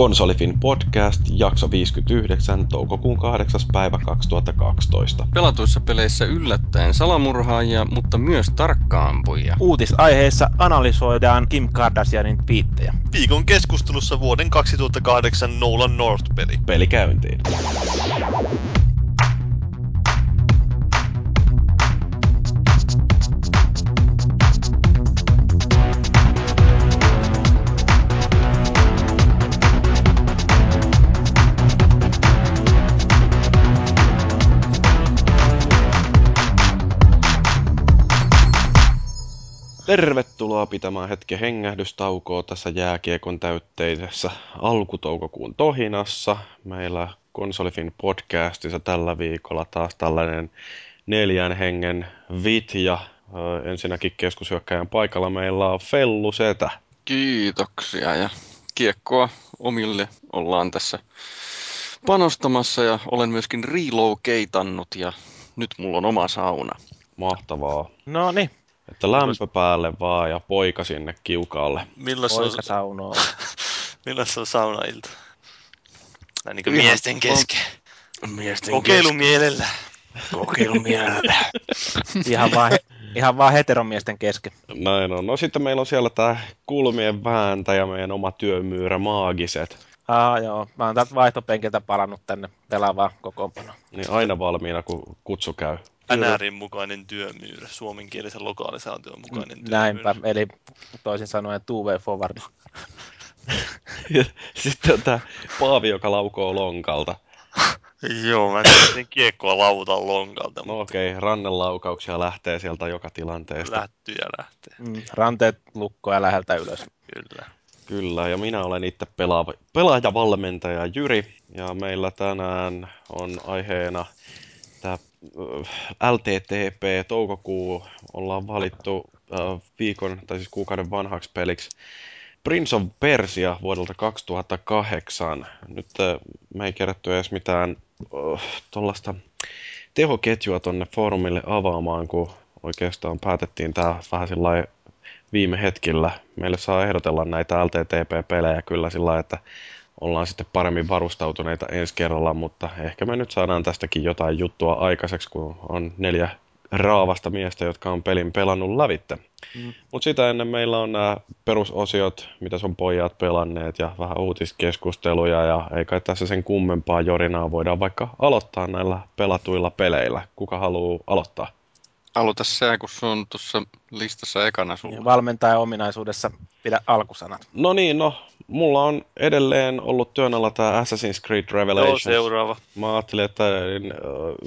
Konsolifin podcast, jakso 59, toukokuun 8. päivä 2012. Pelatuissa peleissä yllättäen salamurhaajia, mutta myös tarkkaampuja. Uutisaiheessa analysoidaan Kim Kardashianin piittejä. Viikon keskustelussa vuoden 2008 Nolan North-peli. Peli käyntiin. Tervetuloa pitämään hetken hengähdystaukoa tässä jääkiekon täytteisessä alkutoukokuun tohinassa. Meillä Konsolifin podcastissa tällä viikolla taas tällainen neljän hengen vitja. Ensinnäkin keskushyökkäjän paikalla meillä on Fellu Setä. Kiitoksia ja kiekkoa omille ollaan tässä panostamassa ja olen myöskin relocateannut ja nyt mulla on oma sauna. Mahtavaa. No niin, Että lämpö päälle vaan ja poika sinne kiukaalle. Milloin se on, poika saunoo. milloin se on saunailta? Näin niin kuin Ihan- miesten kesken. Miesten Kokeilumielellä. Kokeilumielellä. ihan, vaan, he- ihan vaan heteromiesten kesken. Näin on. No sitten meillä on siellä tää kulmien vääntä ja meidän oma työmyyrä Maagiset. Aa, joo. Mä oon täältä vaihtopenkiltä palannut tänne pelaavaan kokoonpanoon. Niin aina valmiina, kun kutsu käy. NRin mukainen työmyyrä. Suomenkielisen lokalisaation mukainen työmyyrä. Näinpä, eli toisin sanoen two way forward. Ja sitten on tää Paavi, joka laukoo lonkalta. Joo, mä tein kiekkoa lautan lonkalta, No okei, okay, rannelaukauksia lähtee sieltä joka tilanteesta. lähtyjä lähtee. Mm, ranteet lukkoa läheltä ylös. Kyllä. Kyllä, ja minä olen itse pelaava, pelaajavalmentaja Jyri, ja meillä tänään on aiheena tämä LTTP toukokuu. Ollaan valittu äh, viikon, tai siis kuukauden vanhaksi peliksi Prince of Persia vuodelta 2008. Nyt äh, me ei kerätty edes mitään äh, tuollaista tehoketjua tonne foorumille avaamaan, kun oikeastaan päätettiin tää vähän sillä viime hetkillä. Meille saa ehdotella näitä LTTP-pelejä kyllä sillä että ollaan sitten paremmin varustautuneita ensi kerralla, mutta ehkä me nyt saadaan tästäkin jotain juttua aikaiseksi, kun on neljä raavasta miestä, jotka on pelin pelannut lävitte. Mm. Mutta sitä ennen meillä on nämä perusosiot, mitä sun pojat pelanneet ja vähän uutiskeskusteluja ja ei kai tässä sen kummempaa jorinaa voidaan vaikka aloittaa näillä pelatuilla peleillä. Kuka haluaa aloittaa? Aloita se, kun se on tuossa listassa ekana sulla. Valmentajan ominaisuudessa pidä alkusanat. No niin, no, mulla on edelleen ollut työn alla tämä Assassin's Creed Joo, Revelations. seuraava. Mä ajattelin, että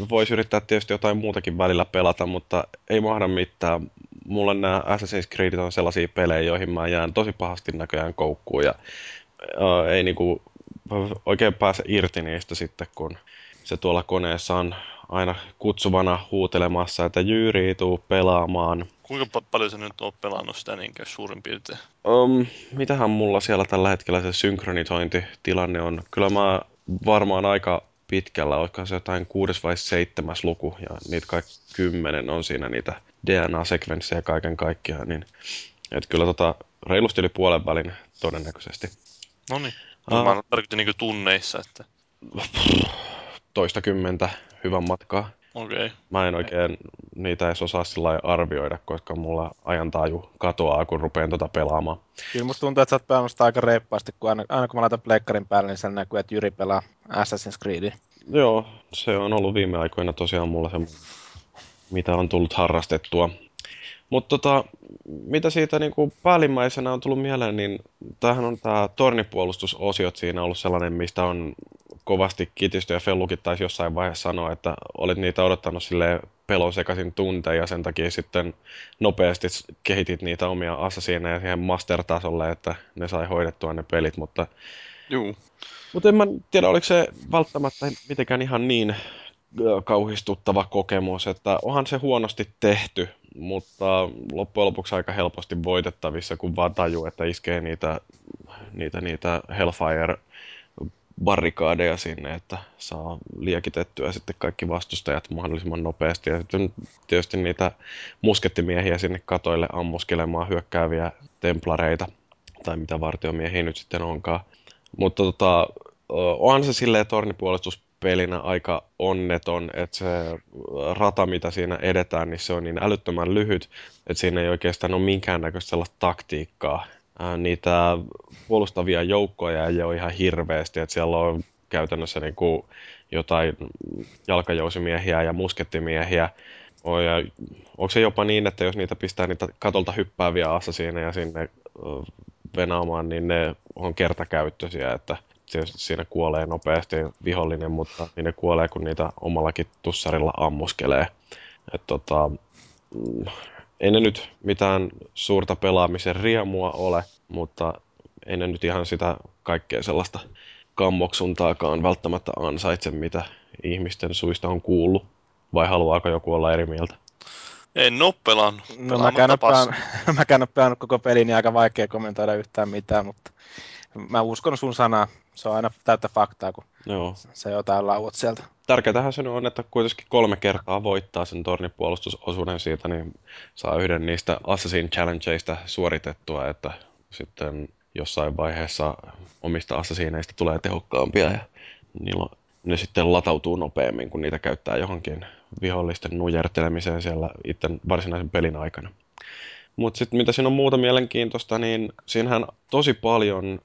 voisi yrittää tietysti jotain muutakin välillä pelata, mutta ei mahda mitään. Mulle nämä Assassin's Creedit on sellaisia pelejä, joihin mä jään tosi pahasti näköjään koukkuun ja äh, ei niinku oikein pääse irti niistä sitten, kun se tuolla koneessa on aina kutsuvana huutelemassa, että Jyri tuu pelaamaan. Kuinka pa- paljon sä nyt oot pelannut sitä niin suurin piirtein? Um, mitähän mulla siellä tällä hetkellä se synkronisointitilanne on? Kyllä mä varmaan aika pitkällä, olisiko se jotain kuudes vai seitsemäs luku, ja niitä kaikki kymmenen on siinä niitä DNA-sekvenssejä kaiken kaikkiaan, niin et kyllä tota, reilusti yli puolen välin todennäköisesti. No niin. Aa. Mä tarkoitin niin tunneissa, että Toista kymmentä hyvän matkaa. Okei. Okay. Mä en oikein niitä edes osaa sillä arvioida, koska mulla ajantaju katoaa, kun rupean tota pelaamaan. Kyllä musta tuntuu, että sä oot aika reippaasti, kun aina, aina kun mä laitan pleikkarin päälle, niin sen näkyy, että Jyri pelaa Assassin's Creedia. Joo, se on ollut viime aikoina tosiaan mulla se, mitä on tullut harrastettua. Mutta tota, mitä siitä niin kuin päällimmäisenä on tullut mieleen, niin tämähän on tämä tornipuolustusosiot siinä ollut sellainen, mistä on kovasti kitisty ja Fellukin taisi jossain vaiheessa sanoa, että olit niitä odottanut sille pelon sekaisin tunteja ja sen takia sitten nopeasti kehitit niitä omia assasiineja siihen master-tasolle, että ne sai hoidettua ne pelit, mutta Juu. mutta en mä tiedä, oliko se välttämättä mitenkään ihan niin kauhistuttava kokemus, että onhan se huonosti tehty, mutta loppujen lopuksi aika helposti voitettavissa, kun vaan tajuu, että iskee niitä, niitä, niitä Hellfire barrikaadeja sinne, että saa liekitettyä sitten kaikki vastustajat mahdollisimman nopeasti. Ja sitten tietysti niitä muskettimiehiä sinne katoille ammuskelemaan hyökkääviä templareita, tai mitä vartiomiehiä nyt sitten onkaan. Mutta tota, onhan se silleen tornipuolustuspelinä aika onneton, että se rata, mitä siinä edetään, niin se on niin älyttömän lyhyt, että siinä ei oikeastaan ole minkäännäköistä sellaista taktiikkaa. Niitä puolustavia joukkoja ei ole ihan hirveästi, että siellä on käytännössä niin kuin jotain jalkajousimiehiä ja muskettimiehiä. Ja onko se jopa niin, että jos niitä pistää niitä katolta hyppääviä assasiineja sinne venaamaan, niin ne on kertakäyttöisiä, että siinä kuolee nopeasti vihollinen, mutta niin ne kuolee, kun niitä omallakin tussarilla ammuskelee. Et tota, mm, ei ne nyt mitään suurta pelaamisen riemua ole, mutta ei ne nyt ihan sitä kaikkea sellaista kammoksuntaakaan välttämättä ansaitse, mitä ihmisten suista on kuullut. Vai haluaako joku olla eri mieltä? En oo pelannut. No mäkään ole pelannut, koko pelin, niin aika vaikea kommentoida yhtään mitään, mutta mä uskon sun sanaa. Se on aina täyttä faktaa, kun Joo. se jotain lauot sieltä. Tärkeätähän se on, että kuitenkin kolme kertaa voittaa sen tornipuolustusosuuden siitä, niin saa yhden niistä Assassin Challengeista suoritettua, että sitten jossain vaiheessa omista assasiineista tulee tehokkaampia ja niillä ne sitten latautuu nopeammin, kun niitä käyttää johonkin vihollisten nujertelemiseen siellä itse varsinaisen pelin aikana. Mutta sitten mitä siinä on muuta mielenkiintoista, niin siinähän tosi paljon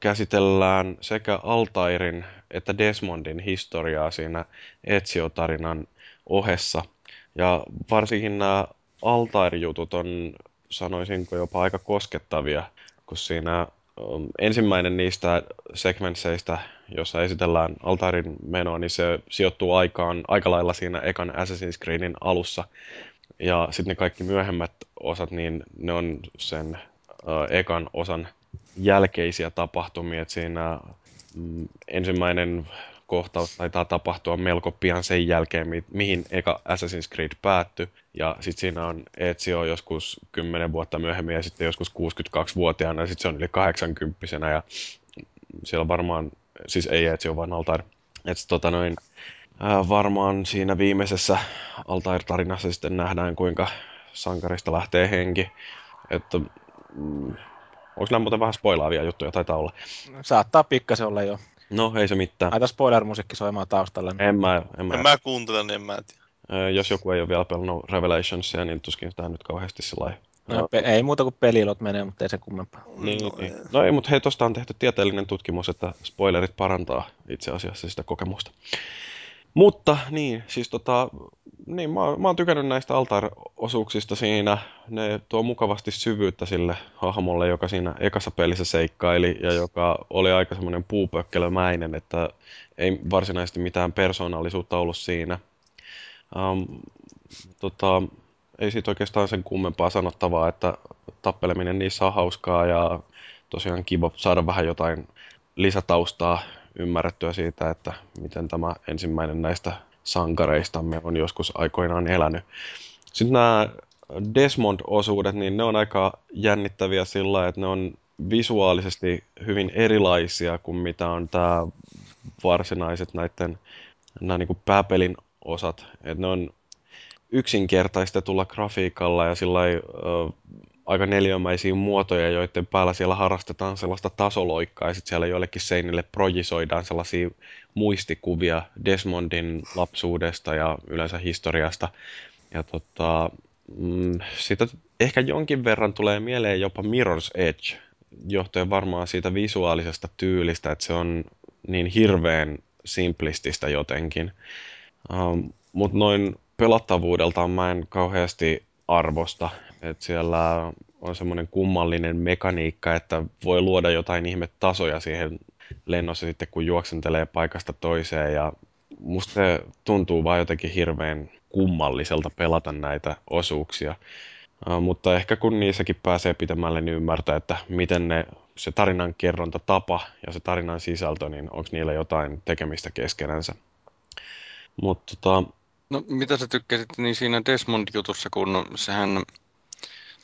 käsitellään sekä Altairin että Desmondin historiaa siinä Ezio-tarinan ohessa. Ja varsinkin nämä Altair-jutut on, sanoisinko, jopa aika koskettavia, kun siinä ensimmäinen niistä segmentseistä, jossa esitellään Altairin menoa, niin se sijoittuu aikaan aika lailla siinä ekan Assassin's Creedin alussa. Ja sitten ne kaikki myöhemmät osat, niin ne on sen ekan osan jälkeisiä tapahtumia. Et siinä mm, ensimmäinen kohtaus taitaa tapahtua melko pian sen jälkeen, mi- mihin eka Assassin's Creed päättyi. Ja sitten siinä on Ezio joskus 10 vuotta myöhemmin ja sitten joskus 62-vuotiaana ja sitten se on yli 80 ja siellä varmaan, siis ei Ezio vaan Altair. Että tota noin, ää, varmaan siinä viimeisessä Altair-tarinassa sitten nähdään, kuinka sankarista lähtee henki. Että mm, onko nämä muuten vähän spoilaavia juttuja? Taitaa olla. Saattaa pikkasen olla jo. No, ei se mitään. Aita spoiler-musiikki soimaan taustalle. En mä, en mä. En mä kuuntele, niin en mä tiedä. Jos joku ei ole vielä pelannut Revelationsia, niin tuskin sitä nyt kauheasti sillä No, pe- ei muuta kuin pelilot menee, mutta ei se kummempaa. Niin, no, niin. no ei, mutta hei, tosta on tehty tieteellinen tutkimus, että spoilerit parantaa itse asiassa sitä kokemusta. Mutta niin, siis tota, niin, mä, mä oon tykännyt näistä altar-osuuksista siinä. Ne tuo mukavasti syvyyttä sille hahmolle, joka siinä ekassa pelissä seikkaili ja joka oli aika semmoinen puupökkelömäinen, että ei varsinaisesti mitään persoonallisuutta ollut siinä. Um, tota, ei siitä oikeastaan sen kummempaa sanottavaa, että tappeleminen niissä on hauskaa ja tosiaan kiva saada vähän jotain lisätaustaa ymmärrettyä siitä, että miten tämä ensimmäinen näistä sankareistamme on joskus aikoinaan elänyt. Sitten nämä Desmond-osuudet, niin ne on aika jännittäviä sillä että ne on visuaalisesti hyvin erilaisia kuin mitä on tämä varsinaiset näiden nämä niin kuin pääpelin osat. Et ne on yksinkertaistetulla grafiikalla ja sillä aika neliömäisiä muotoja, joiden päällä siellä harrastetaan sellaista tasoloikkaa ja sitten siellä joillekin seinille projisoidaan sellaisia muistikuvia Desmondin lapsuudesta ja yleensä historiasta. Ja tota, mm, sitä ehkä jonkin verran tulee mieleen jopa Mirror's Edge, johtuen varmaan siitä visuaalisesta tyylistä, että se on niin hirveän simplististä jotenkin. Um, Mutta noin pelattavuudeltaan mä en kauheasti arvosta. Että siellä on semmoinen kummallinen mekaniikka, että voi luoda jotain ihme tasoja siihen lennossa sitten, kun juoksentelee paikasta toiseen. Ja musta se tuntuu vaan jotenkin hirveän kummalliselta pelata näitä osuuksia. Uh, mutta ehkä kun niissäkin pääsee pitämälle, niin ymmärtää, että miten ne, se tarinan kerronta tapa ja se tarinan sisältö, niin onko niillä jotain tekemistä keskenänsä. Mutta tota, No mitä sä tykkäsit niin siinä Desmond-jutussa, kun sehän,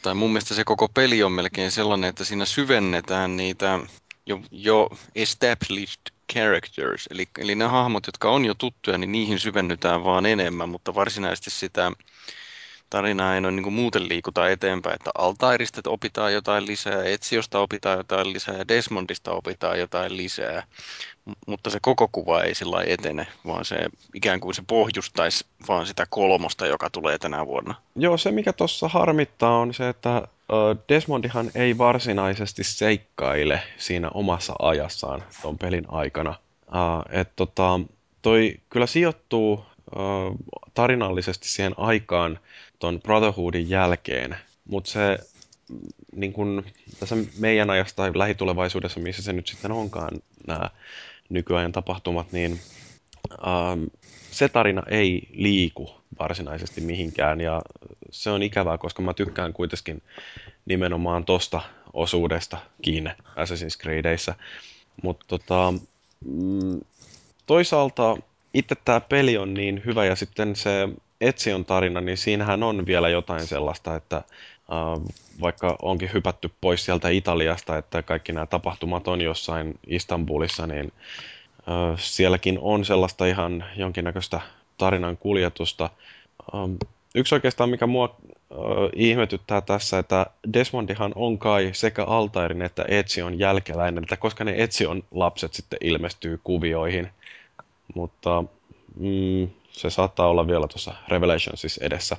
tai mun mielestä se koko peli on melkein sellainen, että siinä syvennetään niitä jo, jo established characters, eli, eli ne hahmot, jotka on jo tuttuja, niin niihin syvennytään vaan enemmän, mutta varsinaisesti sitä tarinaa ei noin niin muuten liikuta eteenpäin, että Altairista opitaan jotain lisää, Etsiosta opitaan jotain lisää ja Desmondista opitaan jotain lisää, M- mutta se koko kuva ei sillä etene, vaan se ikään kuin se pohjustaisi vaan sitä kolmosta, joka tulee tänä vuonna. Joo, se mikä tuossa harmittaa on se, että Desmondihan ei varsinaisesti seikkaile siinä omassa ajassaan tuon pelin aikana. että tota, toi kyllä sijoittuu tarinallisesti siihen aikaan ton Brotherhoodin jälkeen, mutta se niin kun, tässä meidän ajasta tai lähitulevaisuudessa, missä se nyt sitten onkaan nämä nykyajan tapahtumat, niin ähm, se tarina ei liiku varsinaisesti mihinkään ja se on ikävää, koska mä tykkään kuitenkin nimenomaan tosta osuudesta kiinni Assassin's Creedissä. Mutta tota, mm, toisaalta itse tämä peli on niin hyvä ja sitten se Etsion tarina, niin siinähän on vielä jotain sellaista, että äh, vaikka onkin hypätty pois sieltä Italiasta, että kaikki nämä tapahtumat on jossain Istanbulissa, niin äh, sielläkin on sellaista ihan jonkinnäköistä tarinan kuljetusta. Ähm, yksi oikeastaan, mikä mua äh, ihmetyttää tässä, että Desmondihan on kai sekä Altairin että Etsion jälkeläinen, että koska ne Etsion lapset sitten ilmestyy kuvioihin. Mutta mm, se saattaa olla vielä tuossa Revelationsissa edessä.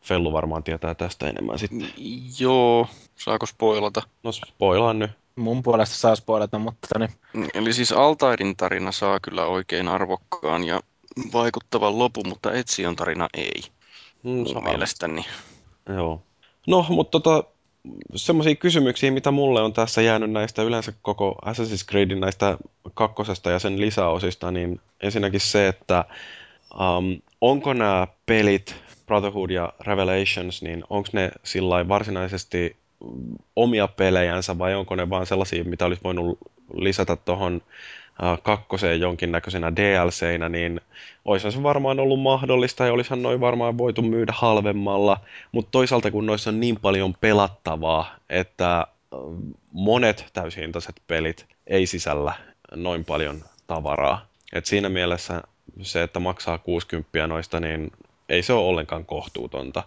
Fellu varmaan tietää tästä enemmän sitten. Joo, saako spoilata? No spoilaan nyt. Mun puolesta saa spoilata, mutta niin. Mm, eli siis Altairin tarina saa kyllä oikein arvokkaan ja vaikuttavan lopun, mutta Etsion tarina ei. Mm, mielestäni. Joo. No, mutta tota, semmoisia kysymyksiä, mitä mulle on tässä jäänyt näistä yleensä koko Assassin's Creedin näistä kakkosesta ja sen lisäosista, niin ensinnäkin se, että um, onko nämä pelit, Brotherhood ja Revelations, niin onko ne sillä varsinaisesti omia pelejänsä vai onko ne vaan sellaisia, mitä olisi voinut lisätä tuohon kakkoseen jonkinnäköisenä DLCnä, niin olisihan se varmaan ollut mahdollista ja olisihan noin varmaan voitu myydä halvemmalla, mutta toisaalta kun noissa on niin paljon pelattavaa, että monet täyshintaiset pelit ei sisällä noin paljon tavaraa. Et siinä mielessä se, että maksaa 60 noista, niin ei se ole ollenkaan kohtuutonta.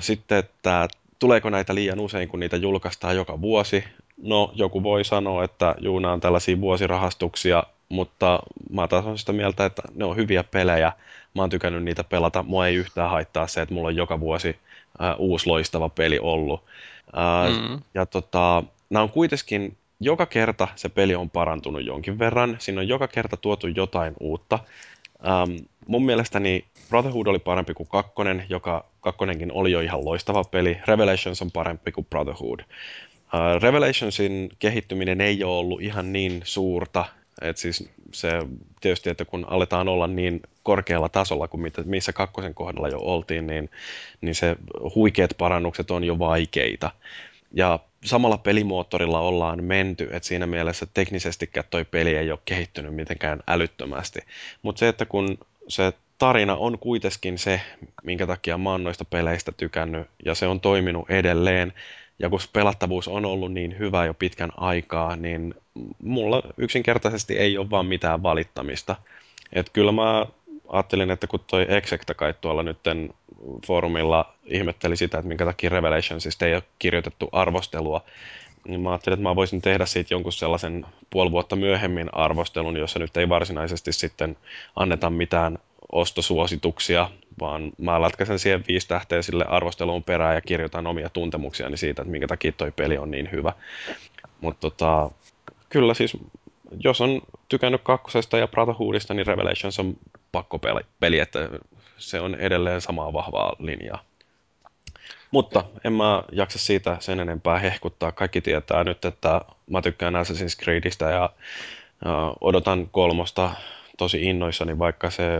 Sitten, että tuleeko näitä liian usein, kun niitä julkaistaan joka vuosi? No, joku voi sanoa, että juuna on tällaisia vuosirahastuksia, mutta mä taas on sitä mieltä, että ne on hyviä pelejä. Mä oon tykännyt niitä pelata. Mua ei yhtään haittaa se, että mulla on joka vuosi ää, uusi loistava peli ollut. Ää, mm. Ja tota, nämä on kuitenkin, joka kerta se peli on parantunut jonkin verran. Siinä on joka kerta tuotu jotain uutta. Ähm, mun mielestäni Brotherhood oli parempi kuin kakkonen, joka kakkonenkin oli jo ihan loistava peli. Revelations on parempi kuin Brotherhood. Uh, Revelationsin kehittyminen ei ole ollut ihan niin suurta, et siis se tietysti, että kun aletaan olla niin korkealla tasolla kuin mitä, missä kakkosen kohdalla jo oltiin, niin, niin se huikeat parannukset on jo vaikeita. Ja samalla pelimoottorilla ollaan menty, että siinä mielessä teknisestikään toi peli ei ole kehittynyt mitenkään älyttömästi. Mutta se, että kun se tarina on kuitenkin se, minkä takia mä oon noista peleistä tykännyt, ja se on toiminut edelleen, ja kun pelattavuus on ollut niin hyvä jo pitkän aikaa, niin mulla yksinkertaisesti ei ole vaan mitään valittamista. Et kyllä mä ajattelin, että kun toi Execta kai tuolla nytten foorumilla ihmetteli sitä, että minkä takia Revelationsista ei ole kirjoitettu arvostelua, niin mä ajattelin, että mä voisin tehdä siitä jonkun sellaisen puoli vuotta myöhemmin arvostelun, jossa nyt ei varsinaisesti sitten anneta mitään ostosuosituksia, vaan mä lätkäsen siihen viisi tähteä sille arvosteluun perään ja kirjoitan omia tuntemuksiani siitä, että minkä takia toi peli on niin hyvä. Mutta tota, kyllä siis, jos on tykännyt kakkosesta ja Brotherhoodista, niin Revelations on pakko peli, että se on edelleen samaa vahvaa linjaa. Mutta en mä jaksa siitä sen enempää hehkuttaa. Kaikki tietää nyt, että mä tykkään Assassin's Creedistä ja odotan kolmosta tosi innoissani, vaikka se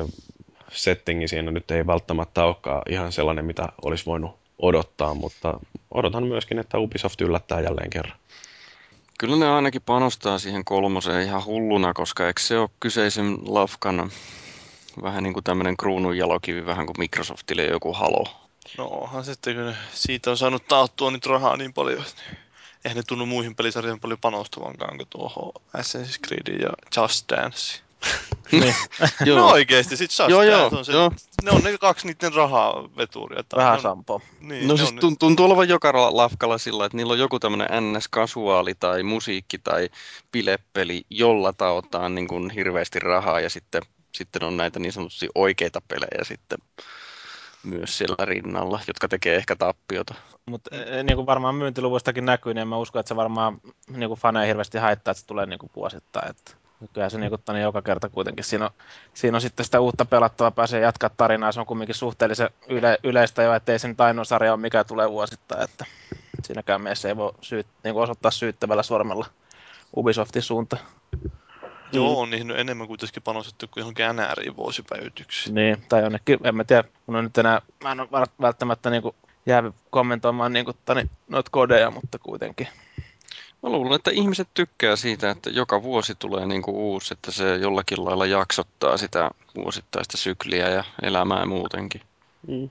settingi siinä nyt ei välttämättä olekaan ihan sellainen, mitä olisi voinut odottaa, mutta odotan myöskin, että Ubisoft yllättää jälleen kerran. Kyllä ne ainakin panostaa siihen kolmoseen ihan hulluna, koska eikö se ole kyseisen lafkan vähän niin kuin tämmöinen kruununjalokivi, vähän kuin Microsoftille joku halo. No onhan sitten, kun siitä on saanut taattua nyt rahaa niin paljon, eihän ne tunnu muihin pelisarjoihin paljon panostavankaan kuin tuohon Assassin's Creed ja Just Dance. niin. joo. No oikeesti, sit Just joo, joo, on se, joo. ne on ne kaksi niiden rahaveturia. Rahasampo. Niin, no siis on... tuntuu olevan joka lafkalla sillä, että niillä on joku tämmöinen NS-kasuaali tai musiikki tai bileppeli, jolla taotaan niin kuin hirveästi rahaa ja sitten, sitten on näitä niin sanotusti oikeita pelejä sitten myös siellä rinnalla, jotka tekee ehkä tappiota. Mutta e, e, niin kuin varmaan myyntiluvuistakin näkyy, niin mä uskon, että se varmaan niin kuin faneja hirveästi haittaa, että se tulee niin kuin vuosittain. Että kyllä se niin kuin, joka kerta kuitenkin siinä on, siinä on sitten sitä uutta pelattavaa, pääsee jatkaa tarinaa. Se on kumminkin suhteellisen yle, yleistä jo, ettei se nyt ainoa sarja ole mikä tulee vuosittain. Että siinäkään meissä ei voi syyt, niin kuin osoittaa syyttävällä sormella Ubisoftin suuntaan. Joo, on niihin enemmän kuitenkin panostettu kuin johonkin NRI vuosipäivityksiin. Niin, tai jonnekin, en mä tiedä, mun on nyt enää, mä en ole välttämättä niin kuin jäävy kommentoimaan niin kuin, tani, noita kodeja, mutta kuitenkin. Mä luulen, että ihmiset tykkää siitä, että joka vuosi tulee niin kuin uusi, että se jollakin lailla jaksottaa sitä vuosittaista sykliä ja elämää muutenkin. Mm.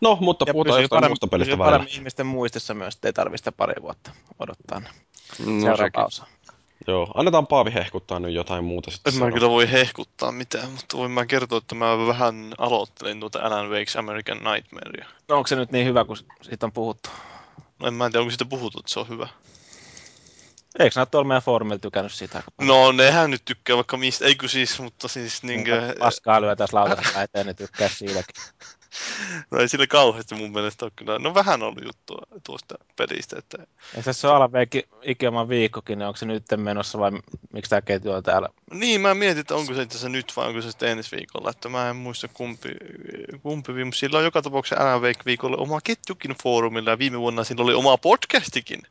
No, mutta ja puhutaan jostain muusta pelistä välillä. paremmin ihmisten muistissa myös, että ei tarvitse pari vuotta odottaa no, osa. Joo, annetaan Paavi hehkuttaa nyt jotain muuta sitten. En mä kyllä voi hehkuttaa mitään, mutta voin mä kertoa, että mä vähän aloittelin tuota Alan Wake's American Nightmarea. No onko se nyt niin hyvä, kun siitä on puhuttu? No en mä tiedä, onko siitä puhuttu, että se on hyvä. Eikö sä tuolla meidän foorumilla tykännyt paljon? No nehän nyt tykkää vaikka mistä, eikö siis, mutta siis niinkö... Paskaa lyö tässä lautasella eteen, ne tykkää siitäkin. No ei sille kauheasti mun mielestä ole kyllä. No vähän ollut juttua tuosta pelistä. Että... Ja tässä on alaveikki ikioma viikkokin, niin onko se nyt menossa vai miksi tämä ketju on täällä? Niin, mä mietin, että onko se itse nyt vai onko se sitten ensi viikolla. Että mä en muista kumpi, kumpi viime. Sillä on joka tapauksessa Wake viikolla oma ketjukin foorumilla ja viime vuonna sillä oli oma podcastikin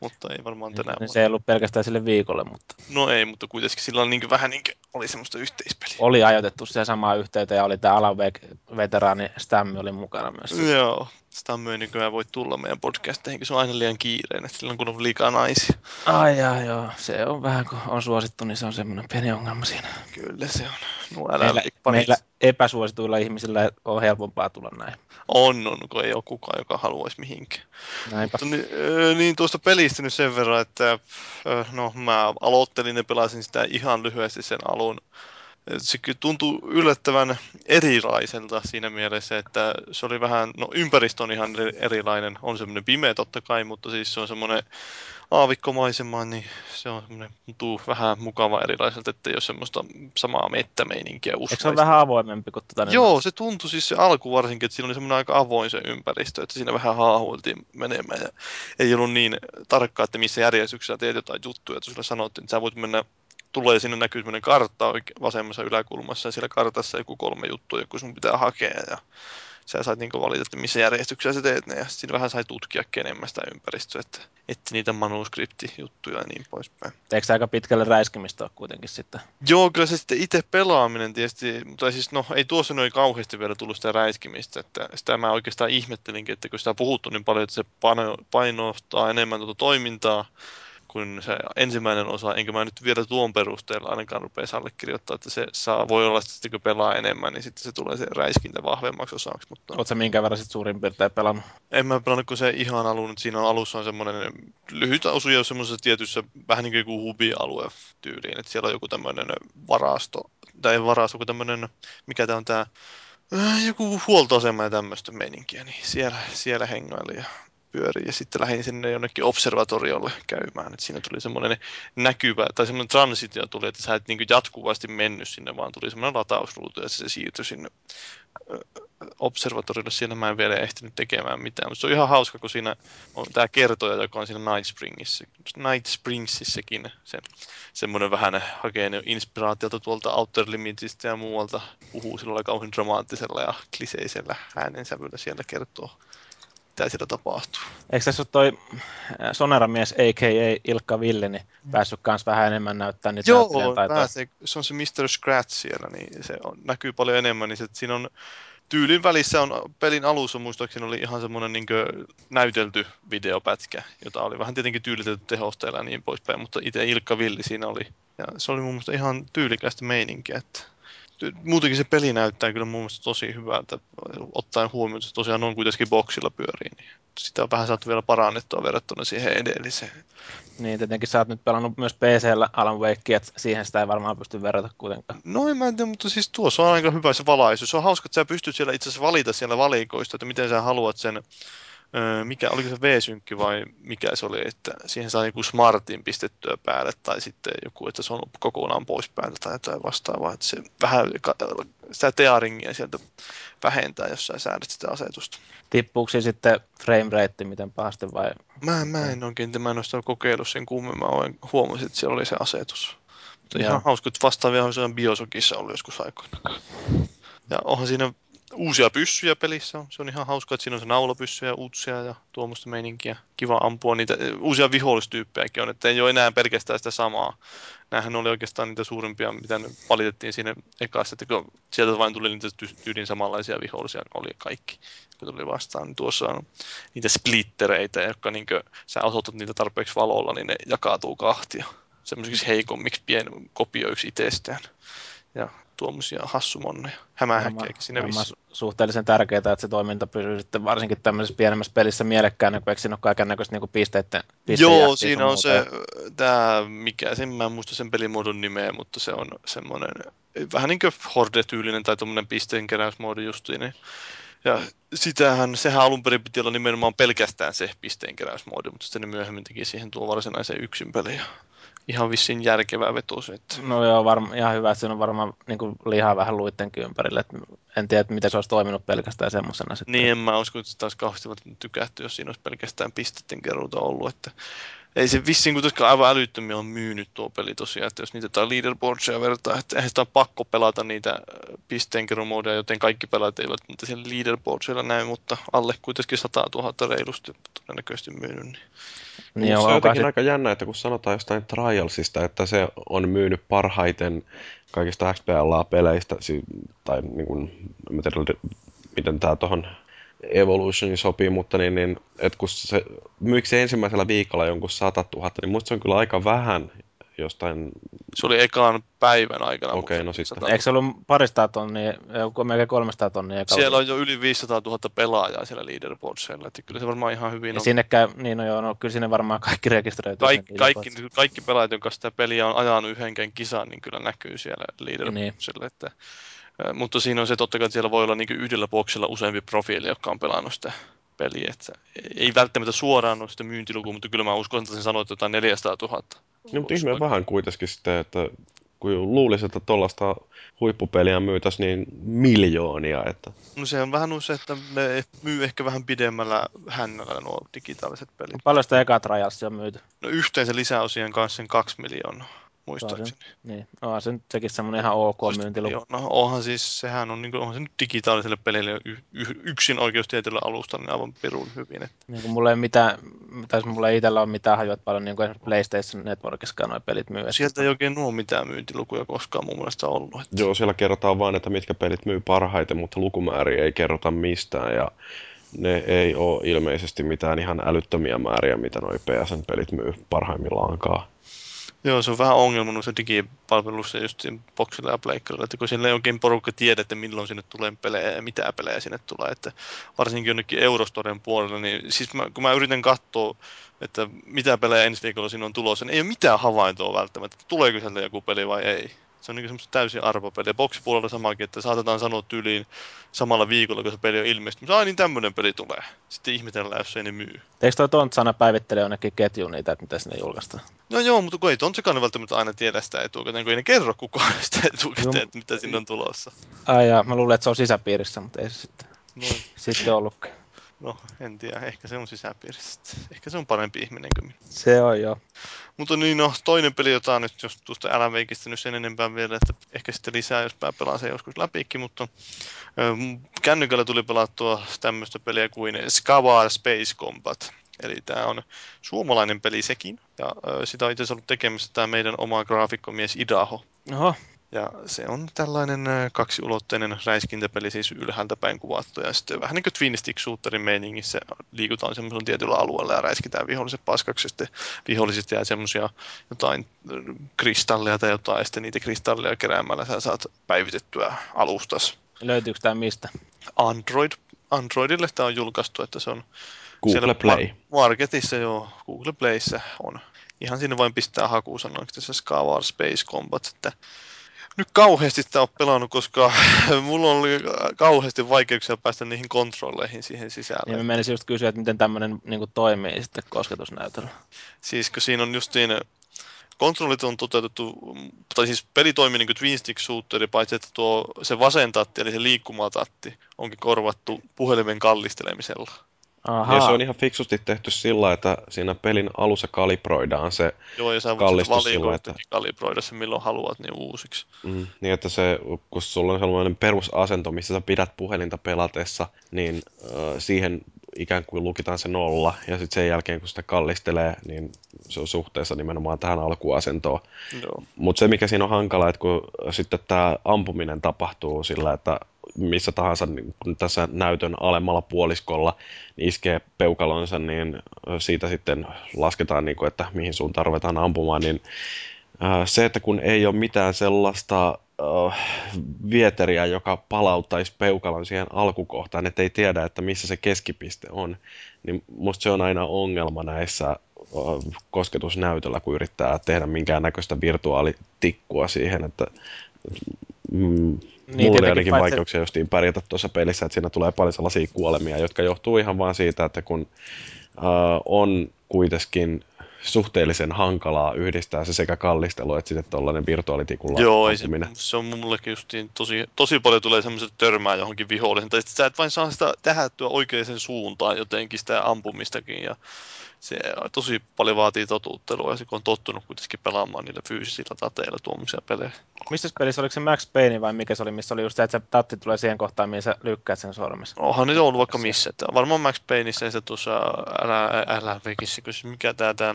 mutta ei varmaan tänään. Niin, se ei ollut pelkästään sille viikolle, mutta... No ei, mutta kuitenkin sillä on niin vähän niin oli semmoista yhteispeliä. Oli ajoitettu se samaa yhteyteen ja oli tämä Alavek-veteraani Stammi oli mukana myös. Joo, Stammi ei nykyään voi tulla meidän podcasteihin, se on aina liian kiireinen, silloin kun on liikaa naisia. Ai jaa, joo, se on vähän kun on suosittu, niin se on semmoinen pieni ongelma siinä. Kyllä se on. No, älä meillä, meillä epäsuosituilla ihmisillä on helpompaa tulla näin. On, on, kun ei ole kukaan, joka haluaisi mihinkään. Näinpä. Mutta, niin, niin tuosta pelistä nyt sen verran, että no mä aloittelin ja pelasin sitä ihan lyhyesti sen alun se tuntuu yllättävän erilaiselta siinä mielessä, että se oli vähän, no ympäristö on ihan erilainen, on semmoinen pimeä totta kai, mutta siis se on semmoinen aavikkomaisema, niin se on semmoinen, tuntuu vähän mukava erilaiselta, että ei ole semmoista samaa mettämeininkiä Eikö se ole vähän avoimempi kuin tätä? Joo, se tuntui siis se alku varsinkin, että siinä oli semmoinen aika avoin se ympäristö, että siinä vähän haahuiltiin menemään ja ei ollut niin tarkkaa, että missä järjestyksessä teet jotain juttuja, että sulle sanottiin, että sä voit mennä tulee sinne näkyy semmoinen kartta vasemmassa yläkulmassa ja siellä kartassa joku kolme juttua, joku sun pitää hakea ja sä saat niin valita, että missä järjestyksessä sä teet ne ja siinä vähän sai tutkia enemmän sitä ympäristöä, että etti niitä manuskriptijuttuja ja niin poispäin. Eikö se aika pitkälle räiskimistä ole kuitenkin sitten? Joo, kyllä se sitten itse pelaaminen tietysti, mutta siis no ei tuossa noin kauheasti vielä tullut sitä räiskimistä, että sitä mä oikeastaan ihmettelinkin, että kun sitä on puhuttu niin paljon, että se painottaa enemmän tuota toimintaa, kuin se ensimmäinen osa, enkä mä nyt vielä tuon perusteella ainakaan rupeaisi allekirjoittaa, että se saa, voi olla sitten kun pelaa enemmän, niin sitten se tulee se räiskintä vahvemmaksi osaksi. Mutta... Oletko minkä verran sitten suurin piirtein pelannut? En mä pelannut kuin se ihan alun, että siinä on alussa on semmoinen lyhyt osuja semmoisessa tietyssä vähän niin kuin hubi-alue tyyliin, että siellä on joku tämmöinen varasto, tai ei varasto, kun tämmöinen, mikä tämä on tämä, joku huoltoasema ja tämmöistä meininkiä, niin siellä, siellä hengaili ja pyörii ja sitten lähdin sinne jonnekin observatoriolle käymään. Et siinä tuli semmoinen näkyvä, tai semmoinen transitio tuli, että sä et niin jatkuvasti mennyt sinne, vaan tuli semmoinen latausruutu ja se siirtyi sinne observatoriolle. Siinä mä en vielä ehtinyt tekemään mitään, mutta se on ihan hauska, kun siinä on tämä kertoja, joka on siinä Night Springissä, Night Springsissäkin se, semmoinen vähän hakee inspiraatiota tuolta Outer Limitistä ja muualta, puhuu sillä kauhean dramaattisella ja kliseisellä äänensävyllä siellä kertoo mitä siellä tapahtuu. Eikö tässä ole toi äh, Sonera-mies, a.k.a. Ilkka Ville, niin päässyt kans vähän enemmän näyttää niitä Joo, pääsee, se on se Mr. Scratch siellä, niin se on, näkyy paljon enemmän, niin se, siinä on tyylin välissä on pelin alussa muistaakseni oli ihan semmoinen niin näytelty videopätkä, jota oli vähän tietenkin tyylitetty tehosteella ja niin poispäin, mutta itse Ilkka Villi siinä oli. Ja se oli mun mielestä ihan tyylikästä meininkiä, että muutenkin se peli näyttää kyllä mun mielestä tosi hyvältä, ottaen huomioon, että se tosiaan on kuitenkin boksilla pyörii, niin sitä on vähän saatu vielä parannettua verrattuna siihen edelliseen. Niin, tietenkin sä oot nyt pelannut myös PC-llä Alan Wake, että siihen sitä ei varmaan pysty verrata kuitenkaan. No en mä tiedä, mutta siis tuossa on aika hyvä se valaisu. Se on hauska, että sä pystyt siellä itse asiassa valita siellä valikoista, että miten sä haluat sen mikä, oliko se V-synkki vai mikä se oli, että siihen saa joku smartin pistettyä päälle tai sitten joku, että se on kokonaan pois päältä tai jotain vastaavaa, että se vähän sitä tearingia sieltä vähentää, jos sä säädät sitä asetusta. Tippuuko sitten frame rate miten pahasti vai? Mä, mä en oikein, mä en ole kokeillut sen kummemmin, mä huomasin, että siellä oli se asetus. Mutta ihan hauska, että vastaavia on Biosokissa ollut joskus aikoina. Ja onhan siinä uusia pyssyjä pelissä on. Se on ihan hauska, että siinä on se naulapyssy ja uutsia ja tuommoista meininkiä. Kiva ampua niitä. Uusia vihollistyyppejäkin on, että ei ole enää pelkästään sitä samaa. Nämähän oli oikeastaan niitä suurimpia, mitä valitettiin siinä ekassa, että kun sieltä vain tuli niitä tyylin samanlaisia vihollisia, oli kaikki, kun tuli vastaan. Niin tuossa on niitä splittereitä, jotka niin kuin, sä osoitat niitä tarpeeksi valolla, niin ne jakautuu kahtia. Semmoisiksi heikommiksi pien kopioiksi itsestään. Ja tuommoisia hassumonneja, hämähäkkejäkin sinne vissi. suhteellisen tärkeää, että se toiminta pysyy sitten varsinkin tämmöisessä pienemmässä pelissä mielekkäänä, kun eikö siinä ole kaiken näköistä niin pisteiden, Joo, siinä on se, tämä, mikä, sen mä en muista sen pelimuodon nimeä, mutta se on semmoinen vähän niin kuin Horde-tyylinen tai tuommoinen pisteenkeräysmoodi justiin. Niin. Ja sitähän, sehän alun perin piti olla nimenomaan pelkästään se pisteenkeräysmoodi, mutta sitten ne myöhemmin teki siihen tuo varsinaisen yksin peliä ihan vissiin järkevää vetos. Että... No joo, varma, ihan hyvä, että siinä on varmaan niin kuin lihaa vähän luittenkin ympärille. Että en tiedä, että miten se olisi toiminut pelkästään semmoisena. Sitten. Niin, en mä usko, että sitä olisi kauheasti tykätty, jos siinä olisi pelkästään pistetten keruuta ollut. Että ei se vissiin kuitenkaan aivan älyttömiä on myynyt tuo peli tosiaan, että jos niitä tai leaderboardsia vertaa, että eihän sitä ole pakko pelata niitä äh, pisteenkerumoodeja, joten kaikki pelaajat eivät niitä siellä leaderboardsilla näy, mutta alle kuitenkin 100 000 reilusti todennäköisesti myynyt. Niin. Niin, se on jotenkin sit... aika jännä, että kun sanotaan jostain Trialsista, että se on myynyt parhaiten kaikista XPLA-peleistä, tai niin kuin, en tiedä, miten tämä tuohon Evolutioniin sopii, mutta niin, niin, että kun se myykö se ensimmäisellä viikolla jonkun 100 000, niin musta se on kyllä aika vähän jostain... Se oli ekaan päivän aikana. Okei, okay, no sitten. Eikö se ollut parista tonnia, joku melkein 300 tonnia? Siellä on jo yli 500 000 pelaajaa siellä leaderboardsilla, että kyllä se varmaan ihan hyvin ja on. Sinne käy, niin no joo, no, kyllä sinne varmaan kaikki rekisteröityy. Kaik, kaikki, kaikki pelaajat, jotka sitä peliä on ajanut yhdenkään kisaan, niin kyllä näkyy siellä leaderboardsilla, niin. että mutta siinä on se totta kai, että siellä voi olla niin yhdellä boksilla useampi profiili, joka on pelannut sitä peliä. Että ei välttämättä suoraan ole sitä myyntilukua, mutta kyllä mä uskon, että sen sanoit että jotain 400 000. No, mutta ihme vähän kuitenkin sitten, että kun luulisi, että tuollaista huippupeliä myytäisiin niin miljoonia. Että... No se on vähän se, että ne myy ehkä vähän pidemmällä hännällä nuo digitaaliset pelit. Paljon sitä eka on myyty? No yhteensä lisäosien kanssa sen kaksi miljoonaa muistaakseni. niin, onhan se nyt sekin semmoinen ihan ok myyntiluku. No onhan siis, sehän on, niin kuin, onhan se nyt digitaaliselle pelille y- y- yksin oikeustieteellä alusta, niin aivan pirun hyvin. Että. Niin kuin mulla ei mitään, tai mulla ei itsellä ole mitään hajoa paljon niin kuin PlayStation Networkiskaan nuo pelit myy. Sieltä ei oikein nuo mitään myyntilukuja koskaan mun mielestä ollut. Että. Joo, siellä kerrotaan vain, että mitkä pelit myy parhaiten, mutta lukumääriä ei kerrota mistään ja ne ei ole ilmeisesti mitään ihan älyttömiä määriä, mitä noi PSN-pelit myy parhaimmillaankaan. Joo, se on vähän ongelma noissa digipalveluissa just boxilla ja pleikkarilla, että kun siellä ei oikein porukka tiedä, että milloin sinne tulee pelejä ja mitä pelejä sinne tulee, että varsinkin jonnekin Eurostoren puolella, niin siis mä, kun mä yritän katsoa, että mitä pelejä ensi viikolla siinä on tulossa, niin ei ole mitään havaintoa välttämättä, että tuleeko sieltä joku peli vai ei. Se on niin semmoista täysin arvopeliä. Box-puolella samakin, että saatetaan sanoa tyyliin samalla viikolla, kun se peli on ilmestynyt. Ai niin tämmöinen peli tulee. Sitten ihmetellään, jos ei ne myy. Eikö toi Tontsana päivittele jonnekin ketjuun niitä, että mitä sinne julkaistaan? No joo, mutta kun ei Tontsakaan välttämättä aina tiedä sitä etukäteen, kun ei ne kerro kukaan sitä etukäteen, että mitä sinne on tulossa. Ai jaa, mä luulen, että se on sisäpiirissä, mutta ei se sitten, no. sitten ollutkaan. No, en tiedä. Ehkä se on sisäpiirissä. Ehkä se on parempi ihminen kuin minä. Se on joo. Mutta niin, no, toinen peli, jota nyt, jos tuosta älä veikistänyt sen enempää vielä, että ehkä sitten lisää, jos pää pelaa sen joskus läpikin, mutta ö, kännykällä tuli pelattua tämmöistä peliä kuin Skavar Space Combat. Eli tämä on suomalainen peli sekin, ja ö, sitä on itse asiassa ollut tekemässä tämä meidän oma graafikkomies Idaho. Oho. Ja se on tällainen kaksiulotteinen räiskintäpeli, siis ylhäältä päin kuvattu. Ja sitten vähän niin kuin Twin Stick Shooterin meiningissä liikutaan semmoisella tietyllä alueella ja räiskitään viholliset paskaksi. Ja sitten viholliset jää semmoisia jotain kristalleja tai jotain, ja sitten niitä kristalleja keräämällä sä saat päivitettyä alustas. Löytyykö tämä mistä? Android. Androidille tämä on julkaistu, että se on Google Play. Marketissa joo, Google Playssä on. Ihan sinne vain pistää hakusanoiksi tässä Scar Space Combat, että nyt kauheasti sitä on pelannut, koska mulla oli kauheasti vaikeuksia päästä niihin kontrolleihin siihen sisälle. Niin mä menisin just kysyä, että miten tämmöinen niin toimii sitten kosketusnäytöllä. Siis kun siinä on justiin kontrollit on toteutettu, tai siis peli toimii niin kuin Twin Stick Shooteri, paitsi että tuo, se vasen tatti, eli se liikkumatatti, onkin korvattu puhelimen kallistelemisella. Aha. Ja se on ihan fiksusti tehty sillä, että siinä pelin alussa kalibroidaan se Joo, ja sä voit sillä, että... kalibroida se milloin haluat niin uusiksi. Mm, niin, että se, kun sulla on sellainen perusasento, missä sä pidät puhelinta pelatessa, niin äh, siihen ikään kuin lukitaan se nolla, ja sitten sen jälkeen, kun sitä kallistelee, niin se on suhteessa nimenomaan tähän alkuasentoon. Mutta se, mikä siinä on hankala, että kun sitten tämä ampuminen tapahtuu sillä, että missä tahansa niin tässä näytön alemmalla puoliskolla niin iskee peukalonsa, niin siitä sitten lasketaan, niin kuin, että mihin suuntaan ruvetaan ampumaan, niin se, että kun ei ole mitään sellaista uh, vieteriä, joka palauttaisi peukalon siihen alkukohtaan, että ei tiedä, että missä se keskipiste on, niin musta se on aina ongelma näissä kosketusnäytöllä, kun yrittää tehdä minkäännäköistä virtuaalitikkua siihen, että mm, niin, Mulla oli ainakin paitsi... vaikeuksia justiin pärjätä tuossa pelissä, että siinä tulee paljon sellaisia kuolemia, jotka johtuu ihan vaan siitä, että kun uh, on kuitenkin suhteellisen hankalaa yhdistää se sekä kallistelu että sitten tuollainen virtuaalitikulla Joo, se, se, on mullekin justiin tosi, tosi paljon tulee semmoiset törmää johonkin vihollisen, tai sä et vain saa sitä tähättyä oikeaan suuntaan jotenkin sitä ampumistakin, ja se tosi paljon vaatii totuuttelua, ja se kun on tottunut kuitenkin pelaamaan niillä fyysisillä tateilla tuommoisia pelejä. Missä pelissä, oliko se Max Payne vai mikä se oli, missä oli just se, että se tatti tulee siihen kohtaan, mihin sä lykkäät sen sormessa? Onhan nyt ollut vaikka missä. Että varmaan Max Payneissa ja se tuossa LRVkissä, kun mikä tää, tää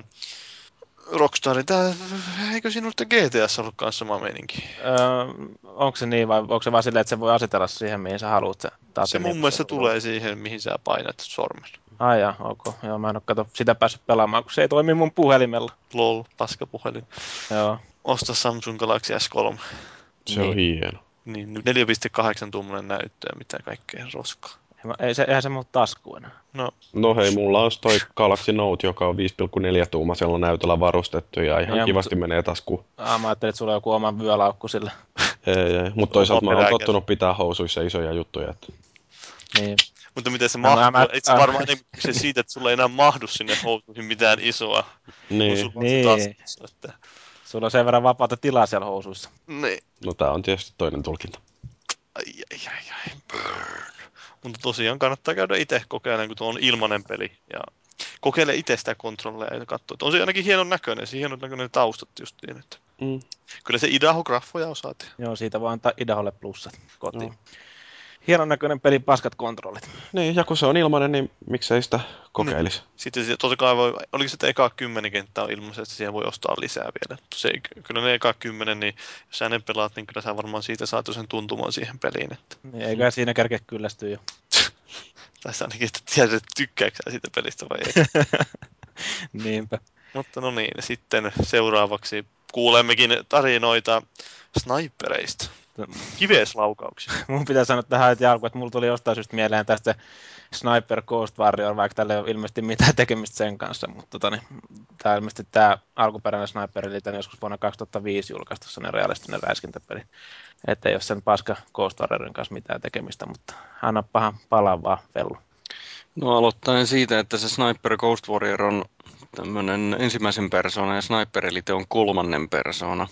Rockstar, tää, eikö ollut GTS ollut kanssa sama meininki? Öö, onko se niin vai onko se vaan silleen, että se voi asetella siihen, mihin sä haluat se Se mun mielestä tulee siihen, mihin sä painat sormen. Ai ja, ok. Joo, mä en ole kato sitä päässyt pelaamaan, kun se ei toimi mun puhelimella. Lol, paskapuhelin. Joo. Osta Samsung Galaxy S3. Se niin. on hieno. Niin, 4,8 tuommoinen näyttö ja mitä kaikkea roskaa. Ei se, eihän se muu tasku enää. No. no hei, mulla on toi Galaxy Note, joka on 5,4 tuumaisella näytöllä varustettu ja ihan ja, kivasti mutta... menee taskuun. Ah, mä ajattelin, että sulla on joku oma vyölaukku sille. ei, ei. mutta toisaalta mä oon tottunut pitää housuissa isoja juttuja. Että... Niin. Mutta miten se mahtuu? Mä, Itse varmaan ei se siitä, että sulla ei enää mahdu sinne housuihin mitään isoa. Niin. Sulla niin. Taskussa, että... Sulla on sen verran vapaata tilaa siellä housuissa. Niin. No tää on tietysti toinen tulkinta. Ai, ai, ai, ai, burn. Mutta tosiaan kannattaa käydä itse kokeilemaan, kun tuo on ilmanen peli. Ja kokeile itse sitä kontrolleja ja katsoa. On se ainakin hienon näköinen, se hienon näköinen taustat justiin. Että. Mm. Kyllä se Idaho-graffoja osaat. Joo, siitä vaan antaa Idaholle plussat kotiin. No hienon näköinen peli, paskat kontrollit. Niin, ja kun se on ilmainen, niin miksei sitä kokeilisi. Niin. Sitten se, totta kai voi, oliko se, että eka kymmenen kenttää on ilmaisesti, siihen voi ostaa lisää vielä. Se, kyllä ne eka kymmenen, niin jos sä ne pelaat, niin kyllä sä varmaan siitä saat sen tuntumaan siihen peliin. Että... Niin, eikä siinä kerkeä kyllästyä jo. tai ainakin, että tiedät, että tykkääkö siitä pelistä vai ei. Niinpä. Mutta no niin, sitten seuraavaksi kuulemmekin tarinoita snipereista. Kiveslaukauksia. Mun pitää sanoa tähän että alkuun, että mulla tuli jostain syystä mieleen tästä Sniper Ghost Warrior, vaikka tällä ei ole ilmeisesti mitään tekemistä sen kanssa, mutta tota, niin, tämä ilmeisesti tämä alkuperäinen Sniper eli tämän joskus vuonna 2005 julkaistu sellainen realistinen räiskintäpeli. Että ei ole sen paska Ghost Warriorin kanssa mitään tekemistä, mutta pahan palaavaa vellu. No aloittaen siitä, että se Sniper Ghost Warrior on tämmöinen ensimmäisen persoonan ja Sniper Elite on kolmannen persona.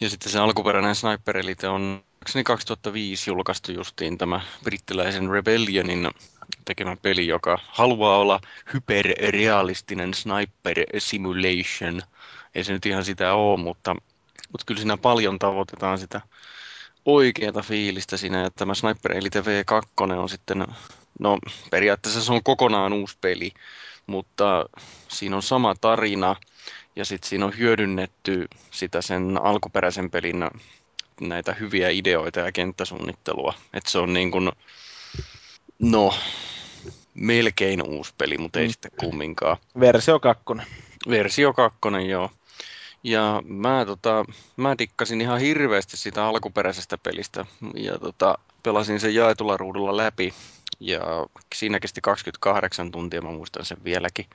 Ja sitten se alkuperäinen Sniper Elite on 2005 julkaistu justiin tämä brittiläisen Rebellionin tekemä peli, joka haluaa olla hyperrealistinen sniper simulation. Ei se nyt ihan sitä ole, mutta, mutta kyllä siinä paljon tavoitetaan sitä oikeata fiilistä siinä, että tämä Sniper Elite V2 on sitten, no periaatteessa se on kokonaan uusi peli, mutta siinä on sama tarina Ja sitten siinä on hyödynnetty sitä sen alkuperäisen pelin näitä hyviä ideoita ja kenttäsuunnittelua. Että se on niin kuin, no, melkein uusi peli, mutta ei mm. sitten kumminkaan. Versio 2. Versio 2, joo. Ja mä, tota, mä dikkasin ihan hirveästi sitä alkuperäisestä pelistä ja tota, pelasin sen jaetulla ruudulla läpi. Ja siinä kesti 28 tuntia, mä muistan sen vieläkin.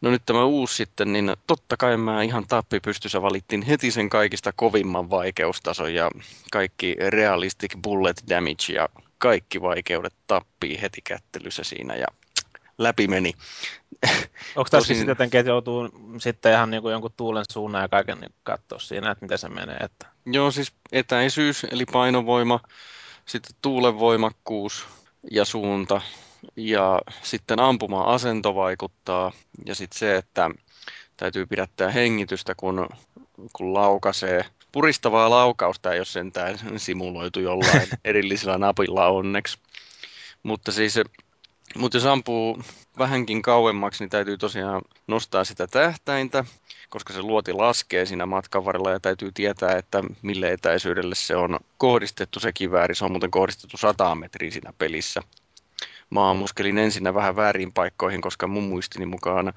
No nyt tämä uusi sitten, niin totta kai mä ihan tappi pystyssä valittiin heti sen kaikista kovimman vaikeustason ja kaikki realistic bullet damage ja kaikki vaikeudet tappii heti kättelyssä siinä ja läpi meni. Onko tässä sitten jotenkin, että joutuu sitten ihan niin kuin jonkun tuulen suunnan ja kaiken niin katsoa siinä, että miten se menee? Että... Joo, siis etäisyys eli painovoima, sitten tuulen voimakkuus ja suunta ja sitten ampuma-asento vaikuttaa ja sitten se, että täytyy pidättää hengitystä, kun, kun laukaisee. Puristavaa laukausta ei ole sentään simuloitu jollain erillisellä napilla onneksi. Mutta siis mutta jos ampuu vähänkin kauemmaksi, niin täytyy tosiaan nostaa sitä tähtäintä, koska se luoti laskee siinä matkan varrella ja täytyy tietää, että mille etäisyydelle se on kohdistettu se kivääri. Se on muuten kohdistettu 100 metriä siinä pelissä. Mä muskelin ensin vähän väärin paikkoihin, koska mun muistini mukaan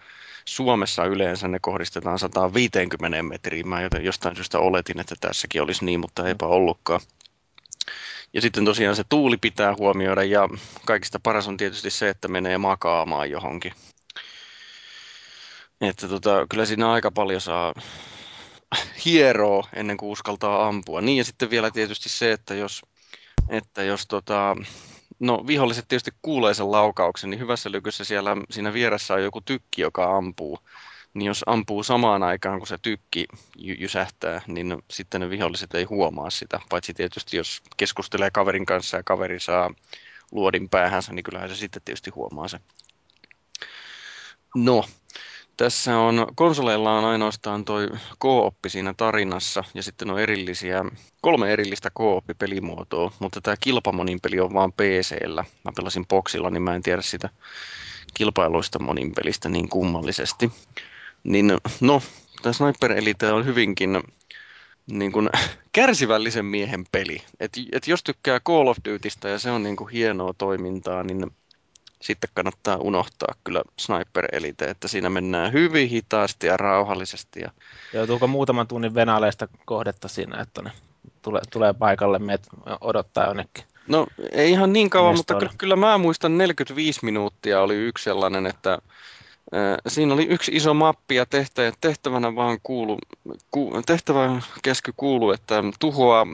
Suomessa yleensä ne kohdistetaan 150 metriin. Mä jostain syystä oletin, että tässäkin olisi niin, mutta eipä ollutkaan. Ja sitten tosiaan se tuuli pitää huomioida ja kaikista paras on tietysti se, että menee makaamaan johonkin. Että tota, kyllä siinä aika paljon saa hieroa ennen kuin uskaltaa ampua. Niin ja sitten vielä tietysti se, että jos, että jos tota, no viholliset tietysti kuulee sen laukauksen, niin hyvässä lykyssä siellä siinä vieressä on joku tykki, joka ampuu niin jos ampuu samaan aikaan, kun se tykki jysähtää, niin sitten ne viholliset ei huomaa sitä. Paitsi tietysti, jos keskustelee kaverin kanssa ja kaveri saa luodin päähänsä, niin kyllähän se sitten tietysti huomaa se. No, tässä on, konsoleilla on ainoastaan toi kooppi siinä tarinassa ja sitten on erillisiä, kolme erillistä kooppipelimuotoa, mutta tämä kilpamonin peli on vaan PC-llä. Mä pelasin boxilla, niin mä en tiedä sitä kilpailuista monin pelistä niin kummallisesti. Niin no, tämä Sniper Elite on hyvinkin niin kuin, kärsivällisen miehen peli. Et, et jos tykkää Call of Dutystä ja se on niin kuin hienoa toimintaa, niin sitten kannattaa unohtaa kyllä Sniper Elite, että siinä mennään hyvin hitaasti ja rauhallisesti. Ja... Joutuuko muutaman tunnin venaleista kohdetta siinä, että ne tulee, tulee paikalle, meet odottaa jonnekin? No ei ihan niin kauan, mutta kyllä, kyllä mä muistan 45 minuuttia oli yksi sellainen, että Siinä oli yksi iso mappi ja tehtävänä vaan kuulu, ku, tehtävä kesky kuulu, että tuhoaa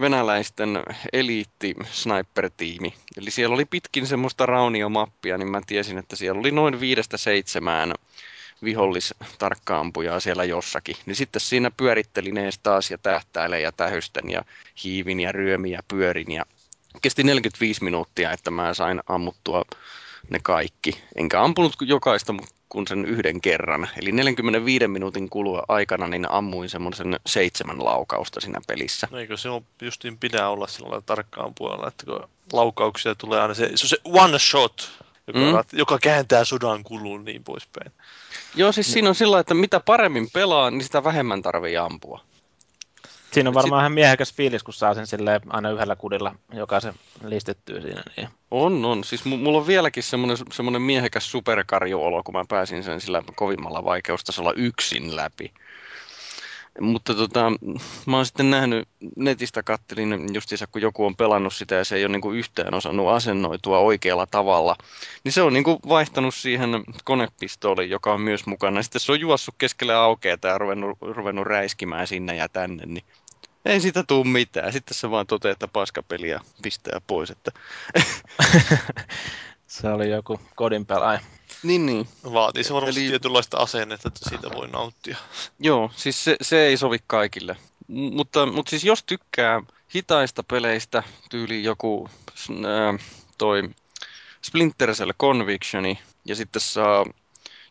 venäläisten eliitti sniper-tiimi. Eli siellä oli pitkin semmoista rauniomappia, niin mä tiesin, että siellä oli noin viidestä seitsemään vihollistarkkaampujaa siellä jossakin. Niin sitten siinä pyörittelin ees taas ja tähtäilen ja tähysten ja hiivin ja ryömin ja pyörin ja kesti 45 minuuttia, että mä sain ammuttua ne kaikki. Enkä ampunut jokaista kuin sen yhden kerran. Eli 45 minuutin kulua aikana niin ammuin semmoisen seitsemän laukausta siinä pelissä. No eikö se on justiin pitää olla sillä tarkkaan puolella, että kun laukauksia tulee aina se, se, on se one shot, joka, mm. joka kääntää sodan kulun niin poispäin. Joo, siis siinä on sillä että mitä paremmin pelaa, niin sitä vähemmän tarvii ampua. Siinä on varmaan sit... ihan miehekäs fiilis, kun saa sen silleen aina yhdellä kudilla jokaisen listettyä siinä. Niin. On, on. Siis mulla on vieläkin semmoinen, semmoinen miehekäs superkarjuolo, kun mä pääsin sen sillä kovimmalla vaikeustasolla yksin läpi. Mutta tota, mä oon sitten nähnyt, netistä kattelin justiinsa, kun joku on pelannut sitä ja se ei ole niinku yhtään osannut asennoitua oikealla tavalla. Niin se on niinku vaihtanut siihen konepistooliin, joka on myös mukana. Sitten se on juossut keskelle aukeata ja ruvennut, ruvennut räiskimään sinne ja tänne. Niin ei siitä tuu mitään. Sitten se vaan toteaa, että paskapeli ja pistää pois. Että... se oli joku kodin pelaaja. Niin, niin. Vaatii se varmasti Eli... tietynlaista asennetta, että siitä voi nauttia. Joo, siis se, se ei sovi kaikille. M- mutta, mutta siis jos tykkää hitaista peleistä, tyyli joku äh, toi Splinter Cell Convictioni, ja sitten saa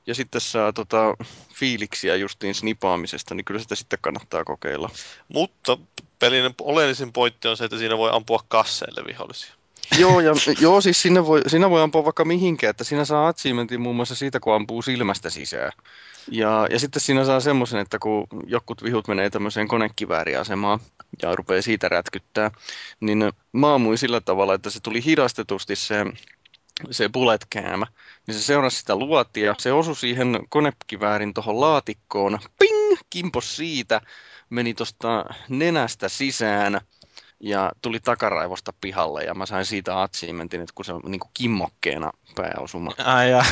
ja sitten saa tota, fiiliksiä justiin snipaamisesta, niin kyllä sitä sitten kannattaa kokeilla. Mutta pelin oleellisin pointti on se, että siinä voi ampua kasseille vihollisia. joo, ja, joo, siis siinä voi, siinä voi ampua vaikka mihinkään, että siinä saa achievementin muun muassa siitä, kun ampuu silmästä sisään. Ja, ja sitten siinä saa semmoisen, että kun jokut vihut menee tämmöiseen konekivääriasemaan ja rupeaa siitä rätkyttää, niin mä ammuin sillä tavalla, että se tuli hidastetusti se, se bullet cam, niin se seurasi sitä luotia, se osui siihen konekiväärin tuohon laatikkoon, ping, kimpos siitä, meni tuosta nenästä sisään ja tuli takaraivosta pihalle ja mä sain siitä achievementin, että kun se on niin kuin kimmokkeena pääosuma. Ai ja.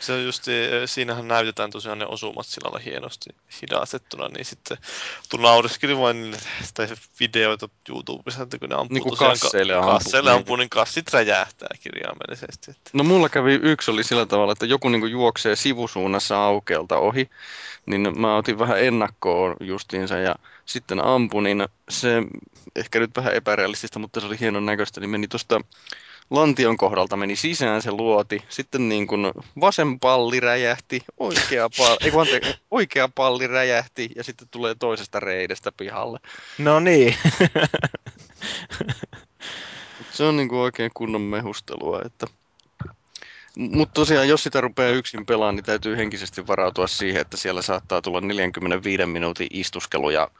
Se on just, siinähän näytetään tosiaan ne osumat sillä lailla hienosti hidastettuna, niin sitten tuli naureskeli vain tai videoita YouTubessa, että kun ne ampuu Niin kuin tosiaan kasseille ka- ampuu, kasseille niin. ampuu, niin kassit räjähtää kirjaimellisesti. Että. No mulla kävi yksi oli sillä tavalla, että joku niin juoksee sivusuunnassa aukealta ohi, niin mä otin vähän ennakkoon justiinsa ja sitten ampun, niin se ehkä nyt vähän epärealistista, mutta se oli hienon näköistä, niin meni tuosta lantion kohdalta meni sisään se luoti, sitten niin kuin vasen palli räjähti, oikea palli, ei, kun ante, oikea palli räjähti ja sitten tulee toisesta reidestä pihalle. No niin. Se on niin kuin oikein kunnon mehustelua, että mutta tosiaan, jos sitä rupeaa yksin pelaamaan, niin täytyy henkisesti varautua siihen, että siellä saattaa tulla 45 minuutin istuskeluja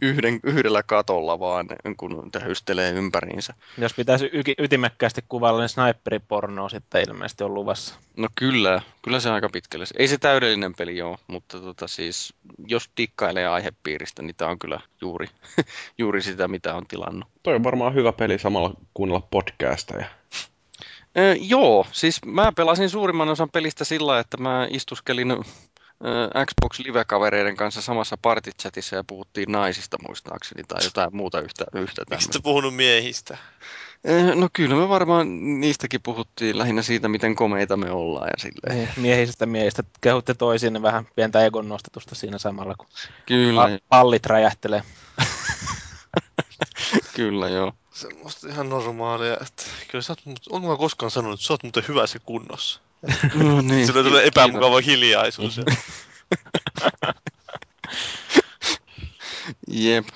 yhden, yhdellä katolla vaan, kun tähystelee ympäriinsä. Jos pitäisi y- ytimekkäästi kuvailla, niin sniperiporno sitten ilmeisesti on luvassa. No kyllä, kyllä se aika pitkälle. Ei se täydellinen peli ole, mutta tota siis, jos dikkailee aihepiiristä, niin tämä on kyllä juuri, juuri sitä, mitä on tilannut. Toi on varmaan hyvä peli samalla kuunnella podcasteja. Ee, joo, siis mä pelasin suurimman osan pelistä sillä, että mä istuskelin Xbox Live-kavereiden kanssa samassa partichatissa ja puhuttiin naisista muistaakseni tai jotain muuta yhtä, yhtä Miksi te puhunut miehistä? No kyllä me varmaan niistäkin puhuttiin lähinnä siitä, miten komeita me ollaan ja silleen. Niin, Miehisistä miehistä kehutte toisiinne vähän pientä egon nostatusta siinä samalla, kun Kyllä, pa- pallit räjähtelee. kyllä joo. Semmoista ihan normaalia, että kyllä sä oot, onko mä koskaan sanonut, että sä oot muuten hyvässä kunnossa? No niin. Sillä tulee epämukava hiljaisuus. ja- Jep.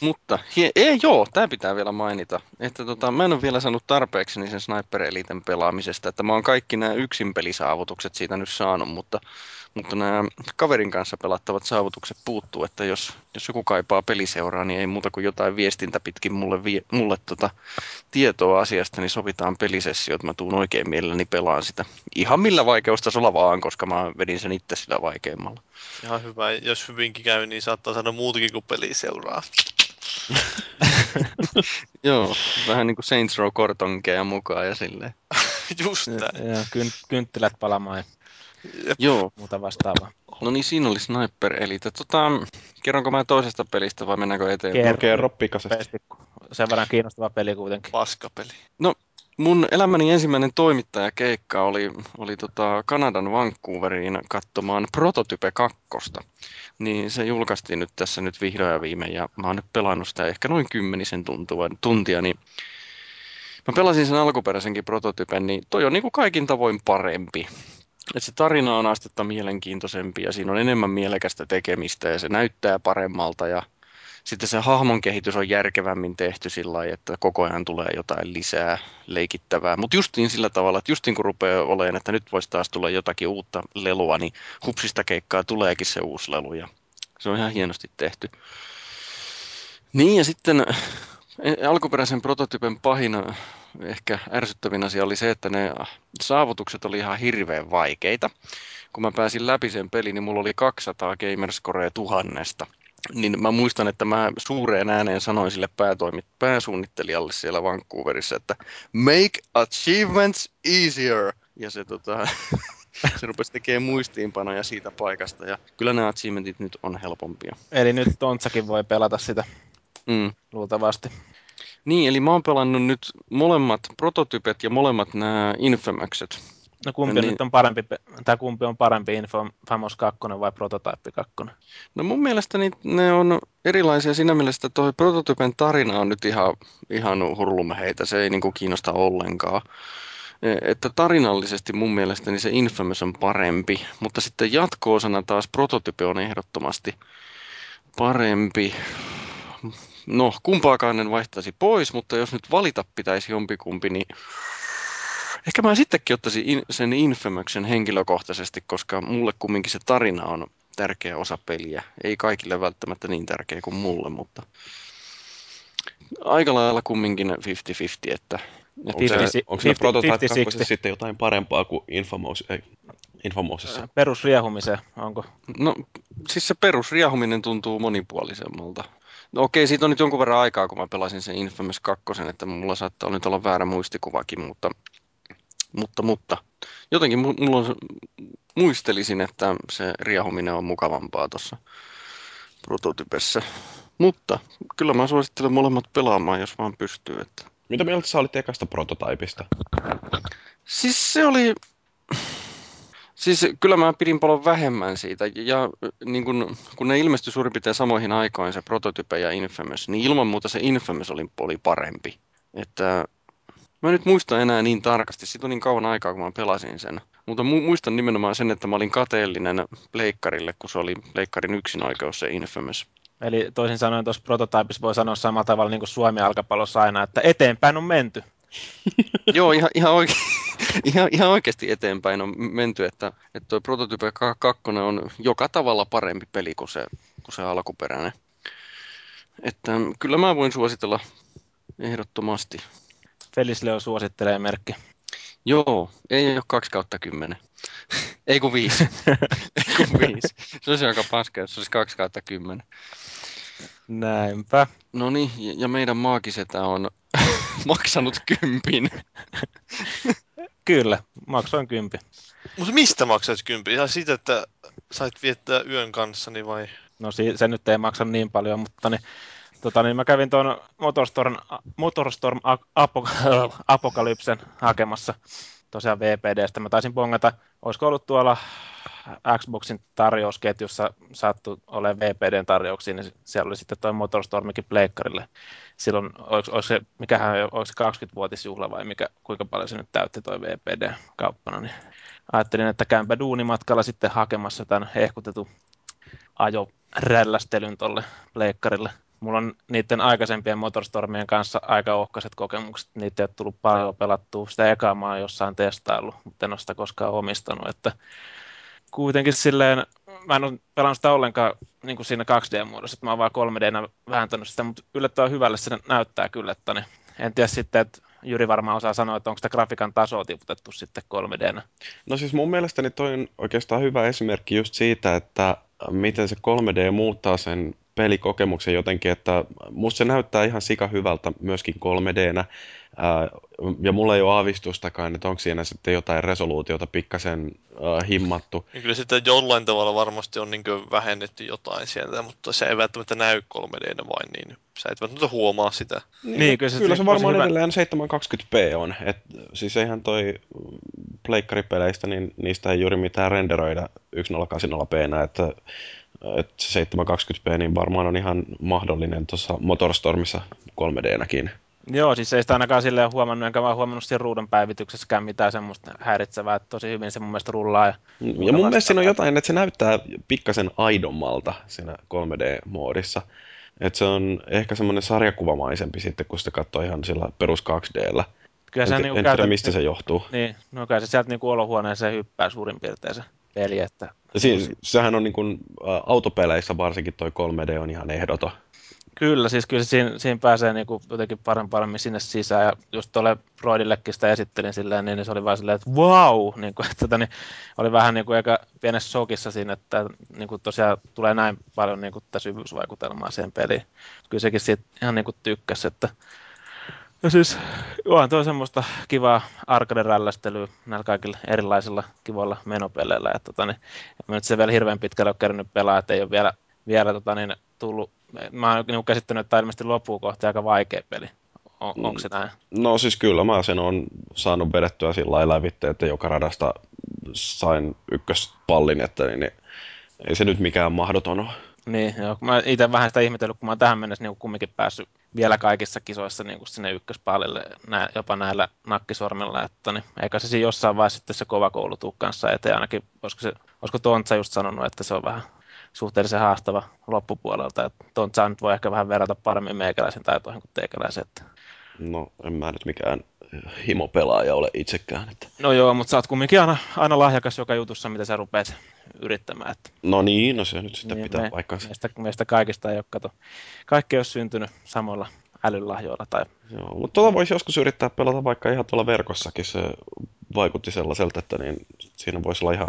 Mutta, hie, ei joo, tämä pitää vielä mainita, että tota, mä en ole vielä saanut tarpeeksi niin sen Sniper Eliten pelaamisesta, että mä oon kaikki nämä yksin pelisaavutukset siitä nyt saanut, mutta, mutta nämä kaverin kanssa pelattavat saavutukset puuttuu, että jos, jos joku kaipaa peliseuraa, niin ei muuta kuin jotain viestintä pitkin mulle, vie, mulle tota, tietoa asiasta, niin sovitaan pelisessiot, mä tuun oikein mielelläni pelaan sitä. Ihan millä vaikeustasolla vaan, koska mä vedin sen itse sillä vaikeimmalla. Ihan hyvä. Jos hyvinkin käy, niin saattaa saada muutakin kuin peliseuraa. Joo, vähän niin kuin Saints Row kortonkeja mukaan ja silleen. Just näin. Ja kyn, kynttilät palamaan ja Joo, muuta vastaavaa. no niin siinä oli Sniper Elite. Tota, kerronko mä toisesta pelistä vai mennäänkö eteenpäin? Kerro. Kerro pikaisesti. Sen verran kiinnostava peli kuitenkin. Paskapeli. Mun elämäni ensimmäinen toimittajakeikka oli, oli tota Kanadan Vancouveriin katsomaan Prototype 2. Niin se julkaistiin nyt tässä nyt vihdoin ja viimein ja mä oon nyt pelannut sitä ehkä noin kymmenisen tuntua, tuntia, niin mä pelasin sen alkuperäisenkin prototypen, niin toi on niinku kaikin tavoin parempi. Et se tarina on astetta mielenkiintoisempi ja siinä on enemmän mielekästä tekemistä ja se näyttää paremmalta ja sitten se hahmon kehitys on järkevämmin tehty sillä lailla, että koko ajan tulee jotain lisää leikittävää. Mutta justiin sillä tavalla, että justiin kun rupeaa olemaan, että nyt voisi taas tulla jotakin uutta lelua, niin hupsista keikkaa tuleekin se uusi lelu ja se on ihan hienosti tehty. Niin ja sitten alkuperäisen prototypen pahin ehkä ärsyttävin asia oli se, että ne saavutukset oli ihan hirveän vaikeita. Kun mä pääsin läpi sen pelin, niin mulla oli 200 gamerscorea tuhannesta niin mä muistan, että mä suureen ääneen sanoin sille päätoimit, pääsuunnittelijalle siellä Vancouverissa, että make achievements easier. Ja se, tota, se rupesi tekemään muistiinpanoja siitä paikasta. Ja kyllä nämä achievementit nyt on helpompia. Eli nyt Tontsakin voi pelata sitä Mm. luultavasti. Niin, eli mä oon pelannut nyt molemmat prototypet ja molemmat nämä Infamokset. No kumpi niin. niin. nyt on parempi, tai kumpi on parempi Infamous 2 vai Prototype 2? No mun mielestä ni- ne on erilaisia siinä mielessä, että toi prototypen tarina on nyt ihan, ihan hurlumeheitä. Se ei niinku kiinnosta ollenkaan. E- Että tarinallisesti mun mielestäni se Infamous on parempi, mutta sitten jatko-osana taas prototype on ehdottomasti parempi. No kumpaakaan en vaihtaisi pois, mutta jos nyt valita pitäisi jompikumpi, niin ehkä mä sittenkin ottaisin in, sen Infamoksen henkilökohtaisesti, koska mulle kumminkin se tarina on tärkeä osa peliä. Ei kaikille välttämättä niin tärkeä kuin mulle, mutta aika lailla kumminkin 50-50, että Onko, se, onko se Prototype 2 sitten jotain parempaa kuin Infamous, ei, Infamousissa? Perusriehumiseen, onko? No, siis se perusriehuminen tuntuu monipuolisemmalta. No okei, siitä on nyt jonkun verran aikaa, kun mä pelasin sen Infamous 2, että mulla saattaa nyt olla väärä muistikuvakin, mutta, mutta, mutta jotenkin mulla on, muistelisin, että se riehuminen on mukavampaa tuossa prototypessä. Mutta kyllä mä suosittelen molemmat pelaamaan, jos vaan pystyy. Että... Mitä mieltä sä olit ekasta prototypista? Siis se oli... Siis kyllä mä pidin paljon vähemmän siitä, ja niin kun, kun ne ilmestyi suurin piirtein samoihin aikoihin, se Prototype ja Infamous, niin ilman muuta se Infamous oli, oli parempi. Että mä en nyt muista enää niin tarkasti, siitä on niin kauan aikaa, kun mä pelasin sen. Mutta mu- muistan nimenomaan sen, että mä olin kateellinen pleikkarille, kun se oli pleikkarin yksin oikeus se Infamous. Eli toisin sanoen tuossa prototypissa voi sanoa samalla tavalla niin kuin Suomi alkapallossa aina, että eteenpäin on menty. Joo, ihan, ihan, oike- ihan, ihan oikeasti eteenpäin on menty, että, että tuo Prototype 2 on joka tavalla parempi peli kuin se, kuin se alkuperäinen. Että kyllä mä voin suositella ehdottomasti. Felisleo suosittelee merkki. Joo, ei ole 2 kautta 10. ei kun 5. ei kun 5. Se olisi aika paska, jos se olisi 2 kautta 10. Näinpä. No niin, ja meidän maagisetä on maksanut kympin. Kyllä, maksoin kympi. Mutta mistä maksat kympi? Ihan siitä, että sait viettää yön kanssani vai? No se nyt ei maksa niin paljon, mutta niin, tota, niin mä kävin tuon Motorstorm, Motorstorm Apokalypsen hakemassa tosiaan VPDstä. Mä taisin pongata, olisiko ollut tuolla Xboxin tarjousketjussa sattu olemaan VPDn tarjouksia, niin siellä oli sitten tuo Motorstormikin pleikkarille. Silloin, oliko, se, mikähän, oliko se 20-vuotisjuhla vai mikä, kuinka paljon se nyt täytti tuo VPD kauppana, niin ajattelin, että käympä duunimatkalla sitten hakemassa tämän hehkutetun ajorällästelyn tuolle pleikkarille. Mulla on niiden aikaisempien motorstormien kanssa aika ohkaiset kokemukset. Niitä ei ole tullut paljon pelattua. Sitä ekaa mä oon jossain testaillut, mutta en ole sitä koskaan omistanut. Että kuitenkin silleen, mä en ole pelannut sitä ollenkaan niin kuin siinä 2D-muodossa, että mä oon vaan 3D vääntänyt sitä, mutta yllättävän hyvälle se näyttää kyllä, että niin, en tiedä sitten, että Jyri varmaan osaa sanoa, että onko sitä grafiikan tasoa tiputettu sitten 3D. No siis mun mielestäni toi on oikeastaan hyvä esimerkki just siitä, että miten se 3D muuttaa sen pelikokemuksen jotenkin, että musta se näyttää ihan sika hyvältä myöskin 3Dnä. ja mulla ei ole aavistustakaan, että onko siinä sitten jotain resoluutiota pikkasen äh, himmattu. Ja kyllä sitten jollain tavalla varmasti on niin vähennetty jotain sieltä, mutta se ei välttämättä näy 3D vain, niin sä et välttämättä huomaa sitä. Niin, niin kyllä se, kyllä se varmaan edelleen 720p on. Et, siis eihän toi pleikkaripeleistä, niin niistä ei juuri mitään renderöidä 1080p, että että 720p niin varmaan on ihan mahdollinen tuossa Motorstormissa 3D-näkin. Joo, siis ei sitä ainakaan silleen huomannut, enkä vaan huomannut siinä ruudun päivityksessäkään mitään semmoista häiritsevää, että tosi hyvin se mun mielestä rullaa. Ja ja mun mielestä siinä on jotain, että se näyttää pikkasen aidommalta siinä 3D-moodissa. Että se on ehkä semmoinen sarjakuvamaisempi sitten, kun sitä katsoo ihan sillä perus 2Dllä. Kyllä se en, niin en tiedä, mistä se johtuu. Niin, no kai se sieltä niin olohuoneeseen hyppää suurin piirtein se peli. Että... Siis, sehän on niin kuin, ä, autopeleissä varsinkin toi 3D on ihan ehdoton. Kyllä, siis kyllä siinä, siinä pääsee niin kuin jotenkin paremmin, paremmin sinne sisään. Ja just tuolle Broidillekin sitä esittelin silleen, niin se oli vaan silleen, että wow! Niin kuin, että, tota, niin, oli vähän niin kuin aika pienessä shokissa siinä, että niin kuin tosiaan tulee näin paljon niin kuin, syvyysvaikutelmaa siihen peliin. Kyllä sekin siitä ihan niin kuin tykkäsi, että ja siis, onhan tuo semmoista kivaa arcade-rällästelyä näillä kaikilla erilaisilla kivoilla menopeleillä. Että, tota, niin, mä nyt se vielä hirveän pitkälle ole kerännyt pelaa, että ei ole vielä, vielä tota, niin, tullut. Mä oon niin käsittänyt, että tämä ilmeisesti loppuun kohti aika vaikea peli. On, mm. onko se näin? No siis kyllä mä sen on saanut vedettyä sillä lailla lävitteen, että joka radasta sain ykköspallin, että niin, niin, ei se nyt mikään mahdoton ole. Niin, joo. Mä itse vähän sitä ihmetellyt, kun mä oon tähän mennessä niin kumminkin päässyt vielä kaikissa kisoissa niin kuin sinne ykköspaalille nää, jopa näillä nakkisormilla, että niin, eikä se jossain vaiheessa sitten se kova koulu tuu kanssa eteen, ainakin olisiko, se, olisiko Tontsa just sanonut, että se on vähän suhteellisen haastava loppupuolelta. Että tuon nyt voi ehkä vähän verrata paremmin meikäläisen taitoihin kuin teikäläisen. Että... No, en mä nyt mikään himopelaaja ole itsekään. Että... No joo, mutta sä oot kumminkin aina, aina lahjakas joka jutussa, mitä sä rupeat yrittämään. Että... No niin, no se nyt sitä niin, pitää me, paikkansa. Meistä, meistä kaikista ei ole, kato, kaikki ei ole syntynyt samalla älylahjoilla. Tai... Joo, mutta tuota voisi joskus yrittää pelata vaikka ihan tuolla verkossakin. Se vaikutti sellaiselta, että niin siinä voisi olla ihan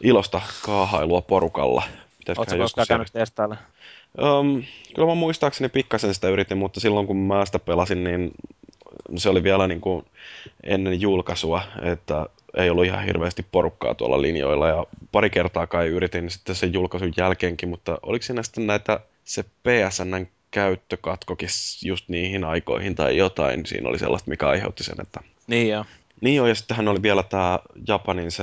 ilosta kaahailua porukalla. Oletko koskaan käynyt testailla? Um, kyllä mä muistaakseni pikkasen sitä yritin, mutta silloin kun mä sitä pelasin, niin se oli vielä niin kuin ennen julkaisua, että ei ollut ihan hirveästi porukkaa tuolla linjoilla ja pari kertaa kai yritin sitten sen julkaisun jälkeenkin, mutta oliko siinä sitten näitä se PSN käyttökatkokin just niihin aikoihin tai jotain, siinä oli sellaista, mikä aiheutti sen, että... Niin joo. Niin joo, ja sittenhän oli vielä tämä Japanin se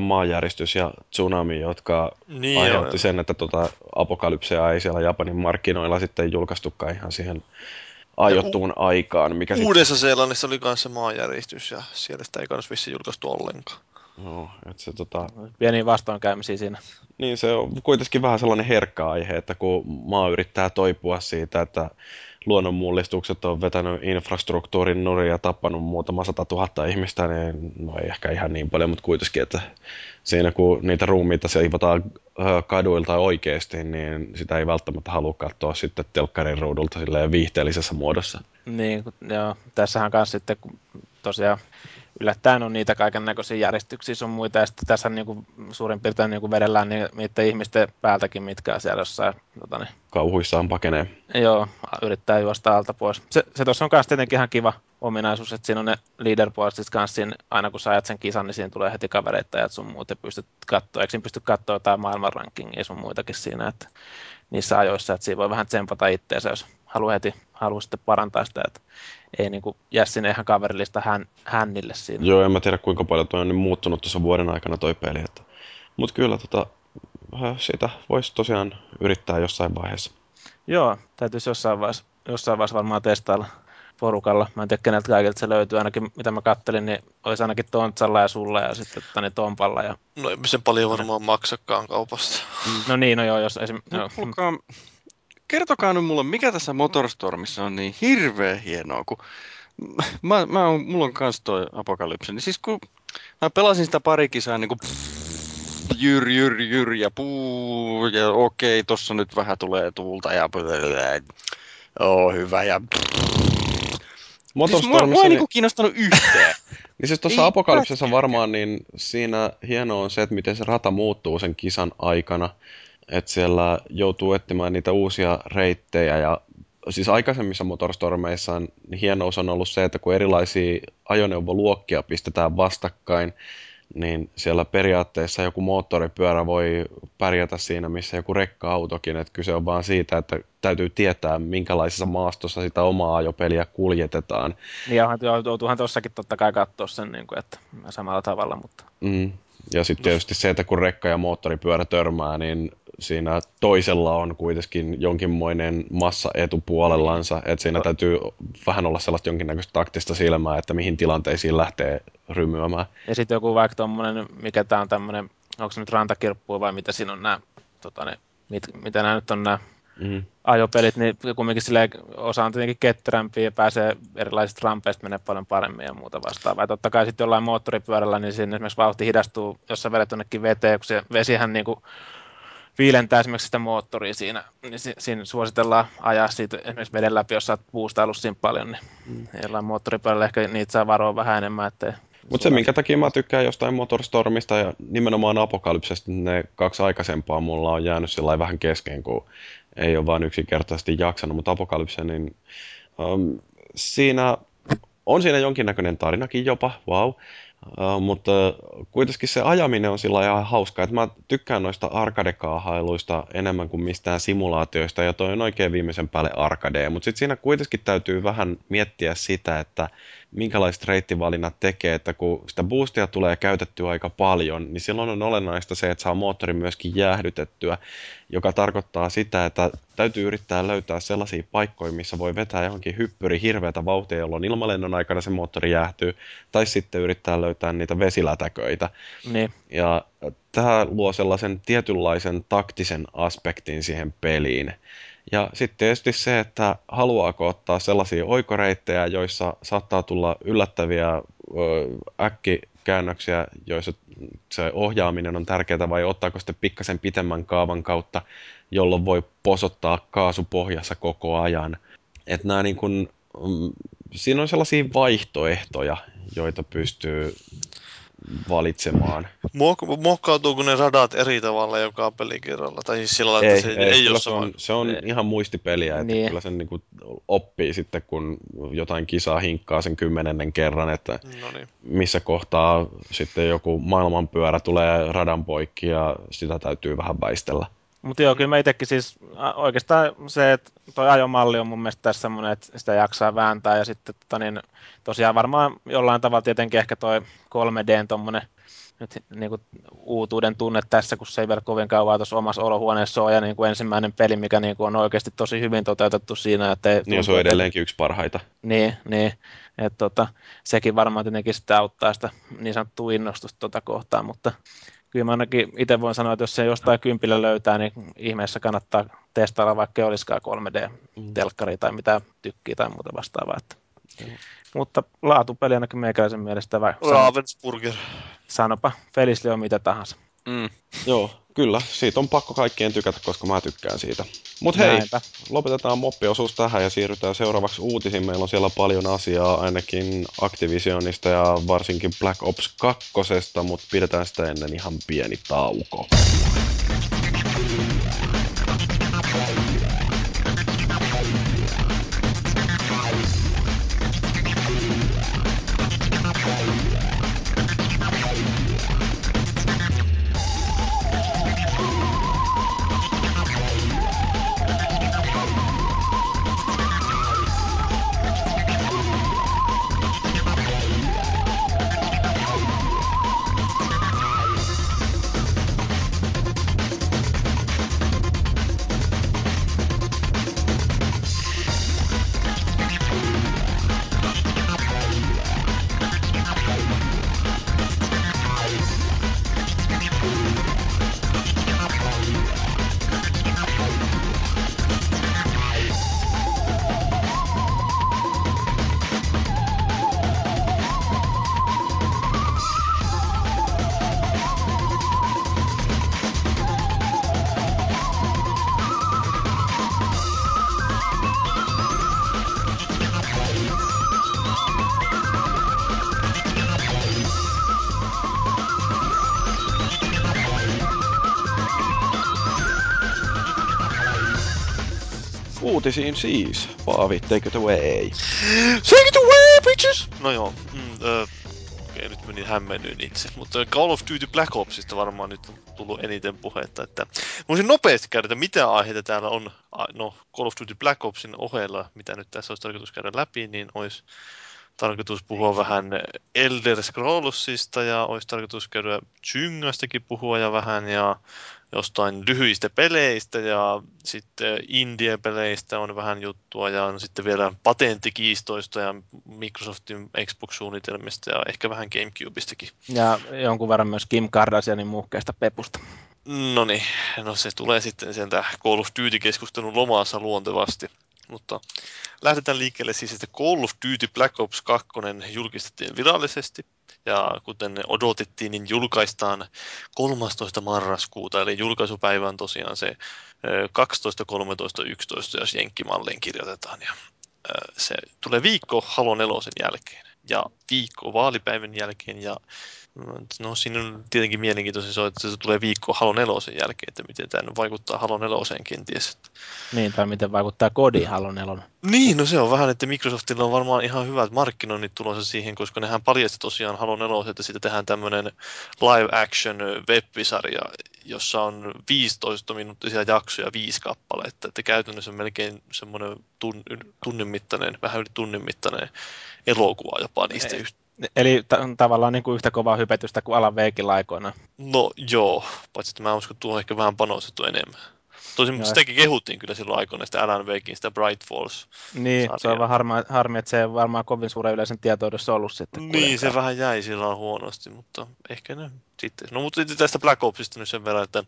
maanjäristys ja tsunami, jotka niin aiheutti joo. sen, että tota apokalypseja ei siellä Japanin markkinoilla sitten julkaistukaan ihan siihen aiottuun u- aikaan. Mikä Uudessa sit... Seelannissa oli myös se maanjäristys ja siellä sitä ei kannassa vissiin julkaistu ollenkaan. Joo, että se tota... Pieni vastoinkäymisiä siinä. Niin, se on kuitenkin vähän sellainen herkkä aihe, että kun maa yrittää toipua siitä, että luonnonmullistukset on vetänyt infrastruktuurin nurin ja tappanut muutama sata tuhatta ihmistä, niin no ei ehkä ihan niin paljon, mutta kuitenkin, että siinä kun niitä ruumiita siivotaan kaduilta oikeasti, niin sitä ei välttämättä halua katsoa sitten telkkarin ruudulta viihteellisessä muodossa. Niin, joo. Tässähän kanssa sitten, tosiaan yllättäen on niitä kaiken näköisiä järjestyksiä sun muita, ja sitten tässä niin kuin, suurin piirtein niin kuin vedellään niin, niiden ihmisten päältäkin, mitkä on siellä jossain. Tota, niin, Kauhuissaan pakenee. Joo, yrittää juosta alta pois. Se, se tuossa on myös tietenkin ihan kiva ominaisuus, että siinä on ne leaderboardsit kanssa, aina kun sä ajat sen kisan, niin siinä tulee heti kavereita ja sun muut, ja pystyt katsoa, eikö siinä pysty katsoa jotain maailmanrankingia sun muitakin siinä, että niissä ajoissa, että siinä voi vähän tsempata itseensä, jos haluaa heti haluaa sitten parantaa sitä, että ei niin kuin jää sinne ihan kaverillista hän, hännille siinä. Joo, en mä tiedä kuinka paljon toi on niin muuttunut tuossa vuoden aikana toi peli. Että... Mutta kyllä tota, sitä voisi tosiaan yrittää jossain vaiheessa. Joo, täytyisi jossain vaiheessa, jossain vaiheessa varmaan testailla porukalla. Mä en tiedä keneltä kaikilta se löytyy, ainakin mitä mä kattelin, niin olisi ainakin Tontsalla ja sulla ja sitten tani Tompalla. Ja... No ei sen paljon varmaan maksakaan kaupasta. No niin, no joo, jos esim... No, no kertokaa nyt mulle, mikä tässä Motorstormissa on niin hirveän hienoa, kun mä, mä on, mulla on kans toi apokalypse, niin siis kun mä pelasin sitä pari kisaa niin kuin jyr, jyr, jyr ja puu, ja okei, tossa nyt vähän tulee tuulta ja oo hyvä ja Motorstormissa... Siis mua, mua ei niin... niinku kiinnostanut yhtään. niin siis tuossa apokalypsessa varmaan niin siinä hienoa on se, että miten se rata muuttuu sen kisan aikana että siellä joutuu etsimään niitä uusia reittejä ja siis aikaisemmissa motorstormeissa hienous on ollut se, että kun erilaisia ajoneuvoluokkia pistetään vastakkain, niin siellä periaatteessa joku moottoripyörä voi pärjätä siinä, missä joku rekka-autokin. Että kyse on vaan siitä, että täytyy tietää, minkälaisessa maastossa sitä omaa ajopeliä kuljetetaan. Niin, joutuuhan tuossakin totta kai katsoa sen, niin kuin, että samalla tavalla. Mutta... Mm. Ja sitten tietysti se, että kun rekka ja moottoripyörä törmää, niin siinä toisella on kuitenkin jonkinmoinen massa etupuolellansa, että siinä täytyy vähän olla sellaista jonkinnäköistä taktista silmää, että mihin tilanteisiin lähtee rymyämään. Ja sitten joku vaikka tuommoinen, mikä tämä on tämmöinen, onko se nyt rantakirppua vai mitä siinä on nämä, tota, ne, mit, mitä nämä nyt on nämä mm. ajopelit, niin kumminkin sille osa on tietenkin ketterämpiä ja pääsee erilaisista rampeista menee paljon paremmin ja muuta vastaavaa. Totta kai sitten jollain moottoripyörällä, niin siinä esimerkiksi vauhti hidastuu, jos sä vedät jonnekin veteen, kun se vesihän niin kuin viilentää esimerkiksi sitä moottoria siinä, niin si- siinä suositellaan ajaa siitä esimerkiksi veden läpi, jos sä oot puustaillut siinä paljon, niin mm. jollain moottoripyörällä ehkä niitä saa varoa vähän enemmän, ettei mutta se, minkä takia mä tykkään jostain Motorstormista ja nimenomaan Apokalypsesta, ne kaksi aikaisempaa mulla on jäänyt sillä vähän kesken, kun ei ole vain yksinkertaisesti jaksanut. Mutta Apokalypse, niin um, siinä on siinä jonkinnäköinen tarinakin jopa, wow. Mutta kuitenkin se ajaminen on sillä ihan hauskaa, että mä tykkään noista arcade-kaahailuista enemmän kuin mistään simulaatioista, ja toi on oikein viimeisen päälle arcade, mutta sitten siinä kuitenkin täytyy vähän miettiä sitä, että minkälaiset reittivalinnat tekee, että kun sitä boostia tulee käytettyä aika paljon, niin silloin on olennaista se, että saa moottorin myöskin jäähdytettyä. joka tarkoittaa sitä, että täytyy yrittää löytää sellaisia paikkoja, missä voi vetää johonkin hyppyri hirveätä vauhtia, jolloin ilmalennon aikana se moottori jäähtyy, tai sitten yrittää löytää niitä vesilätäköitä. Niin. Ja tämä luo sellaisen tietynlaisen taktisen aspektin siihen peliin. Ja sitten tietysti se, että haluaako ottaa sellaisia oikoreittejä, joissa saattaa tulla yllättäviä äkkikäännöksiä, joissa se ohjaaminen on tärkeää, vai ottaako sitten pikkasen pitemmän kaavan kautta, jolloin voi posottaa kaasupohjassa koko ajan. Että nämä niin kun, mm, siinä on sellaisia vaihtoehtoja, joita pystyy valitsemaan. Muokkautuuko ne radat eri tavalla joka pelikerralla? Tai siis sillä ei, että se ei, ei ole se on, se on ihan muistipeliä, että niin. kyllä sen niin kuin oppii sitten, kun jotain kisaa hinkkaa sen kymmenennen kerran, että Noniin. missä kohtaa sitten joku maailmanpyörä tulee radan poikki ja sitä täytyy vähän väistellä. Mutta joo, kyllä mä itsekin siis oikeastaan se, että toi ajomalli on mun mielestä tässä semmoinen, että sitä jaksaa vääntää ja sitten tota, niin, tosiaan varmaan jollain tavalla tietenkin ehkä toi 3D tommonen nyt niin kuin uutuuden tunne tässä, kun se ei vielä kovin kauan tuossa omassa olohuoneessa ole, ja niin kuin ensimmäinen peli, mikä niin kuin on oikeasti tosi hyvin toteutettu siinä. Että niin, tuntuu, se on edelleenkin yksi parhaita. Niin, niin että tota, sekin varmaan tietenkin sitä auttaa sitä niin sanottua innostusta tuota kohtaan, mutta kyllä mä ainakin itse voin sanoa, että jos se jostain kympillä löytää, niin ihmeessä kannattaa testailla vaikka ei olisikaan 3D-telkkari mm. tai mitä tykkii tai muuta vastaavaa. Että. Mm. Mutta laatupeli ainakin meikäläisen mielestä. Vai, Ravensburger. Sanopa, Felisli on mitä tahansa. Mm. Joo, kyllä. Siitä on pakko kaikkien tykätä, koska mä tykkään siitä. Mutta hei, Näinpä. lopetetaan moppiosuus tähän ja siirrytään seuraavaksi uutisiin. Meillä on siellä paljon asiaa ainakin Activisionista ja varsinkin Black Ops 2, mutta pidetään sitä ennen ihan pieni tauko. Uutisiin siis. Paavi, take it away. Take it away, bitches! No joo, mm, uh, okei, nyt menin hämmennyin itse. Mutta Call of Duty Black Opsista varmaan nyt on tullut eniten puhetta. Että voisin nopeasti käydä, että mitä aiheita täällä on. No, Call of Duty Black Opsin ohella, mitä nyt tässä olisi tarkoitus käydä läpi, niin olisi tarkoitus puhua vähän Elder Scrollsista ja olisi tarkoitus käydä Chyngastakin puhua ja vähän ja jostain lyhyistä peleistä ja sitten indie-peleistä on vähän juttua ja on sitten vielä patenttikiistoista ja Microsoftin Xbox-suunnitelmista ja ehkä vähän Gamecubistakin. Ja jonkun verran myös Kim Kardashianin muhkeesta pepusta. No niin, no se tulee sitten sieltä Call of Duty-keskustelun lomassa luontevasti. Mutta lähdetään liikkeelle siis, että Call of Duty Black Ops 2 julkistettiin virallisesti. Ja kuten odotettiin, niin julkaistaan 13. marraskuuta, eli julkaisupäivä on tosiaan se 12, 13, 11, jos Jenkkimalliin kirjoitetaan. Ja se tulee viikko Halo 4 jälkeen ja viikko vaalipäivän jälkeen ja No siinä on tietenkin mielenkiintoista se, että se tulee viikko Halo 4 jälkeen, että miten tämä vaikuttaa Halo 4 kenties. Niin, tai miten vaikuttaa kodi Halo 4. Niin, no se on vähän, että Microsoftilla on varmaan ihan hyvät markkinoinnit tulossa siihen, koska nehän paljasti tosiaan Halo 4, että siitä tehdään tämmöinen live action web-sarja, jossa on 15 minuuttisia jaksoja, viisi kappaletta, että käytännössä melkein semmoinen tunnin mittainen, vähän yli tunnin mittainen elokuva jopa niistä yhtä Eli t- tavallaan niin kuin yhtä kovaa hypetystä kuin Alan Veikin aikoina. No joo, paitsi että mä uskon, että tuo on ehkä vähän panostettu enemmän. Tosin Joo. sitäkin kehuttiin kyllä silloin aikoina, sitä Alan Wakein, sitä Bright Falls. Niin, sarjaa. se on vähän harmi, harmi, että se ei varmaan kovin suuren yleisen tietoudessa ollut sitten. Niin, kuitenkaan. se vähän jäi silloin huonosti, mutta ehkä ne sitten. No mutta tästä Black Opsista nyt sen verran, että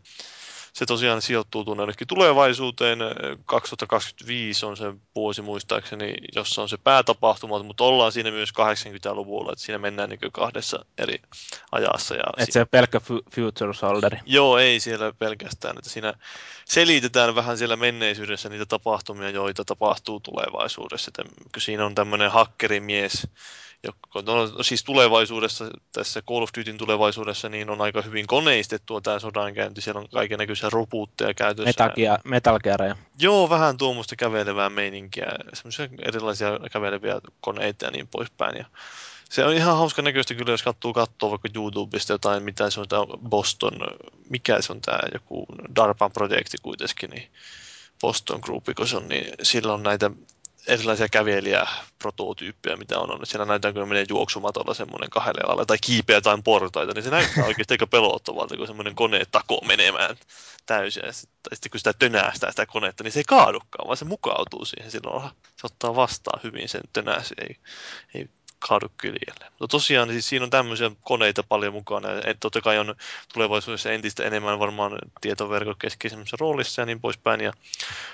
se tosiaan sijoittuu tuonne tulevaisuuteen. 2025 on se vuosi muistaakseni, jossa on se päätapahtuma, mutta ollaan siinä myös 80-luvulla, että siinä mennään niin kahdessa eri ajassa. Ja Et se pelkkä future solderi. Joo, ei siellä pelkästään. Että siinä selitetään vähän siellä menneisyydessä niitä tapahtumia, joita tapahtuu tulevaisuudessa. Että siinä on tämmöinen hakkerimies, joka no, siis tulevaisuudessa, tässä Call of Dutyn tulevaisuudessa, niin on aika hyvin koneistettua tämä sodankäynti. Siellä on kaiken näköisiä robuutteja käytössä. Metal Gearia. Joo, vähän tuommoista kävelevää meininkiä, semmoisia erilaisia käveleviä koneita ja niin poispäin. Ja se on ihan hauska näköistä kyllä, jos katsoo, katsoo vaikka YouTubesta jotain, mitä se on tämä Boston, mikä se on tämä joku DARPAn projekti kuitenkin, niin Boston Group, kun se on, niin sillä on näitä erilaisia kävelijäprototyyppejä, mitä on. Siellä näytetään, kun menee juoksumatolla semmoinen kahdelle alalle tai kiipeä jotain portaita, niin se näyttää oikeasti aika pelottavalta, kun semmoinen kone takoo menemään täysin. Ja sitten, sitten kun sitä tönäästää sitä konetta, niin se ei kaadukaan, vaan se mukautuu siihen silloin. Se ottaa vastaan hyvin sen tönäsi, ei, ei kaadu kyljelle. Mutta tosiaan siis siinä on tämmöisiä koneita paljon mukana, että totta kai on tulevaisuudessa entistä enemmän varmaan tietoverkot keskeisemmässä roolissa ja niin poispäin. Ja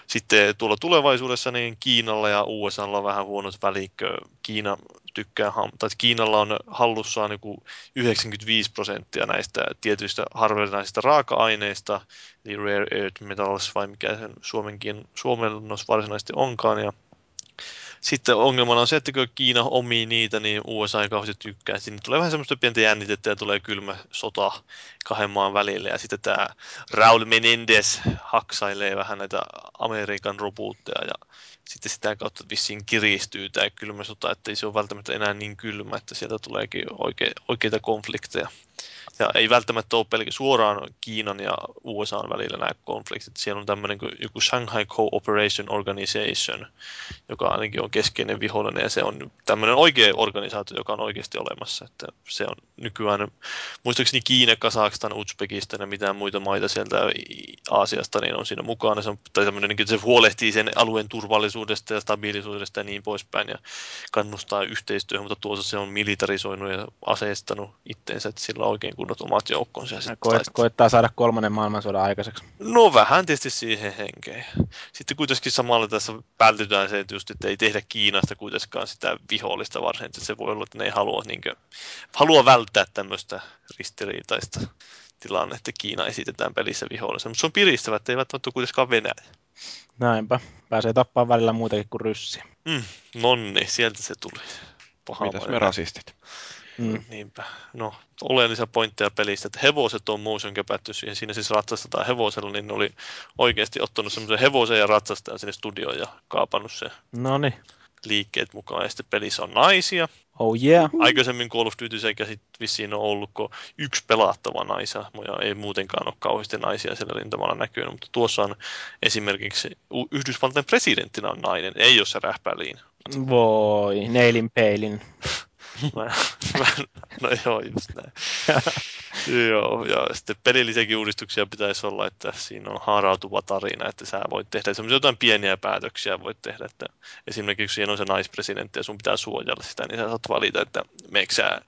sitten tuolla tulevaisuudessa niin Kiinalla ja USAlla on vähän huonot välikkö. Kiina tykkää, tai Kiinalla on hallussaan niin 95 prosenttia näistä tietyistä harvinaisista raaka-aineista, eli rare earth metals, vai mikä sen suomenkin, suomennos varsinaisesti onkaan, ja sitten ongelmana on se, että kun Kiina omii niitä, niin USA ei kauheasti tykkää. Sinne tulee vähän semmoista pientä jännitettä ja tulee kylmä sota kahden maan välille. Ja sitten tämä Raul Menendez haksailee vähän näitä Amerikan robuutteja ja sitten sitä kautta vissiin kiristyy tämä kylmä sota, että ei se ole välttämättä enää niin kylmä, että sieltä tuleekin oike, oikeita konflikteja. Ja ei välttämättä ole pelkästään suoraan Kiinan ja USA välillä nämä konfliktit. Siellä on tämmöinen kuin joku Shanghai Cooperation Organization, joka ainakin on keskeinen vihollinen ja se on tämmöinen oikea organisaatio, joka on oikeasti olemassa. Että se on nykyään, muistaakseni Kiina, Kazakstan, Uzbekistan ja mitään muita maita sieltä Aasiasta, niin on siinä mukana. Se, on, tai tämmöinen, niin se huolehtii sen alueen turvallisuudesta ja stabiilisuudesta ja niin poispäin ja kannustaa yhteistyöhön, mutta tuossa se on militarisoinut ja aseistanut itteensä, että sillä on oikein kunnot omat joukkonsa. Ja koet, koettaa saada kolmannen maailmansodan aikaiseksi. No vähän tietysti siihen henkeen. Sitten kuitenkin samalla tässä vältytään se, että, just, että ei tehdä Kiinasta kuitenkaan sitä vihollista varsin, että se voi olla, että ne ei halua, niin kuin, halua välttää tämmöistä ristiriitaista tilanne, että Kiina esitetään pelissä vihollisena. Mutta se on piristävä, että ei välttämättä kuitenkaan Venäjä. Näinpä. Pääsee tappaa välillä muutakin kuin ryssiä. Mm, nonni, sieltä se tuli. Paha Mitäs me rasistit? Mm. Niinpä. No, oleellisia pointteja pelistä, että hevoset on motion käpätty siihen. Siinä siis ratsastetaan hevosella, niin ne oli oikeasti ottanut semmoisen hevosen ja ratsastajan sinne studioon ja kaapannut se Noniin. liikkeet mukaan. Ja sitten pelissä on naisia. Oh yeah. Aikaisemmin Call of Duty sekä sitten vissiin on ollut kun yksi pelattava naisa, ja ei muutenkaan ole kauheasti naisia siellä rintamalla näkynyt, mutta tuossa on esimerkiksi Yhdysvaltain presidenttinä on nainen, ei ole se rähpäliin. Voi, neilin peilin. Mä, mä, no joo, just näin. joo, ja sitten pelillisiäkin uudistuksia pitäisi olla, että siinä on haarautuva tarina, että sä voit tehdä semmoisia jotain pieniä päätöksiä voit tehdä, että esimerkiksi siinä on se naispresidentti ja sun pitää suojella sitä, niin sä saat valita, että meikö sä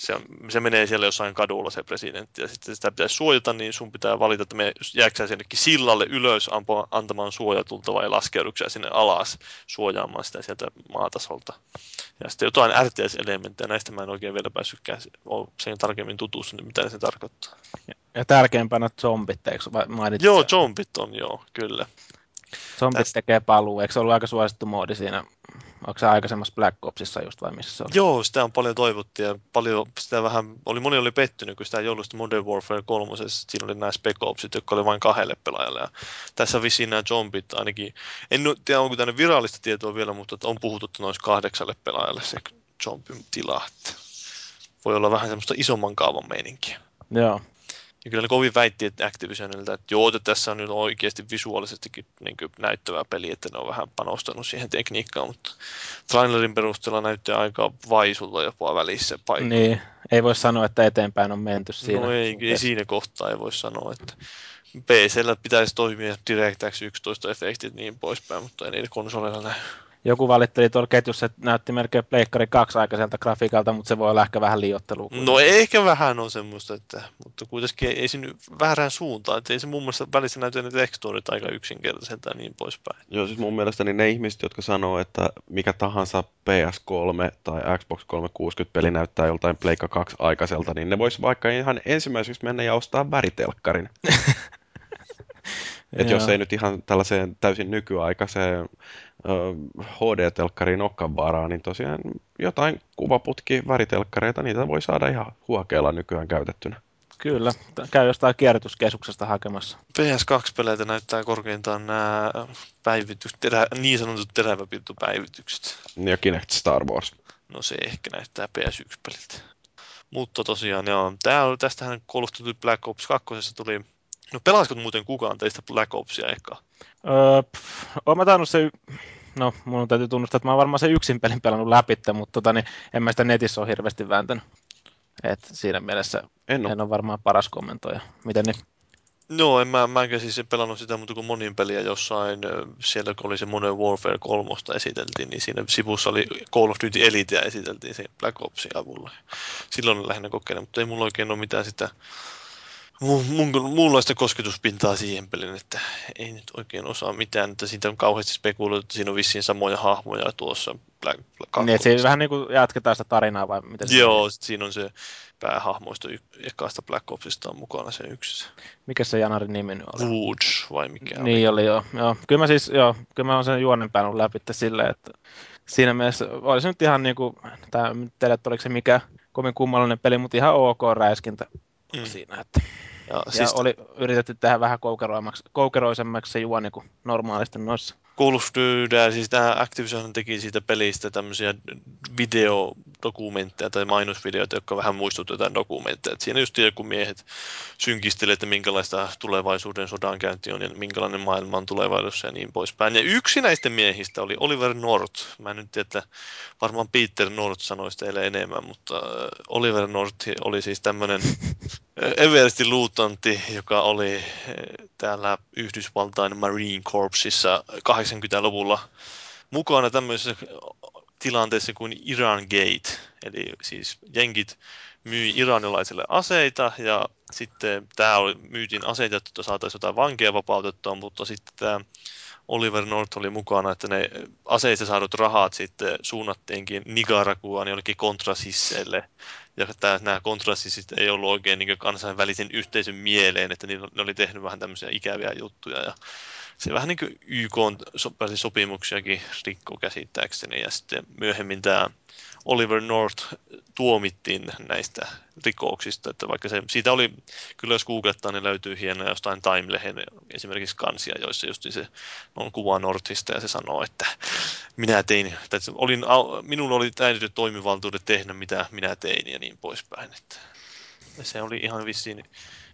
se, se menee siellä jossain kadulla se presidentti ja sitten sitä pitäisi suojata, niin sun pitää valita, että me jääksä sinnekin sillalle ylös ampa, antamaan suojatulta vai laskeuduksä sinne alas suojaamaan sitä sieltä maatasolta. Ja sitten jotain RTS-elementtejä, näistä mä en oikein vielä päässyt ole sen tarkemmin tutustunut, mitä se tarkoittaa. Ja tärkeimpänä zombit, eikö mainitsit? Joo, zombit on joo, kyllä. Zombit Tästä... tekee paluu, eikö se ollut aika suosittu moodi siinä Onko se aikaisemmassa Black Opsissa just vai missä se on? Joo, sitä on paljon toivottu ja paljon sitä vähän, oli, moni oli pettynyt, kun sitä ei ollut Modern Warfare 3, siinä oli nämä Spec Opsit, jotka oli vain kahdelle pelaajalle. Ja tässä vissiin nämä zombit ainakin, en tiedä onko tänne virallista tietoa vielä, mutta on puhuttu noin kahdeksalle pelaajalle se zombin tila. Että voi olla vähän semmoista isomman kaavan meininkiä. Joo. Ja kyllä ne kovin väitti että Activisionilta, että joo, että tässä on nyt oikeasti visuaalisestikin niin näyttävää peli, että ne on vähän panostanut siihen tekniikkaan, mutta trailerin perusteella näyttää aika vaisulta jopa välissä paikka. Niin, ei voi sanoa, että eteenpäin on menty siinä. No ei, ei siinä kohtaa ei voi sanoa, että PCllä pitäisi toimia DirectX 11 efektit niin poispäin, mutta ei niitä konsoleilla näy. Joku valitteli tuolla ketjussa, että näytti melkein Pleikkari 2 aikaiselta grafiikalta, mutta se voi olla ehkä vähän liiottelu. No ehkä vähän on semmoista, että, mutta kuitenkin ei siinä väärään suuntaan. Että ei se muun muassa välissä näytä ne tekstuurit aika yksinkertaiselta ja niin poispäin. Joo, siis mun mielestä niin ne ihmiset, jotka sanoo, että mikä tahansa PS3 tai Xbox 360 peli näyttää joltain Pleikka 2 aikaiselta, niin ne vois vaikka ihan ensimmäiseksi mennä ja ostaa väritelkkarin. Et jos ei nyt ihan tällaiseen täysin nykyaikaiseen HD-telkkariin olekaan varaa, niin tosiaan jotain kuvaputki väritelkkareita, niitä voi saada ihan huokeella nykyään käytettynä. Kyllä, käy jostain kierrätyskeskuksesta hakemassa. PS2-peleitä näyttää korkeintaan nämä päivitys, terä, niin sanotut teräväpirtupäivitykset. Ja Kinect Star Wars. No se ehkä näyttää PS1-peliltä. Mutta tosiaan, joo, tää oli, tästähän Call of Duty Black Ops 2 tuli No pelaasiko muuten kukaan teistä Black Opsia eka? Öö, pff, oon mä tainnut se, no mun täytyy tunnustaa, että mä oon varmaan se yksin pelin pelannut läpi, mutta tota, niin, en mä sitä netissä ole hirveästi vääntänyt. Et siinä mielessä en, en ole varmaan paras kommentoija. Miten niin? No, en mä, mä enkä siis pelannut sitä, mutta kun monin peliä jossain, siellä kun oli se Modern Warfare 3 esiteltiin, niin siinä sivussa oli Call of Duty Elite ja esiteltiin se Black Opsin avulla. Silloin lähinnä kokeilin, mutta ei mulla oikein ole mitään sitä mun, muunlaista kosketuspintaa siihen peliin, että ei nyt oikein osaa mitään, että siitä on kauheasti spekuloitu, että siinä on vissiin samoja hahmoja tuossa Black, Black Niin, että vähän niin kuin jatketaan sitä tarinaa vai miten se Joo, sit siinä on se päähahmoista ekaasta Black Opsista on mukana se yksi. Mikä se Janarin nimi nyt oli? Woods vai mikä Niin oli, joo. joo. Kyllä mä siis, joo, kyllä mä oon sen juonen päänyt läpi silleen, että siinä mielessä olisi nyt ihan niin kuin, tämä, että oliko se mikä kovin kummallinen peli, mutta ihan ok räiskintä mm. siinä, että ja, ja siis oli yritetty tehdä vähän koukeroisemmaksi se juoni kuin normaalisti noissa. Call of Duty, siis tämä Activision teki siitä pelistä tämmöisiä videodokumentteja tai mainosvideoita, jotka vähän muistuttivat jotain dokumentteja. Et siinä just joku miehet synkistelee, että minkälaista tulevaisuuden sodankäynti on ja minkälainen maailma on tulevaisuudessa ja niin poispäin. Ja yksi näistä miehistä oli Oliver North. Mä en nyt tiedä, että varmaan Peter North sanoisi teille enemmän, mutta äh, Oliver North oli siis tämmöinen Everestin luutantti, joka oli eh, täällä Yhdysvaltain Marine Corpsissa 80-luvulla mukana tämmöisessä tilanteessa kuin Iran Gate. Eli siis jenkit myi iranilaisille aseita ja sitten tämä oli, myytiin aseita, että saataisiin jotain vankeja vapautettua, mutta sitten tämä Oliver North oli mukana, että ne aseista saadut rahat sitten suunnattiinkin Nicaraguaan jollekin kontrasisseille. Ja tämä, nämä kontrasissit ei ollut oikein niin kansainvälisen yhteisön mieleen, että ne oli tehnyt vähän tämmöisiä ikäviä juttuja. Ja se vähän niin kuin YK sopimuksiakin rikko käsittääkseni. Ja sitten myöhemmin tämä Oliver North tuomittiin näistä rikoksista, että vaikka se, siitä oli, kyllä jos googlettaa, niin löytyy hienoja jostain Time-lehen esimerkiksi kansia, joissa just se on kuva Northista ja se sanoo, että minä tein, että olin, minulla oli täydet toimivaltuudet tehdä mitä minä tein ja niin poispäin. Että se oli ihan vissiin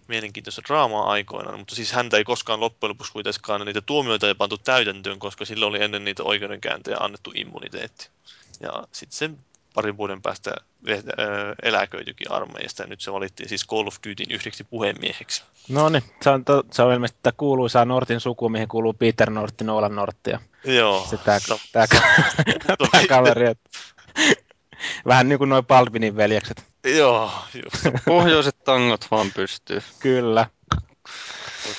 mielenkiintoista draamaa aikoinaan, mutta siis häntä ei koskaan loppujen lopuksi kuitenkaan niitä tuomioita ei pantu täytäntöön, koska sillä oli ennen niitä oikeudenkäyntejä annettu immuniteetti. Ja sitten se parin vuoden päästä eläköityikin armeijasta ja nyt se valittiin siis Call of Dutyn yhdeksi puhemieheksi. No niin, se on, to, se on ilmeisesti tämä kuuluisaa Nortin suku, mihin kuuluu Peter Nortti, Nolan Nortti ja Joo. Tämä, tämä, tämä kaveri. Vähän niin kuin noin Baldwinin veljekset. Joo, just. Pohjoiset tangot vaan pystyy. Kyllä.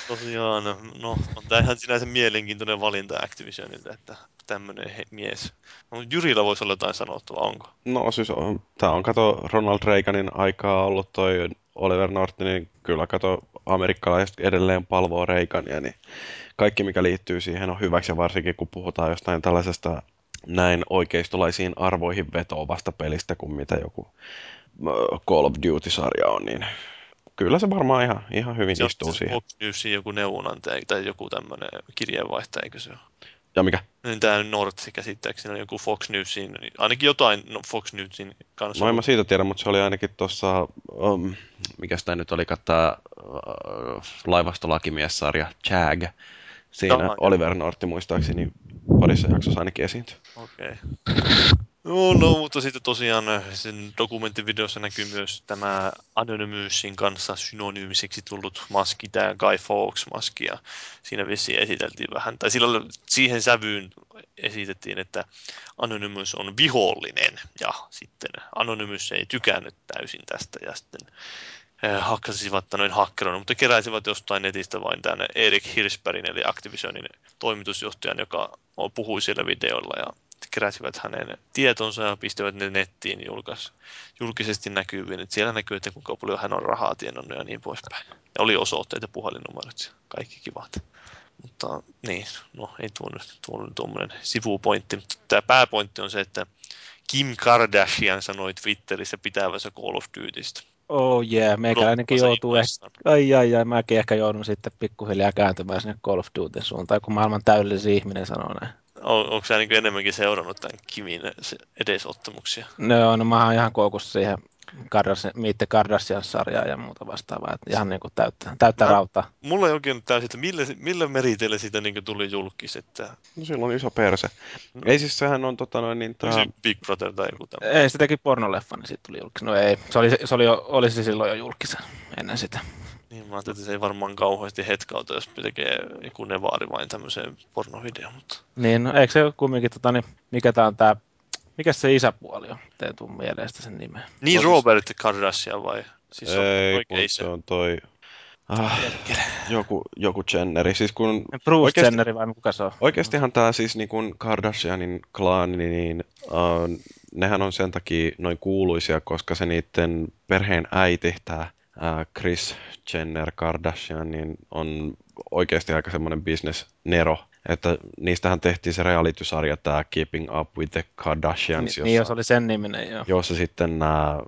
Tosiaan, no, on tämä ihan sinänsä mielenkiintoinen valinta Activisionilta, että tämmöinen mies. No, Jyrillä voisi olla jotain sanottavaa, onko? No siis on, tämä on kato Ronald Reaganin aikaa ollut toi Oliver Norton, niin kyllä kato amerikkalaiset edelleen palvoo Reagania, niin kaikki mikä liittyy siihen on hyväksi ja varsinkin kun puhutaan jostain tällaisesta näin oikeistolaisiin arvoihin vetoavasta pelistä kuin mitä joku Call of Duty-sarja on, niin kyllä se varmaan ihan, ihan hyvin se istuu siihen. Fox Newsin joku neuvonantaja tai joku tämmöinen kirjeenvaihtaja, eikö se ole? Ja mikä? Niin tämä North käsittääkseni on joku Fox Newsin, ainakin jotain no Fox Newsin kanssa. No en mä siitä tiedä, mutta se oli ainakin tuossa, um, mikä sitä nyt oli, tämä uh, laivastolakimies-sarja, Chag. Siinä Tämä, Oliver Nortti muistaakseni parissa jaksossa ainakin esiintyi. Okei. Okay. No, no, mutta sitten tosiaan sen dokumenttivideossa näkyy myös tämä Anonymousin kanssa synonyymiseksi tullut maski, tämä Guy Fawkes-maski, ja siinä vissiin esiteltiin vähän, tai silloin siihen sävyyn esitettiin, että Anonymous on vihollinen, ja sitten Anonymous ei tykännyt täysin tästä, ja sitten eh, hakkasivat noin hakkeroon, mutta keräisivät jostain netistä vain tänne Erik Hirschbergin, eli Activisionin toimitusjohtajan, joka puhui siellä videolla, ja keräsivät hänen tietonsa ja pistivät ne nettiin julkais, julkisesti näkyviin. Et siellä näkyy, että kuinka paljon hän on rahaa tienannut ja niin poispäin. Ja oli osoitteet ja puhelinnumerot kaikki kivat. Mutta niin, no ei tuo nyt tuo tuommoinen sivupointti. Mutta tämä pääpointti on se, että Kim Kardashian sanoi Twitterissä pitävänsä Call of Dutystä. Oh yeah, meikäläinenkin joutuu ehkä, ai ai ai, mäkin ehkä joudun sitten pikkuhiljaa kääntymään sinne Call of Duty suuntaan, kun maailman täydellinen ihminen sanoo näin. On, onko sä niin enemmänkin seurannut tämän Kimin edesottamuksia? No, no mä oon ihan koukussa siihen Kardashian, Miitte Kardashian-sarjaa ja muuta vastaavaa. Että ihan niin kuin täyttä, täyttä no, rautaa. Mulla ei oikein täysin, että millä, millä meriteillä siitä niin tuli julkis? Että... No silloin iso perse. No. Ei siis sehän on tota noin niin... Tää... Big Brother tai joku tämmöinen. Ei, se teki pornoleffa, niin siitä tuli julkis. No ei, se oli, se oli jo, oli se silloin jo julkis ennen sitä. Niin, mä ajattelin, että se ei varmaan kauheasti hetkauta, jos tekee joku nevaari vain tämmöiseen pornovideoon, mutta... Niin, no eikö se kumminkin, tota, niin, mikä tää on tää, mikä se isäpuoli on? Tee tuu mielestä sen nimeä. Niin, Robert Kardashian vai? Siis ei, kun se on toi... Ah, joku, joku Jenneri. Siis kun Bruce oikeasti, Jenneri vai kuka se on? Oikeastihan tämä siis niin kun Kardashianin klaani, niin uh, nehän on sen takia noin kuuluisia, koska se niiden perheen äiti, tämä Chris Jenner Kardashian, niin on oikeasti aika semmoinen business-nero. Että niistähän tehtiin se reality-sarja, tämä Keeping Up with the Kardashians. Niin, jossa, niin jos oli sen niminen, joo. Jossa sitten nämä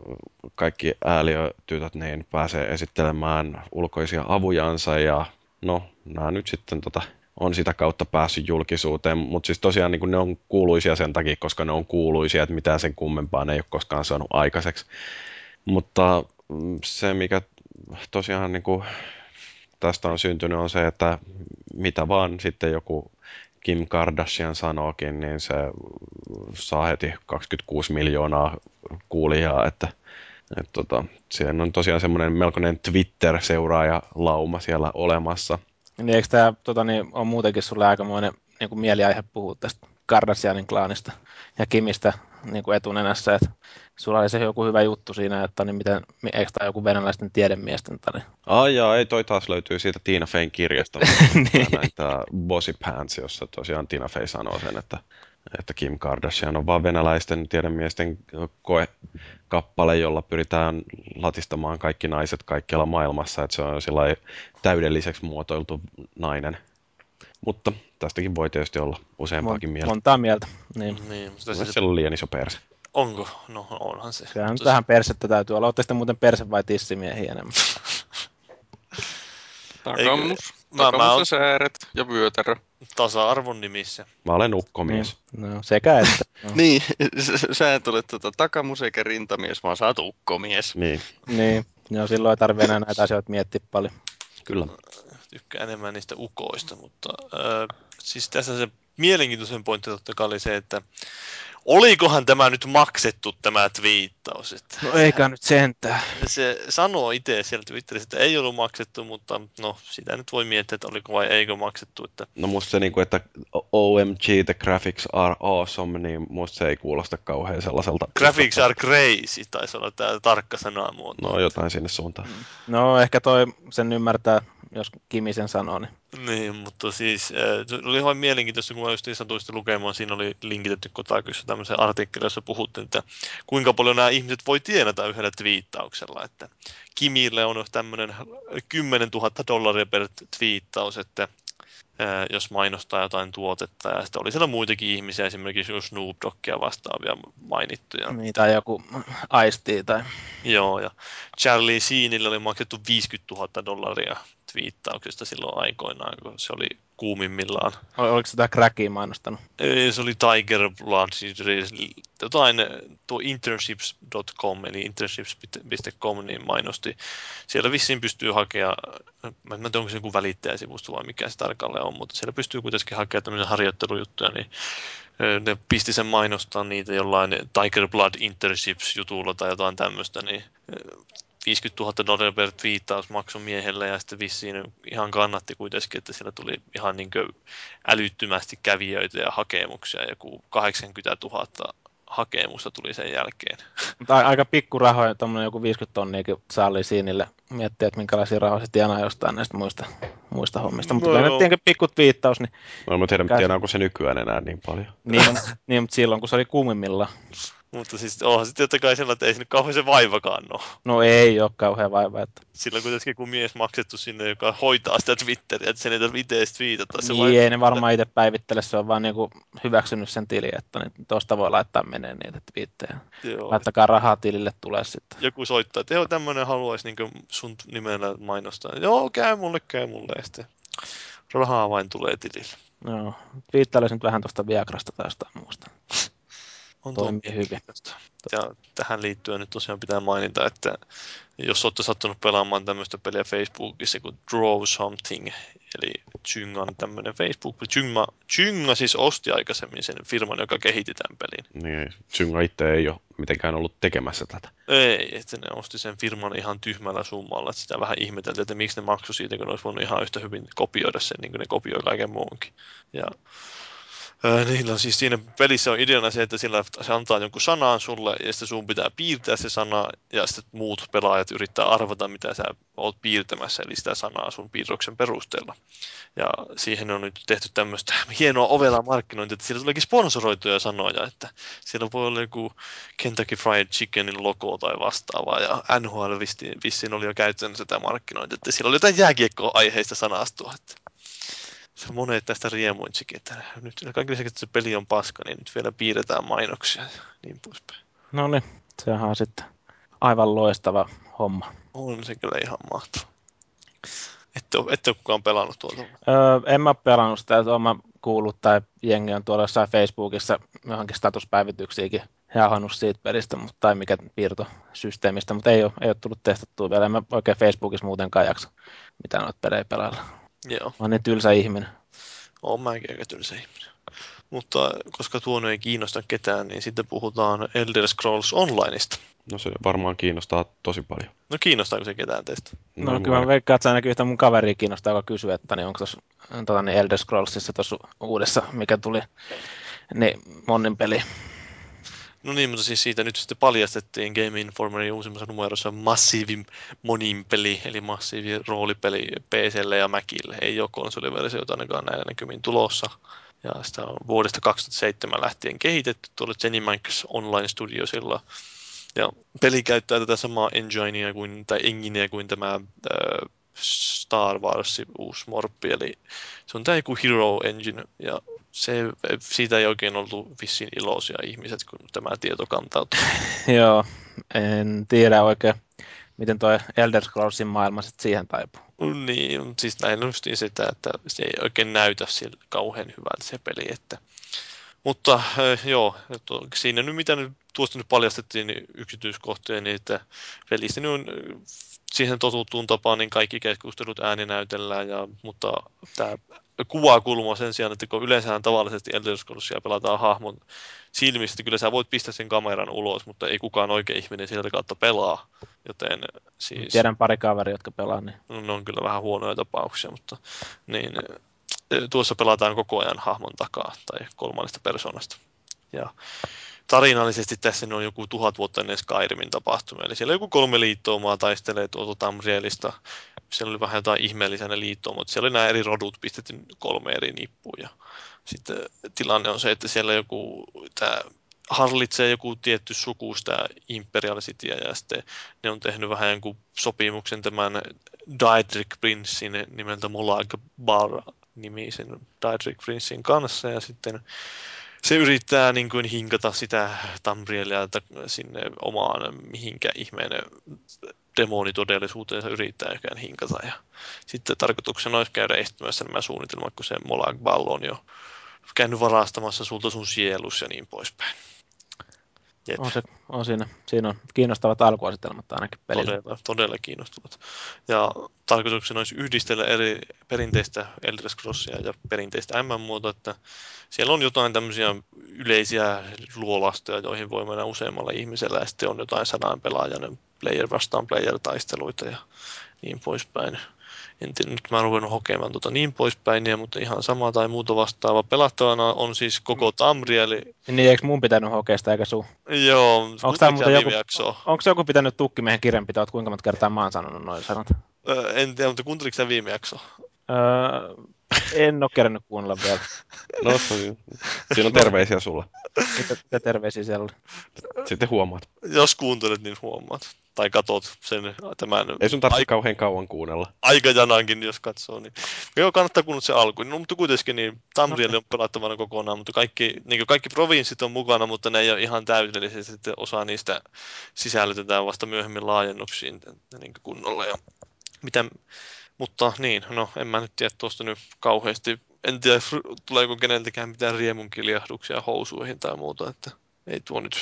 kaikki ääliötytöt niin pääsee esittelemään ulkoisia avujansa ja no, nämä nyt sitten tota, on sitä kautta päässyt julkisuuteen, mutta siis tosiaan niin ne on kuuluisia sen takia, koska ne on kuuluisia, että mitään sen kummempaa ne ei ole koskaan saanut aikaiseksi. Mutta se, mikä tosiaan niin kuin tästä on syntynyt, on se, että mitä vaan sitten joku Kim Kardashian sanookin, niin se saa heti 26 miljoonaa kuulijaa, että, että tota, siellä on tosiaan semmoinen melkoinen Twitter-seuraaja lauma siellä olemassa. Niin eikö tämä tota, niin, on muutenkin sulle aikamoinen niin kuin mieliaihe puhua tästä Kardashianin klaanista ja Kimistä niin kuin etunenässä, että sulla oli se joku hyvä juttu siinä, että niin miten, eikö tämä joku venäläisten tiedemiesten tani? Ai jaa, ei toi taas löytyy siitä Tina Fein kirjasta, niin. näitä Bossy Pants, jossa tosiaan Tina Fey sanoo sen, että, että Kim Kardashian on vaan venäläisten tiedemiesten koekappale, jolla pyritään latistamaan kaikki naiset kaikkialla maailmassa, että se on sillä täydelliseksi muotoiltu nainen. Mutta tästäkin voi tietysti olla useampaakin Mon- mieltä. Montaa mieltä, niin. niin mutta se... se on liian iso perse. Onko? No onhan se. Kyllähän nyt vähän persettä täytyy olla. Oletteko muuten perse vai tissimiehiä enemmän? Takamus. Takamus ja sääret ja vyötärö. Tasa-arvon nimissä. Mä olen ukkomies. Niin. No, sekä että. No. niin, sä et ole tuota takamus eikä rintamies, vaan sä oot ukkomies. Niin. niin. No, silloin ei tarvitse enää näitä asioita miettiä paljon. Kyllä tykkään enemmän niistä ukoista, mutta äh, siis tässä se mielenkiintoisen pointti totta kai oli se, että olikohan tämä nyt maksettu tämä twiittaus? Että no eikä nyt sentään. Se sanoo itse siellä Twitterissä, että ei ollut maksettu, mutta no sitä nyt voi miettiä, että oliko vai eikö maksettu. Että... No musta se, niin kuin, että OMG, the graphics are awesome, niin musta se ei kuulosta kauhean sellaiselta. Graphics are crazy, taisi olla tämä tarkka sanamuoto. No jotain sinne suuntaan. No ehkä toi sen ymmärtää jos Kimi sen sanoo. Niin, niin mutta siis äh, oli ihan mielenkiintoista, kun mä just satuin lukemaan, siinä oli linkitetty Kotakyssä tämmöisen artikkelin, jossa puhuttiin, että kuinka paljon nämä ihmiset voi tienata yhdellä twiittauksella, että Kimille on tämmöinen 10 000 dollaria per twiittaus, että jos mainostaa jotain tuotetta. Ja sitten oli siellä muitakin ihmisiä, esimerkiksi Snoop Doggia vastaavia mainittuja. Niin, tai joku Aisti tai... Joo, ja Charlie Sheenille oli maksettu 50 000 dollaria twiittauksesta silloin aikoinaan, kun se oli kuumimmillaan. Oliko sitä crackia mainostanut? Ei, se oli Tiger Blood, jotain tuo internships.com, eli internships.com, niin mainosti. Siellä vissiin pystyy hakea, mä en tiedä onko se joku välittäjäsivusto vai mikä se tarkalleen on, mutta siellä pystyy kuitenkin hakemaan tämmöisen harjoittelujuttuja, niin ne pisti sen mainostaa niitä jollain Tiger Blood Interships jutulla tai jotain tämmöistä, niin 50 000 dollaria per twiittaus maksoi miehelle ja sitten vissiin ihan kannatti kuitenkin, että siellä tuli ihan niin älyttömästi kävijöitä ja hakemuksia, joku 80 000 hakemusta tuli sen jälkeen. Mutta aika pikku rahoja, tuommoinen joku 50 tonniakin saalli siinille. Miettiä, että minkälaisia rahoja se tienaa jostain näistä muista, muista hommista. Mutta no, kyllä pikku viittaus. Niin no, mä tiedän, käs... onko se nykyään enää niin paljon. niin, niin, mutta silloin kun se oli kuumimmillaan. Mutta siis onhan sitten totta kai sellainen, että ei sinne kauhean se vaivakaan ole. No ei ole kauhean vaiva. Että... Silloin kuitenkin kun mies maksettu sinne, joka hoitaa sitä Twitteriä, että sen ei tarvitse itse twiitata. Se niin, ei ne varmaan itse päivittele, se on vaan niinku hyväksynyt sen tili, että niin tuosta voi laittaa menee niitä twiittejä. Joo. Laittakaa rahaa tilille tulee sitten. Joku soittaa, että joo, tämmöinen haluaisi niin sun nimellä mainostaa. Joo, käy mulle, käy mulle. Ja sitten rahaa vain tulee tilille. Joo, twiittaisin nyt vähän tuosta Viagrasta tai jostain muusta on toimii hyvin. Ja tähän liittyen nyt tosiaan pitää mainita, että jos olette sattunut pelaamaan tämmöistä peliä Facebookissa kuin Draw Something, eli Chyngan tämmöinen Facebook, Chynga, Chynga siis osti aikaisemmin sen firman, joka kehitti tämän pelin. Niin, Chynga itse ei ole mitenkään ollut tekemässä tätä. Ei, että ne osti sen firman ihan tyhmällä summalla, että sitä vähän ihmeteltiin, että miksi ne maksoi siitä, kun ne olisi voinut ihan yhtä hyvin kopioida sen, niin kuin ne kopioi kaiken muunkin. Ja Öö, niin, siis siinä pelissä on ideana se, että sillä se antaa jonkun sanan sulle ja sitten sun pitää piirtää se sana ja sitten muut pelaajat yrittää arvata, mitä sä oot piirtämässä, eli sitä sanaa sun piirroksen perusteella. Ja siihen on nyt tehty tämmöistä hienoa ovela markkinointia, että siellä tuleekin sponsoroituja sanoja, että siellä voi olla joku Kentucky Fried Chickenin logo tai vastaavaa, ja NHL vissiin oli jo käyttänyt sitä markkinointia, että siellä oli jotain jääkiekkoa-aiheista sanastua, että se monet tästä riemuitsikin, että nyt kaikki lisäksi, että se peli on paska, niin nyt vielä piirretään mainoksia ja niin poispäin. No niin, sehän on sitten aivan loistava homma. On se kyllä ihan mahtava. Ette ette ole kukaan pelannut tuolta? Öö, en mä pelannut sitä, että olen kuullut, tai jengi on tuolla jossain Facebookissa johonkin statuspäivityksiäkin jahannut siitä pelistä, mutta, tai mikä piirtosysteemistä, mutta ei ole, ei ole tullut testattua vielä. En mä oikein Facebookissa muutenkaan jaksa mitään noita pelejä pelailla. Joo. Mä oon niin tylsä ihminen. Oon mäkin aika tylsä ihminen. Mutta koska tuo ei kiinnosta ketään, niin sitten puhutaan Elder Scrolls Onlineista. No se varmaan kiinnostaa tosi paljon. No kiinnostaako se ketään teistä? No, no kyllä mä veikkaan, että se ainakin yhtä mun kaveria kiinnostaa, joka kysyy, että niin onko tuossa tota, niin Elder Scrollsissa tuossa uudessa, mikä tuli, niin monin peli. No niin, mutta siis siitä nyt sitten paljastettiin Game Informerin uusimmassa numerossa Massive monin peli, eli massiivi roolipeli PClle ja Macille. Ei ole konsoliversioita ainakaan näillä näkymin tulossa. Ja sitä on vuodesta 2007 lähtien kehitetty tuolla Zenimax Online Studiosilla. Ja peli käyttää tätä samaa enginea kuin, tai engineä kuin tämä äh, Star Wars uusi morppi, eli se on tämä joku Hero Engine, ja se, siitä ei oikein ollut vissiin iloisia ihmiset, kun tämä tieto kantautui. Joo, en tiedä oikein, miten tuo Elder Scrollsin maailma sitten siihen taipuu. Niin, siis näin on sitä, että se ei oikein näytä sille kauhean hyvältä se peli, että mutta äh, joo, siinä nyt mitä nyt tuosta nyt paljastettiin niin yksityiskohtia, niin että pelissä on siihen totuttuun tapaan niin kaikki keskustelut ääninäytellään, ja, mutta tämä kuvakulma sen sijaan, että kun yleensä tavallisesti Elder Scrollsia pelataan hahmon silmistä, että kyllä sä voit pistää sen kameran ulos, mutta ei kukaan oikein ihminen sieltä kautta pelaa. Joten siis... Tiedän pari kaveria, jotka pelaa. Niin. No, ne on kyllä vähän huonoja tapauksia, mutta niin, tuossa pelataan koko ajan hahmon takaa tai kolmannesta persoonasta. Ja tarinallisesti tässä on joku tuhat vuotta ennen Skyrimin tapahtumia. Eli siellä joku kolme liittoumaa taistelee tuolta Tamrielista. Siellä oli vähän jotain ihmeellisiä ne liittoumat, mutta siellä oli nämä eri rodut pistetty kolme eri nippuun. Sitten tilanne on se, että siellä joku tämä hallitsee joku tietty suku sitä imperialisitia ja sitten ne on tehnyt vähän jonkun sopimuksen tämän Daedric Princein nimeltä Molag Bar nimisen Daedric Princein kanssa ja sitten se yrittää niin kuin hinkata sitä Tambrielia sinne omaan mihinkä ihmeen demonitodellisuuteen se yrittääkään hinkata. Ja sitten tarkoituksena olisi käydä estämässä nämä suunnitelmat, kun se Molag Ball on jo käynyt varastamassa sulta sun sielus ja niin poispäin. Jep. On, se, on siinä. Siinä on kiinnostavat alkuasetelmat ainakin pelillä. Todella, todella kiinnostavat. Ja tarkoituksena olisi yhdistellä eri perinteistä Elder Scrollsia ja perinteistä MM-muotoa, että siellä on jotain tämmöisiä yleisiä luolastoja, joihin voi mennä useammalla ihmisellä, ja sitten on jotain sadan pelaajan player vastaan player taisteluita ja niin poispäin en tiedä, nyt mä oon ruvennut hokemaan tuota niin poispäin, ja, mutta ihan sama tai muuta vastaava. Pelattavana on siis koko Tamrieli. Niin, eikö mun pitänyt hokeista eikä sun? Joo, onko tämä muuten joku, onko joku pitänyt tukkimiehen kirjanpitoa, että kuinka monta kertaa mä oon sanonut noin sanat? Öö, en tiedä, mutta kuunteliko sä viime jaksoa? Öö, en ole kerännyt kuunnella vielä. No, siinä on terveisiä sulla. Mitä, mitä terveisiä siellä oli? Sitten huomaat. Jos kuuntelet, niin huomaat. Tai katot sen tämän... Ei sun tarvitse aika, kauhean kauan kuunnella. Aikajanankin, jos katsoo. Niin. Joo, kannattaa kuunnella se alku. No, mutta kuitenkin niin Tamrieli on pelattavana kokonaan, mutta kaikki, niin kaikki provinssit on mukana, mutta ne ei ole ihan täydellisesti. Sitten osa niistä sisällytetään vasta myöhemmin laajennuksiin niin kunnolla. Ja mitä, mutta niin, no en mä nyt tiedä tuosta nyt kauheasti. En tiedä, tuleeko keneltäkään mitään riemunkiljahduksia housuihin tai muuta, että ei tuo nyt...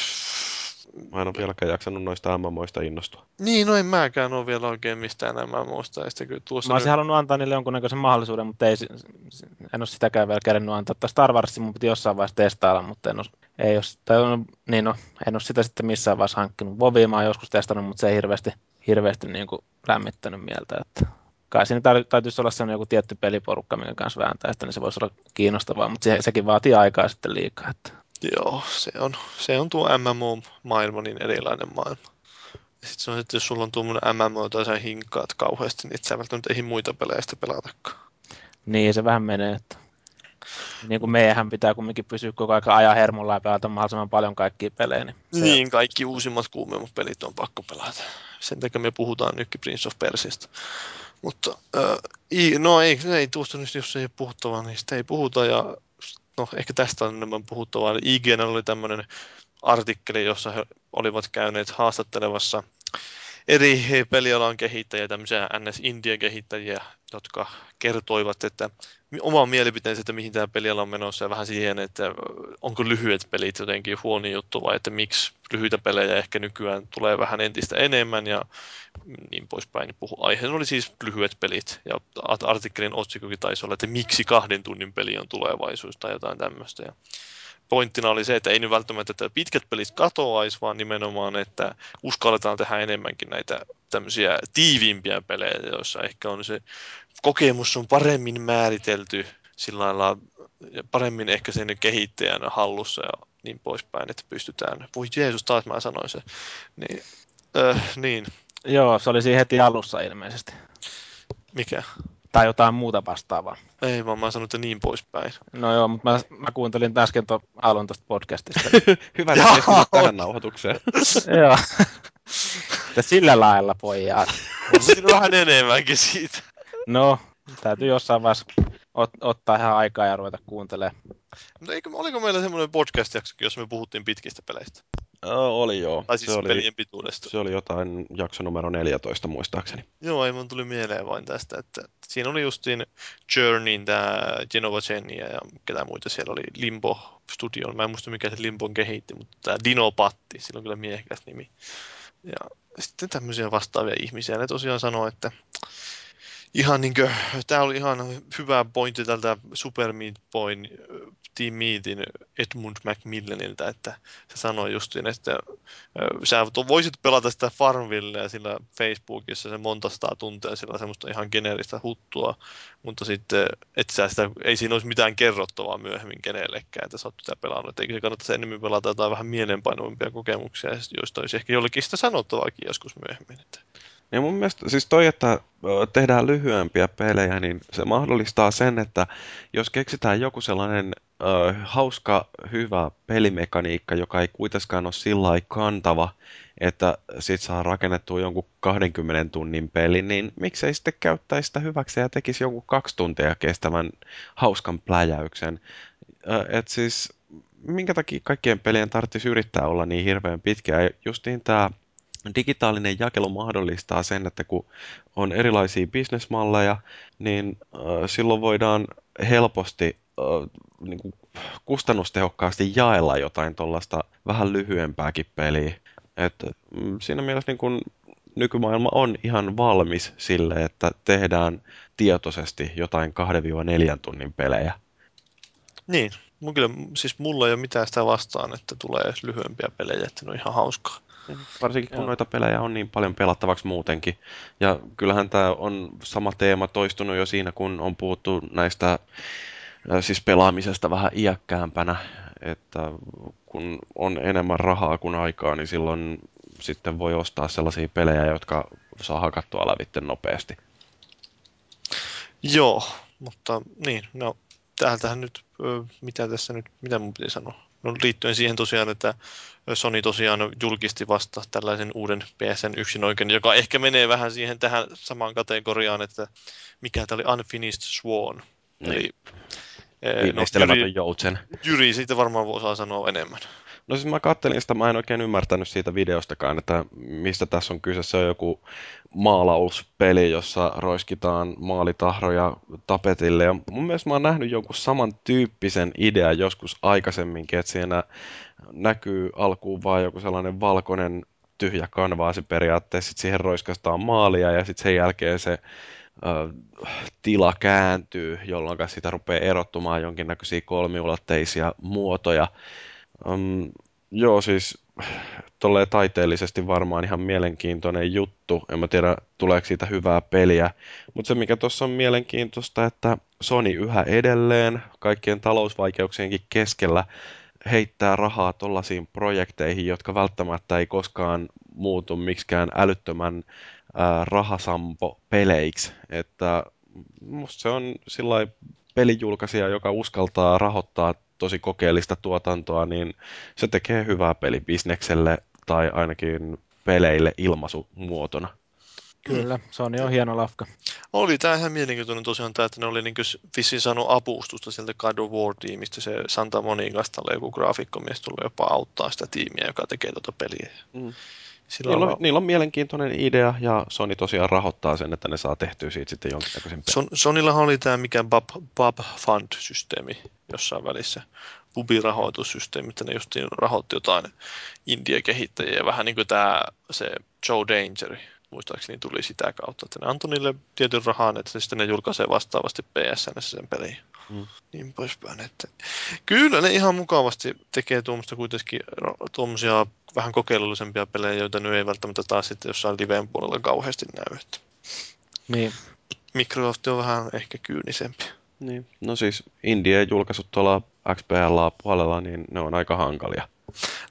Mä en ole vieläkään jaksanut noista MMOista innostua. Niin, no en mäkään ole vielä oikein mistään MMOista. Ja kyllä tuossa mä olisin nyt... halunnut antaa niille jonkunnäköisen mahdollisuuden, mutta ei, en ole sitäkään vielä kerennyt antaa. Tästä Star Warsin mun piti jossain vaiheessa testailla, mutta en ole, ei ole, tai on, niin no, en ole sitä sitten missään vaiheessa hankkinut. Vovia mä oon joskus testannut, mutta se ei hirveästi, hirveästi niin kuin lämmittänyt mieltä. Että kai siinä täytyisi olla sellainen joku tietty peliporukka, minkä kanssa vääntää, että niin se voisi olla kiinnostavaa, mutta se, sekin vaatii aikaa sitten liikaa. Että. Joo, se on, se on tuo MMO-maailma niin erilainen maailma. Sitten se on, että jos sulla on tuommoinen MMO tai sä hinkkaat kauheasti, niin et sä välttämättä ei muita pelejä sitä pelatakaan. Niin, se vähän menee, että niin kuin meidän pitää kumminkin pysyä koko ajan ajan hermolla ja pelata mahdollisimman paljon kaikkia pelejä. Niin, niin kaikki uusimmat kuumemmat pelit on pakko pelata. Sen takia me puhutaan nytkin Prince of Persista. Mutta äh, no ei, ei tuosta nyt, jos ei puhuttavaa, niin sitä ei puhuta. Ja no ehkä tästä on enemmän puhuttavaa. IGN oli tämmöinen artikkeli, jossa he olivat käyneet haastattelevassa eri pelialan kehittäjiä, tämmöisiä NS-Indian kehittäjiä, jotka kertoivat, että oma mielipiteensä, että mihin tämä peliala on menossa ja vähän siihen, että onko lyhyet pelit jotenkin huono juttu vai että miksi lyhyitä pelejä ehkä nykyään tulee vähän entistä enemmän ja niin poispäin. Puhu. Aiheena oli siis lyhyet pelit ja artikkelin otsikokin taisi olla, että miksi kahden tunnin peli on tulevaisuus tai jotain tämmöistä. Ja pointtina oli se, että ei nyt välttämättä että pitkät pelit katoaisi, vaan nimenomaan, että uskalletaan tehdä enemmänkin näitä tämmöisiä tiiviimpiä pelejä, joissa ehkä on se kokemus on paremmin määritelty sillä lailla paremmin ehkä sen kehittäjän hallussa ja niin poispäin, että pystytään, voi Jeesus, taas mä sanoin se, niin, äh, niin. Joo, se oli siinä heti alussa ilmeisesti. Mikä? Tai jotain muuta vastaavaa. Ei vaan mä sanoin, että niin poispäin. No joo, mutta mä, mä kuuntelin äsken tuon alun tuosta podcastista. Hyvä, että tähän nauhoitukseen. joo. sillä lailla, pojat. On vähän enemmänkin siitä. No, täytyy jossain vaiheessa ot, ottaa ihan aikaa ja ruveta kuuntelemaan. Mutta eikö, oliko meillä semmoinen podcast-jakso, jossa me puhuttiin pitkistä peleistä? Oh, oli joo. Tai siis se oli, pelien pituudesta. Se oli jotain jakso numero 14 muistaakseni. Joo, ei mun tuli mieleen vain tästä, että siinä oli justiin Journeyin tämä Genova Genia ja ketä muita siellä oli Limbo Studio. Mä en muista mikä se Limbon kehitti, mutta tämä Dino Patti, sillä on kyllä miehekäs nimi. Ja sitten tämmöisiä vastaavia ihmisiä. Ne tosiaan sanoo, että ihan niin kuin, tämä oli ihan hyvä pointti tältä Super Meat Boyn Team Meetin Edmund Macmillanilta, että se sanoi justiin, että sä voisit pelata sitä Farmvillea sillä Facebookissa se monta sataa tuntia sillä semmoista ihan geneeristä huttua, mutta sitten et sä sitä, ei siinä olisi mitään kerrottavaa myöhemmin kenellekään, että sä oot sitä pelannut. Että eikö se kannattaisi enemmän pelata jotain vähän mielenpainoimpia kokemuksia, joista olisi ehkä jollekin sitä sanottavaakin joskus myöhemmin. Että ja mun mielestä siis toi, että tehdään lyhyempiä pelejä, niin se mahdollistaa sen, että jos keksitään joku sellainen ö, hauska, hyvä pelimekaniikka, joka ei kuitenkaan ole sillä kantava, että sit saa rakennettua jonkun 20 tunnin pelin, niin miksei sitten käyttäisi sitä hyväksi ja tekisi jonkun kaksi tuntia kestävän hauskan pläjäyksen. Et siis minkä takia kaikkien pelien tarvitsisi yrittää olla niin hirveän pitkiä. Justiin tämä digitaalinen jakelu mahdollistaa sen, että kun on erilaisia bisnesmalleja, niin silloin voidaan helposti niin kuin kustannustehokkaasti jaella jotain tuollaista vähän lyhyempääkin peliä. Et, mm, siinä mielessä niin kuin nykymaailma on ihan valmis sille, että tehdään tietoisesti jotain 2-4 tunnin pelejä. Niin, mun kyllä, siis mulla ei ole mitään sitä vastaan, että tulee lyhyempiä pelejä, että ne on ihan hauskaa. Varsinkin kun Joo. noita pelejä on niin paljon pelattavaksi muutenkin. Ja kyllähän tämä on sama teema toistunut jo siinä, kun on puhuttu näistä siis pelaamisesta vähän iäkkäämpänä, että kun on enemmän rahaa kuin aikaa, niin silloin sitten voi ostaa sellaisia pelejä, jotka saa hakattua lävitten nopeasti. Joo, mutta niin, no täältähän nyt, mitä tässä nyt, mitä mun piti sanoa? No, liittyen siihen tosiaan, että Sony tosiaan julkisti vasta tällaisen uuden PSN yksin oikein, joka ehkä menee vähän siihen tähän samaan kategoriaan, että mikä tämä oli Unfinished Swan. Niin. Eli Viimeistelemätön no, joutsen. Jyri siitä varmaan osaa sanoa enemmän. No siis mä kattelin sitä, mä en oikein ymmärtänyt siitä videostakaan, että mistä tässä on kyse. Se on joku maalauspeli, jossa roiskitaan maalitahroja tapetille. Ja mun mielestä mä oon nähnyt jonkun samantyyppisen idean joskus aikaisemminkin, että siinä näkyy alkuun vaan joku sellainen valkoinen tyhjä kanvaasi periaatteessa, sitten siihen roiskastaan maalia ja sitten sen jälkeen se tila kääntyy, jolloin sitä rupeaa erottumaan jonkinnäköisiä kolmiulotteisia muotoja. Um, joo, siis tolleen taiteellisesti varmaan ihan mielenkiintoinen juttu. En mä tiedä, tuleeko siitä hyvää peliä. Mutta se, mikä tuossa on mielenkiintoista, että Sony yhä edelleen kaikkien talousvaikeuksienkin keskellä heittää rahaa tollaisiin projekteihin, jotka välttämättä ei koskaan muutu miksikään älyttömän äh, rahasampo peleiksi. Että musta se on sillä pelijulkaisija, joka uskaltaa rahoittaa tosi kokeellista tuotantoa, niin se tekee hyvää pelibisnekselle tai ainakin peleille ilmaisumuotona. Kyllä, se on jo hieno lafka. Oli tämä ihan mielenkiintoinen tosiaan tämä, että ne oli niin vissiin saanut apustusta sieltä God of War-tiimistä. Se Santa Monicasta oli joku graafikkomies tullut jopa auttaa sitä tiimiä, joka tekee tuota peliä. Mm. Niillä, on, niillä on mielenkiintoinen idea ja Sony tosiaan rahoittaa sen, että ne saa tehtyä siitä sitten jonkinnäköisen pelin. Son, Sonyllahan oli tämä mikä Bub, Bub Fund-systeemi jossain välissä. Bubi-rahoitussysteemi, että ne justiin rahoitti jotain India-kehittäjiä, vähän niin kuin tämä se Joe Dangeri muistaakseni tuli sitä kautta, että ne antoi niille tietyn rahan, että sitten ne julkaisee vastaavasti PSN sen peliin. Mm. Niin poispäin. Että kyllä ne ihan mukavasti tekee tuommoista kuitenkin tuommoisia vähän kokeilullisempia pelejä, joita nyt ei välttämättä taas sitten jossain liveen puolella kauheasti näy. Että. Niin. Microsoft on vähän ehkä kyynisempi. Niin. No siis Indien julkaisut tuolla XPL-puolella, niin ne on aika hankalia.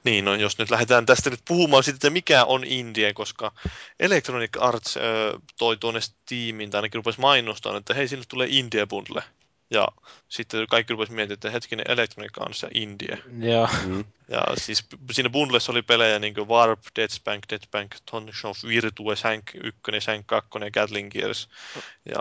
Niin, no jos nyt lähdetään tästä nyt puhumaan siitä, että mikä on Indie, koska Electronic Arts ö, toi tuonne Steamin, tai ainakin rupesi mainostamaan, että hei, sinne tulee Indie Bundle. Ja sitten kaikki rupesi miettimään, että hetkinen Electronic Arts ja Indie. Joo. Mm. Ja siis siinä bundlessa oli pelejä niin kuin Warp, Dead Spank, Dead Spank, Tonshov, Virtue, Sank 1, Sank 2 ja Gatling Gears. Ja,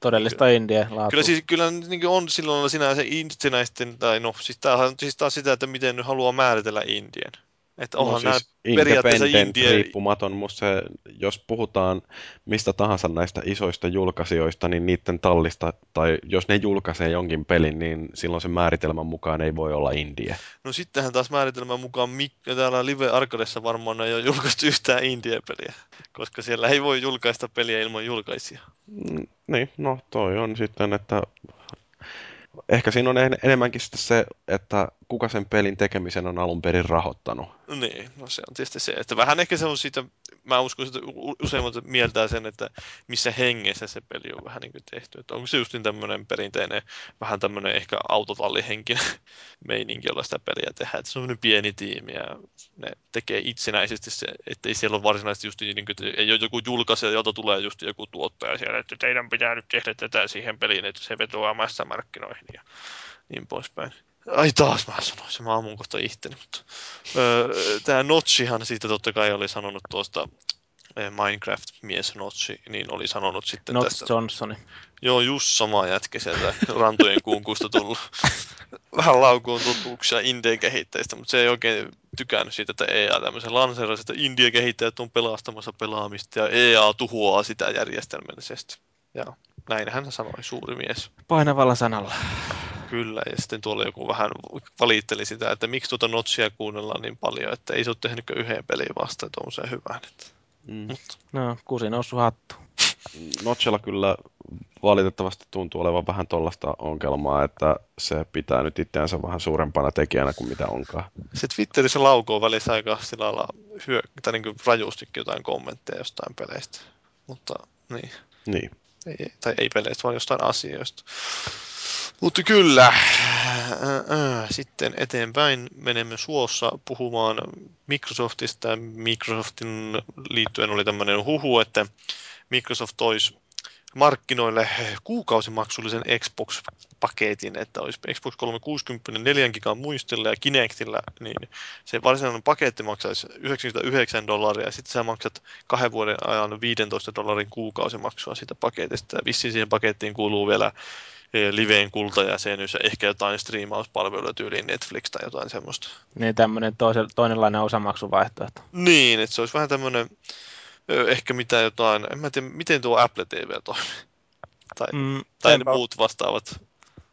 Todellista niin, Indie laatua. Kyllä, siis, kyllä niin on silloin sinä se itsenäisten, tai no siis tämä on siis taas sitä, että miten nyt haluaa määritellä Indien. Että onhan no siis periaatteessa Indie... riippumaton, mutta se, jos puhutaan mistä tahansa näistä isoista julkaisijoista, niin niiden tallista, tai jos ne julkaisee jonkin pelin, niin silloin se määritelmän mukaan ei voi olla Indie. No sittenhän taas määritelmän mukaan täällä Live Arcadessa varmaan ei ole julkaistu yhtään Indie-peliä, koska siellä ei voi julkaista peliä ilman julkaisia. Mm, niin, no toi on sitten, että ehkä siinä on enemmänkin se, että kuka sen pelin tekemisen on alun perin rahoittanut. Niin, no se on tietysti se, että vähän ehkä se on siitä, mä uskon, että useimmat mieltää sen, että missä hengessä se peli on vähän niin kuin tehty. Että onko se just niin tämmöinen perinteinen, vähän tämmöinen ehkä autotallihenkinen meininki, jolla sitä peliä tehdään. Että se on pieni tiimi ja ne tekee itsenäisesti se, että ei siellä ole varsinaisesti just niin kuin, että ei ole joku julkaisija, jota tulee just joku tuottaja siellä, että teidän pitää nyt tehdä tätä siihen peliin, että se vetoaa massamarkkinoihin ja niin poispäin. Ai taas mä sanoin, se mä ammun kohta itteni, mutta öö, tämä Notchihan siitä totta kai oli sanonut tuosta Minecraft-mies Notchi, niin oli sanonut sitten Not tästä. Johnsoni. Joo, just sama jätkä sieltä rantojen kuunkusta tullut. Vähän laukuun tutuuksia Indien kehittäjistä, mutta se ei oikein tykännyt siitä, että EA tämmöisen lanseerasi, että Indien kehittäjät on pelastamassa pelaamista ja EA tuhoaa sitä järjestelmällisesti. Ja näin hän sanoi, suuri mies. Painavalla sanalla. Kyllä, ja sitten tuolla joku vähän valitteli sitä, että miksi tuota Notchia kuunnellaan niin paljon, että ei se ole tehnyt yhden pelin vasta, että on se hyvä. Että. Mm. Mutta. No, kusi noussut hattu. Notchella kyllä valitettavasti tuntuu olevan vähän tuollaista ongelmaa, että se pitää nyt itseänsä vähän suurempana tekijänä kuin mitä onkaan. Se Twitterissä laukoo välissä aika sillä lailla hyö, tai niin rajustikin jotain kommentteja jostain peleistä. Mutta niin. Niin. Ei, tai ei peleistä, vaan jostain asioista. Mutta kyllä, sitten eteenpäin menemme suossa puhumaan Microsoftista. Microsoftin liittyen oli tämmöinen huhu, että Microsoft toisi markkinoille kuukausimaksullisen Xbox-paketin, että olisi Xbox 360 4 gigan muistilla ja Kinectillä, niin se varsinainen paketti maksaisi 99 dollaria ja sitten sä maksat kahden vuoden ajan 15 dollarin kuukausimaksua siitä paketista. Ja vissiin siihen pakettiin kuuluu vielä e, liveen kultajäsenyys ja ehkä jotain striimauspalveluja tyyliin Netflix tai jotain semmoista. Niin tämmöinen toinenlainen osamaksuvaihtoehto. Niin, että se olisi vähän tämmöinen ehkä mitä jotain, en mä tiedä, miten tuo Apple TV toimii. Tai, mm, tai ne muut vastaavat.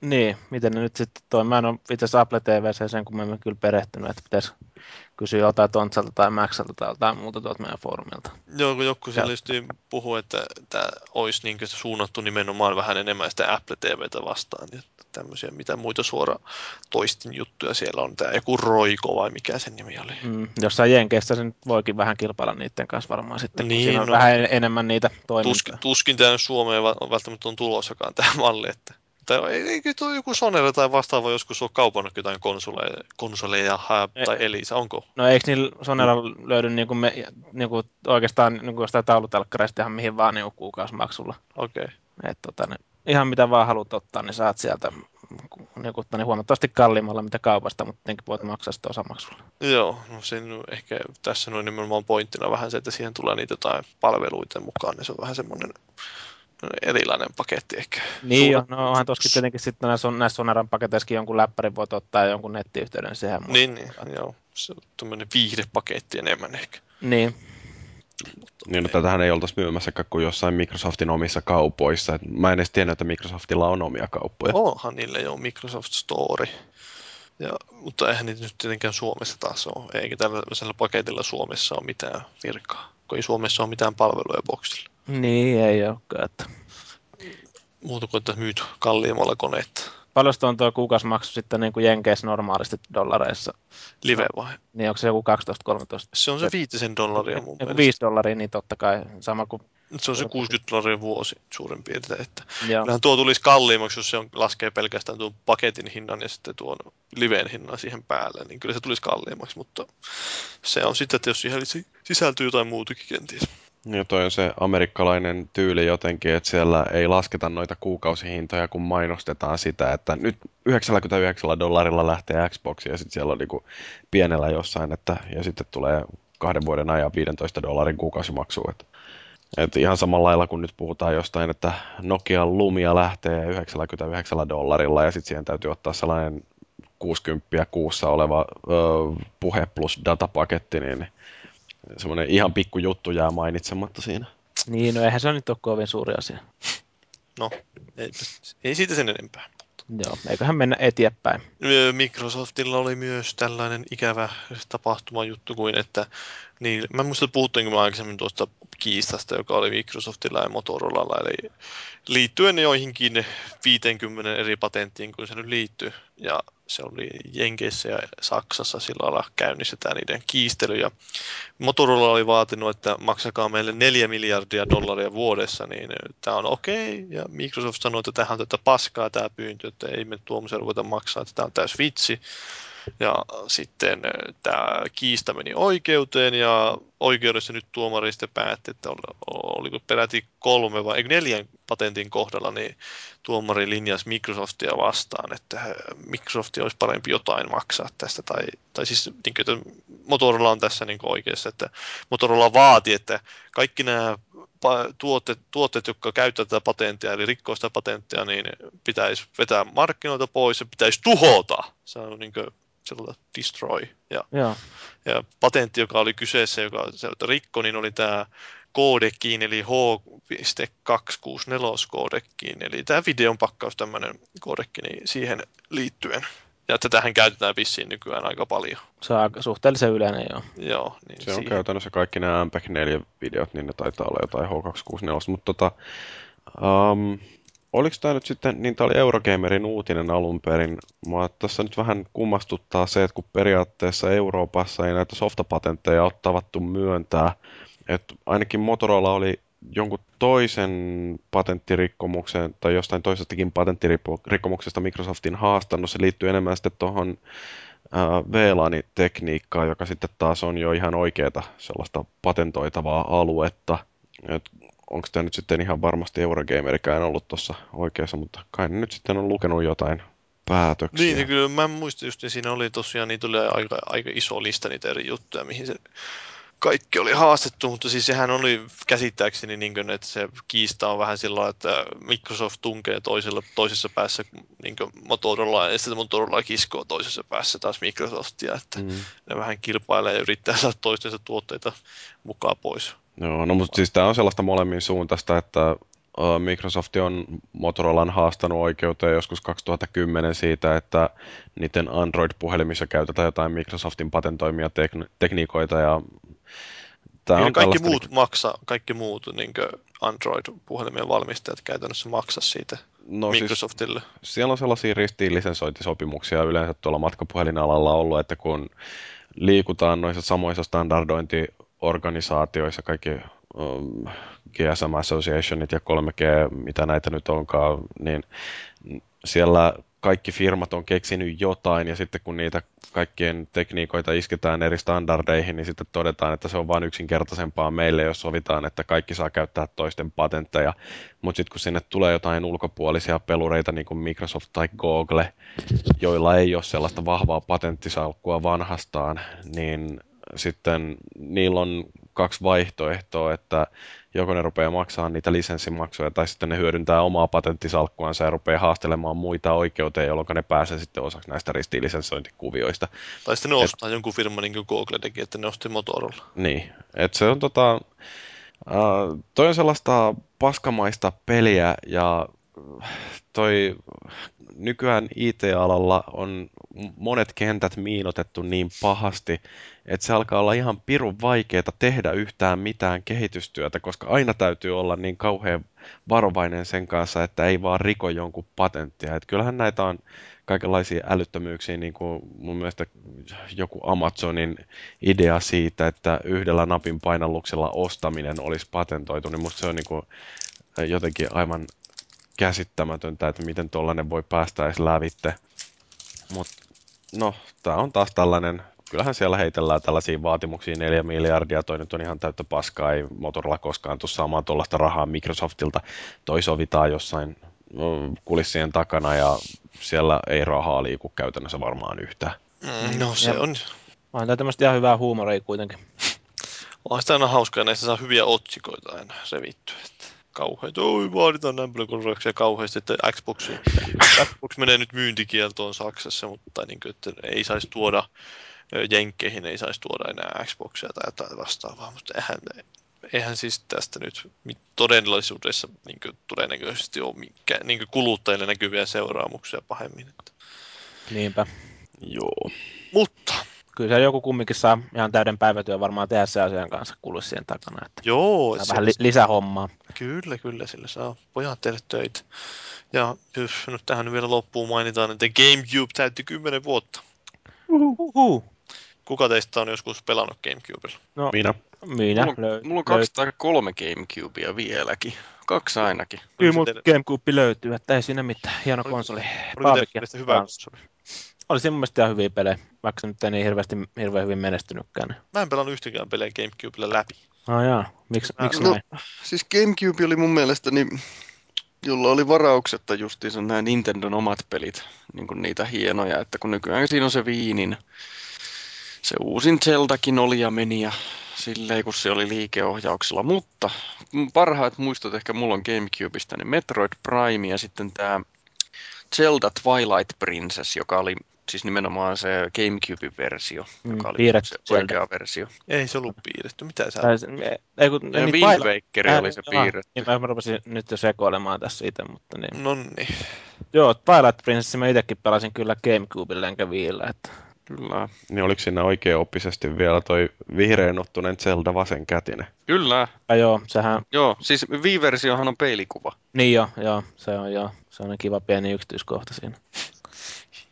Niin, miten ne nyt sitten toi. Mä en ole itse asiassa Apple TV sen kun mä en kyllä perehtynyt, että pitäisi kysyä jotain Tontsalta tai Maxalta tai jotain muuta tuolta meidän foorumilta. Joo, kun joku siellä just puhuu, että tämä olisi niin suunnattu nimenomaan vähän enemmän sitä Apple TVtä vastaan. Niin tämmöisiä, mitä muita suora toistin juttuja siellä on. Tämä joku Roiko vai mikä sen nimi oli. Mm, jossain Jenkeissä se nyt voikin vähän kilpailla niiden kanssa varmaan sitten, niin, siinä on no, vähän enemmän niitä toimintoja. Tuskin, tuskin tämä Suomeen välttämättä on tulossakaan tämä malli, että tai eikö tuo joku Sonera tai vastaava joskus ole kaupannut jotain konsoleja, konsoleja tai Elisa, onko? No eikö niillä Sonera löydy niinku me, niinku oikeastaan niinku jostain taulutelkkareista ihan mihin vaan niinku kuukausimaksulla? Okei. Okay. tota, ne, ihan mitä vaan haluat ottaa, niin saat sieltä niinku, niin huomattavasti kalliimmalla mitä kaupasta, mutta tietenkin voit maksaa sitä osamaksulla. Joo, no sen ehkä tässä on nimenomaan pointtina vähän se, että siihen tulee niitä jotain palveluita mukaan, niin se on vähän semmoinen erilainen paketti ehkä. Niin jo, no onhan toskin tietenkin sitten näissä, näissä Sonaran paketeissakin jonkun läppärin voit ottaa jonkun nettiyhteyden siihen. Niin, niin joo. Se on tämmöinen viihdepaketti enemmän ehkä. Niin. Niin, no, tätähän ei oltaisi myymässäkään kuin jossain Microsoftin omissa kaupoissa. Et mä en edes tiennyt, että Microsoftilla on omia kauppoja. Onhan niillä jo Microsoft Store. Ja, mutta eihän niitä nyt tietenkään Suomessa taas ole. Eikä tällaisella paketilla Suomessa ole mitään virkaa, kun ei Suomessa ole mitään palveluja boksilla. Niin, ei olekaan. Että... Muuta kuin, että myyt kalliimmalla koneetta. Paljon on tuo kuukausimaksu sitten niin kuin Jenkeissä normaalisti dollareissa? Live vai? Niin onko se joku 12-13? Se on se viitisen dollaria mun mielestä. 5 dollaria, niin totta kai sama kuin se on se 60 dollaria vuosi suurin piirtein. Että kyllähän tuo tulisi kalliimmaksi, jos se on, laskee pelkästään tuon paketin hinnan ja sitten tuon liveen hinnan siihen päälle, niin kyllä se tulisi kalliimmaksi, mutta se on sitten, että jos siihen sisältyy jotain muutakin kenties. Ja toi on se amerikkalainen tyyli jotenkin, että siellä ei lasketa noita kuukausihintoja, kun mainostetaan sitä, että nyt 99 dollarilla lähtee Xbox ja sitten siellä on niinku pienellä jossain, että, ja sitten tulee kahden vuoden ajan 15 dollarin kuukausimaksu. Että, että ihan samalla lailla kun nyt puhutaan jostain, että Nokia Lumia lähtee 99 dollarilla ja sitten siihen täytyy ottaa sellainen 60 kuussa oleva ö, puhe plus datapaketti, niin semmoinen ihan pikku juttu jää mainitsematta siinä. Niin, no eihän se nyt ole kovin suuri asia. No, ei, ei siitä sen enempää. Joo, eiköhän mennä eteenpäin. Microsoftilla oli myös tällainen ikävä tapahtuma juttu kuin, että niin, mä muistan, että puhuttiinko mä aikaisemmin tuosta kiistasta, joka oli Microsoftilla ja Motorolalla, eli liittyen joihinkin 50 eri patenttiin, kun se nyt liittyy, ja se oli Jenkeissä ja Saksassa sillä lailla käynnistetään niiden kiistely, ja Motorola oli vaatinut, että maksakaa meille 4 miljardia dollaria vuodessa, niin tämä on okei, okay. ja Microsoft sanoi, että tähän on tätä paskaa tämä pyyntö, että ei me tuommoisen ruveta maksaa, että tämä on täys vitsi, ja sitten äh, tämä kiista meni oikeuteen ja oikeudessa nyt tuomari sitten päätti, että oliko peräti kolme vai neljän patentin kohdalla, niin tuomari linjasi Microsoftia vastaan, että Microsoft olisi parempi jotain maksaa tästä. Tai, tai siis niin kuin, että Motorola on tässä niin oikeassa, että Motorola vaati, että kaikki nämä tuotteet, tuotteet, jotka käyttävät tätä patenttia, eli rikkoo sitä patenttia, niin pitäisi vetää markkinoilta pois ja pitäisi tuhota. Se on niin kuin, Zelda Destroy. Ja, Joo. ja patentti, joka oli kyseessä, joka rikko, niin oli tämä koodekkiin, eli H.264 koodekkiin. Eli tämä videon pakkaus, tämmöinen koodekki, niin siihen liittyen. Ja tätähän käytetään vissiin nykyään aika paljon. Se on aika suhteellisen yleinen, joo. Joo, niin Se on siihen. käytännössä kaikki nämä MPEG 4-videot, niin ne taitaa olla jotain H264. Mutta tota, um, oliko tämä nyt sitten, niin tämä oli Eurogamerin uutinen alun perin. Mua tässä nyt vähän kummastuttaa se, että kun periaatteessa Euroopassa ei näitä softapatentteja ole tavattu myöntää, että ainakin Motorola oli jonkun toisen patenttirikkomuksen tai jostain toisestakin patenttirikkomuksesta Microsoftin haastanut. Se liittyy enemmän sitten tuohon VLAN-tekniikkaan, joka sitten taas on jo ihan oikeaa sellaista patentoitavaa aluetta. Et onko tämä nyt sitten ihan varmasti Eurogamerikään ollut tuossa oikeassa, mutta kai ne nyt sitten on lukenut jotain päätöksiä. Niin, niin kyllä mä muistin just, että siinä oli tosiaan, niitä oli aika, aika iso lista niitä eri juttuja, mihin se kaikki oli haastettu, mutta siis sehän oli käsittääkseni niin kuin, että se kiista on vähän sillä että Microsoft tunkee toisella, toisessa päässä niin Motorola ja sitten Motorola kiskoo toisessa päässä taas Microsoftia, että mm. ne vähän kilpailee ja yrittää saada toistensa tuotteita mukaan pois. Joo, no mutta siis tämä on sellaista molemmin suuntaista, että Microsoft on Motorolan haastanut oikeuteen joskus 2010 siitä, että niiden Android-puhelimissa käytetään jotain Microsoftin patentoimia tekn- tekniikoita ja Tämä on kaikki muut niin... maksaa, kaikki muut niin Android-puhelimien valmistajat käytännössä maksaa siitä no siis Microsoftille. Siis, siellä on sellaisia ristiin yleensä tuolla matkapuhelinalalla ollut, että kun liikutaan noissa samoissa standardointiorganisaatioissa, kaikki um, GSM Associationit ja 3G, mitä näitä nyt onkaan, niin siellä kaikki firmat on keksinyt jotain ja sitten kun niitä kaikkien tekniikoita isketään eri standardeihin, niin sitten todetaan, että se on vain yksinkertaisempaa meille, jos sovitaan, että kaikki saa käyttää toisten patentteja. Mutta sitten kun sinne tulee jotain ulkopuolisia pelureita, niin kuin Microsoft tai Google, joilla ei ole sellaista vahvaa patenttisalkkua vanhastaan, niin sitten niillä on kaksi vaihtoehtoa, että joko ne rupeaa maksaa niitä lisenssimaksuja tai sitten ne hyödyntää omaa patenttisalkkuansa ja rupeaa haastelemaan muita oikeuteen, jolloin ne pääsee sitten osaksi näistä ristilisensointikuvioista. Tai sitten ne Et, ostaa jonkun firman niin kuin Google teki, että ne osti Motorola. Niin, että se on tota, uh, toi on sellaista paskamaista peliä ja toi nykyään IT-alalla on monet kentät miinotettu niin pahasti, että se alkaa olla ihan pirun vaikeaa tehdä yhtään mitään kehitystyötä, koska aina täytyy olla niin kauhean varovainen sen kanssa, että ei vaan riko jonkun patenttia. Et kyllähän näitä on kaikenlaisia älyttömyyksiä, niin kuin mun mielestä joku Amazonin idea siitä, että yhdellä napin painalluksella ostaminen olisi patentoitu, niin musta se on niin kuin jotenkin aivan käsittämätöntä, että miten tuollainen voi päästä edes lävitte. Mutta no, tämä on taas tällainen, kyllähän siellä heitellään tällaisia vaatimuksia, 4 miljardia, toi nyt on ihan täyttä paskaa, ei Motorola koskaan tule saamaan tuollaista rahaa Microsoftilta, toi sovitaan jossain no, kulissien takana ja siellä ei rahaa liiku käytännössä varmaan yhtään. Mm, no se ja, on. Tämä tämmöistä ihan hyvää huumoria kuitenkin. On sitä aina hauskaa, näistä saa hyviä otsikoita aina revittyä kauheita. Oi, vaaditaan näin paljon korvauksia kauheasti, että Xbox, Xbox menee nyt myyntikieltoon Saksassa, mutta niin kuin, että ei saisi tuoda Jenkkeihin ei saisi tuoda enää Xboxia tai jotain vastaavaa, mutta eihän, eihän siis tästä nyt todellisuudessa niin kuin, todennäköisesti ole mikä, niin kuin kuluttajille näkyviä seuraamuksia pahemmin. Että. Niinpä. Joo. Mutta kyllä se joku kumminkin saa ihan täyden päivätyön varmaan tehdä se asian kanssa kulissien takana. Että Joo. Se vähän li- lisähommaa. Kyllä, kyllä, sillä saa pojat tehdä töitä. Ja jos nyt tähän vielä loppuun mainitaan, että GameCube täytti 10 vuotta. Uhuhu. Kuka teistä on joskus pelannut GameCubella? No, Minä. Minä. Mulla, löy- mulla on kaksi tai kolme GameCubea vieläkin. Kaksi ainakin. Kyllä mun GameCube löytyy, että ei siinä mitään. Hieno konsoli. Oliko hyvä konsoli? Oli mun mielestä ihan hyviä pelejä, vaikka se nyt ei niin hirveästi, hirveän hyvin menestynytkään. Mä en pelannut yhtäkään pelejä Gamecubella läpi. Ah jaa, Miks, äh, miksi no, näin? Siis Gamecube oli mun mielestä, niin, jolla oli varauksetta justiinsa nämä Nintendon omat pelit, niin kuin niitä hienoja, että kun nykyään siinä on se viinin, se uusin Zeldakin oli ja meni ja silleen, kun se oli liikeohjauksella. Mutta parhaat muistot ehkä mulla on Gamecubeista, niin Metroid Prime ja sitten tämä Zelda Twilight Princess, joka oli siis nimenomaan se Gamecube-versio, mm, joka oli piirretty se oikea versio. Ei se ollut piirretty, mitä sä... Tai, ei, kun, ja niin, Wind Waker äh, oli se piirretty. Niin, mä rupesin nyt jo sekoilemaan tässä itse, mutta niin. No niin. Joo, Twilight Princess mä itsekin pelasin kyllä Gamecubelle enkä viillä, että Kyllä. Niin oliko siinä oppisesti vielä toi vihreänottunen Zelda vasenkätinen? Kyllä. Ja joo, sehän... Joo, siis Wii-versiohan on peilikuva. Niin joo, joo, se on joo. Se on kiva pieni yksityiskohta siinä.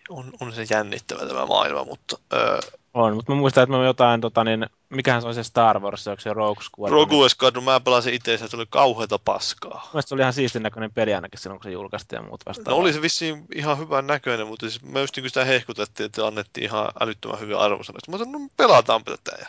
On, on se jännittävä tämä maailma, mutta... Öö... On, mutta mä muistan, että mä jotain, tota, niin, mikähän se on se Star Wars, onko se Rogue Squadron? Rogue Squadron, mä pelasin itse, se oli kauheata paskaa. Mielestäni se oli ihan siistin näköinen peli ainakin silloin, kun se julkaistiin ja muut vastaavaa. No oli se vissiin ihan hyvän näköinen, mutta siis mä just niin sitä hehkutettiin, että annettiin ihan älyttömän hyviä arvosanoja. Mä sanoin, no pelataanpa tätä. Ja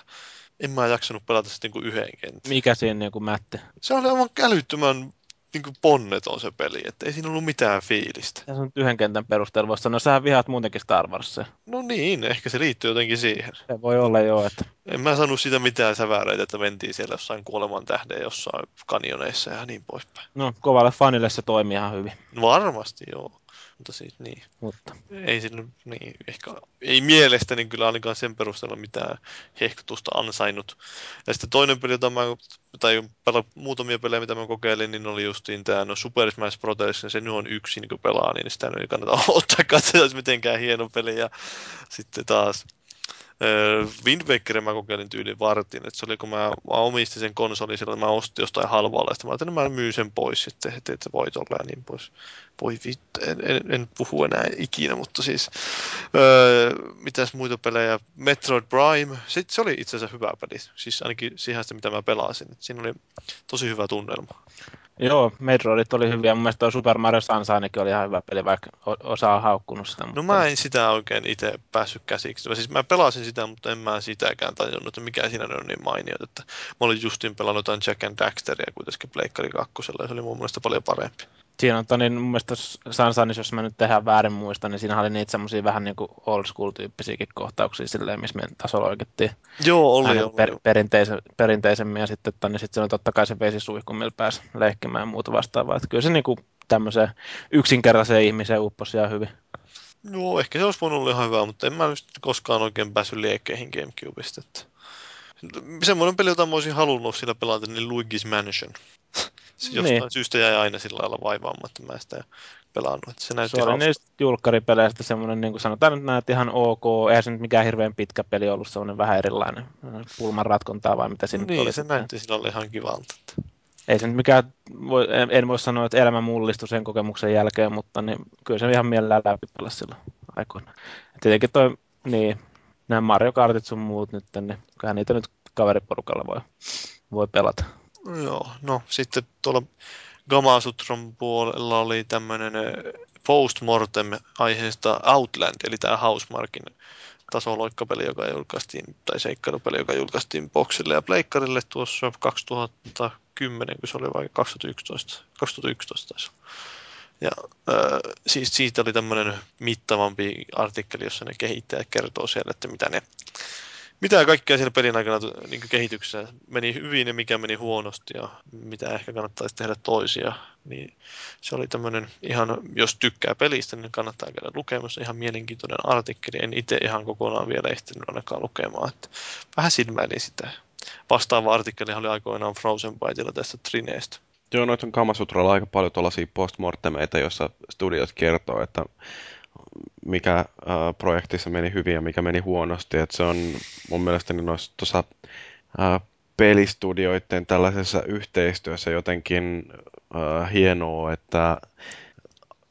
en mä jaksanut pelata sitten niin yhden kentän. Mikä siinä niin kuin mätti? Se oli aivan älyttömän niin kuin ponneton se peli, että ei siinä ollut mitään fiilistä. Ja se on yhden kentän perusteella voisi sanoa, sähän vihaat muutenkin Star Warsia. No niin, ehkä se liittyy jotenkin siihen. Se voi olla jo, että... En mä saanut sitä mitään säväreitä, että mentiin siellä jossain kuoleman tähden jossain kanjoneissa ja niin poispäin. No, kovalle fanille se toimii ihan hyvin. Varmasti, joo. Mutta siis niin. Mutta. Ei sinne, niin, ehkä, ei mielestäni kyllä ainakaan sen perusteella mitään hehkutusta ansainnut. Ja sitten toinen peli, jota mä, tai pela, muutamia pelejä, mitä mä kokeilin, niin oli justiin tämä no Super Smash Bros. se nyt on yksi niin pelaa, niin sitä ei kannata ottaa katsoa, mitenkään hieno peli. Ja sitten taas Wind Wakerin mä kokeilin tyyli vartin, että se oli kun mä, mä omistin sen konsolin silloin, mä ostin jostain halvalla, sitten mä ajattelin, että mä myyn sen pois sitten, että, että voit olla ja niin pois. Voi vittu, en, en, en, puhu enää ikinä, mutta siis öö, mitäs muita pelejä, Metroid Prime, sitten se oli itse asiassa hyvä peli, siis ainakin siihen mitä mä pelasin, että siinä oli tosi hyvä tunnelma. Joo, Metroidit oli hyviä. Mun mielestä Super Mario Sunshinekin oli ihan hyvä peli, vaikka osa on haukkunut sitä. Mutta... No mä en sitä oikein itse päässyt käsiksi. Siis mä pelasin sitä, mutta en mä sitäkään tajunnut, että mikä siinä on niin mainio. Että mä olin justiin pelannut jotain Jack and Daxteria kuitenkin Pleikkari 2, ja se oli mun mielestä paljon parempi. Siinä on niin mun mielestä Sunshineissa, jos mä nyt tehdään väärin muista, niin siinä oli niitä semmoisia vähän niin kuin old school tyyppisiäkin kohtauksia silleen, missä me tasolla oikeettiin. Joo, oli, oli, per, perinteise, perinteisemmin ja sitten, että, niin sitten se on totta kai se vesisuihku, millä pääsi leikkimään ja muuta vastaavaa. Että kyllä se niin kuin tämmöiseen yksinkertaiseen ihmiseen upposi ihan hyvin. Joo, ehkä se olisi voinut olla ihan hyvä, mutta en mä just koskaan oikein päässyt liekkeihin Gamecubeista. Että... Semmoinen peli, jota mä olisin halunnut sillä pelata, niin Luigi's Mansion. Se jostain niin. syystä jäi aina sillä lailla vaivaamatta, mä sitä pelannut. Että se näytti se oli niistä julkkaripeleistä semmoinen, niin kuin sanotaan nyt näet ihan ok, eihän se nyt mikään hirveän pitkä peli ollut, semmoinen vähän erilainen pulman ratkontaa vai mitä siinä niin, oli. se näytti sillä oli ihan kivalta. Ei se nyt mikään, voi, en, en voi sanoa, että elämä mullistui sen kokemuksen jälkeen, mutta niin, kyllä se ihan mielellään läpi pelasi silloin aikoina. Tietenkin toi, niin, nämä Mario Kartit sun muut nyt, niin kyllä niitä nyt kaveriporukalla voi, voi pelata. Joo, no sitten tuolla Gamasutron puolella oli tämmöinen postmortem aiheesta Outland, eli tämä Housemarkin tasoloikkapeli, joka julkaistiin, tai seikkailupeli, joka julkaistiin Boxille ja Pleikkarille tuossa 2010, kun se oli vai 2011, 2011 taisi. Ja äh, siis siitä oli tämmöinen mittavampi artikkeli, jossa ne kehittäjät kertoo siellä, että mitä ne mitä kaikkea siinä pelin aikana niin kehityksessä meni hyvin ja mikä meni huonosti ja mitä ehkä kannattaisi tehdä toisia. Niin se oli tämmöinen ihan, jos tykkää pelistä, niin kannattaa käydä lukemassa ihan mielenkiintoinen artikkeli. En itse ihan kokonaan vielä ehtinyt ainakaan lukemaan, että vähän silmäilin sitä. Vastaava artikkeli oli aikoinaan Frozen Byteilla tästä Trineestä. Joo, noita on Kamasutralla aika paljon tuollaisia postmortemeita, joissa studiot kertoo, että mikä äh, projektissa meni hyvin ja mikä meni huonosti. Et se on mun mielestäni tuossa äh, pelistudioiden tällaisessa yhteistyössä jotenkin äh, hienoa, että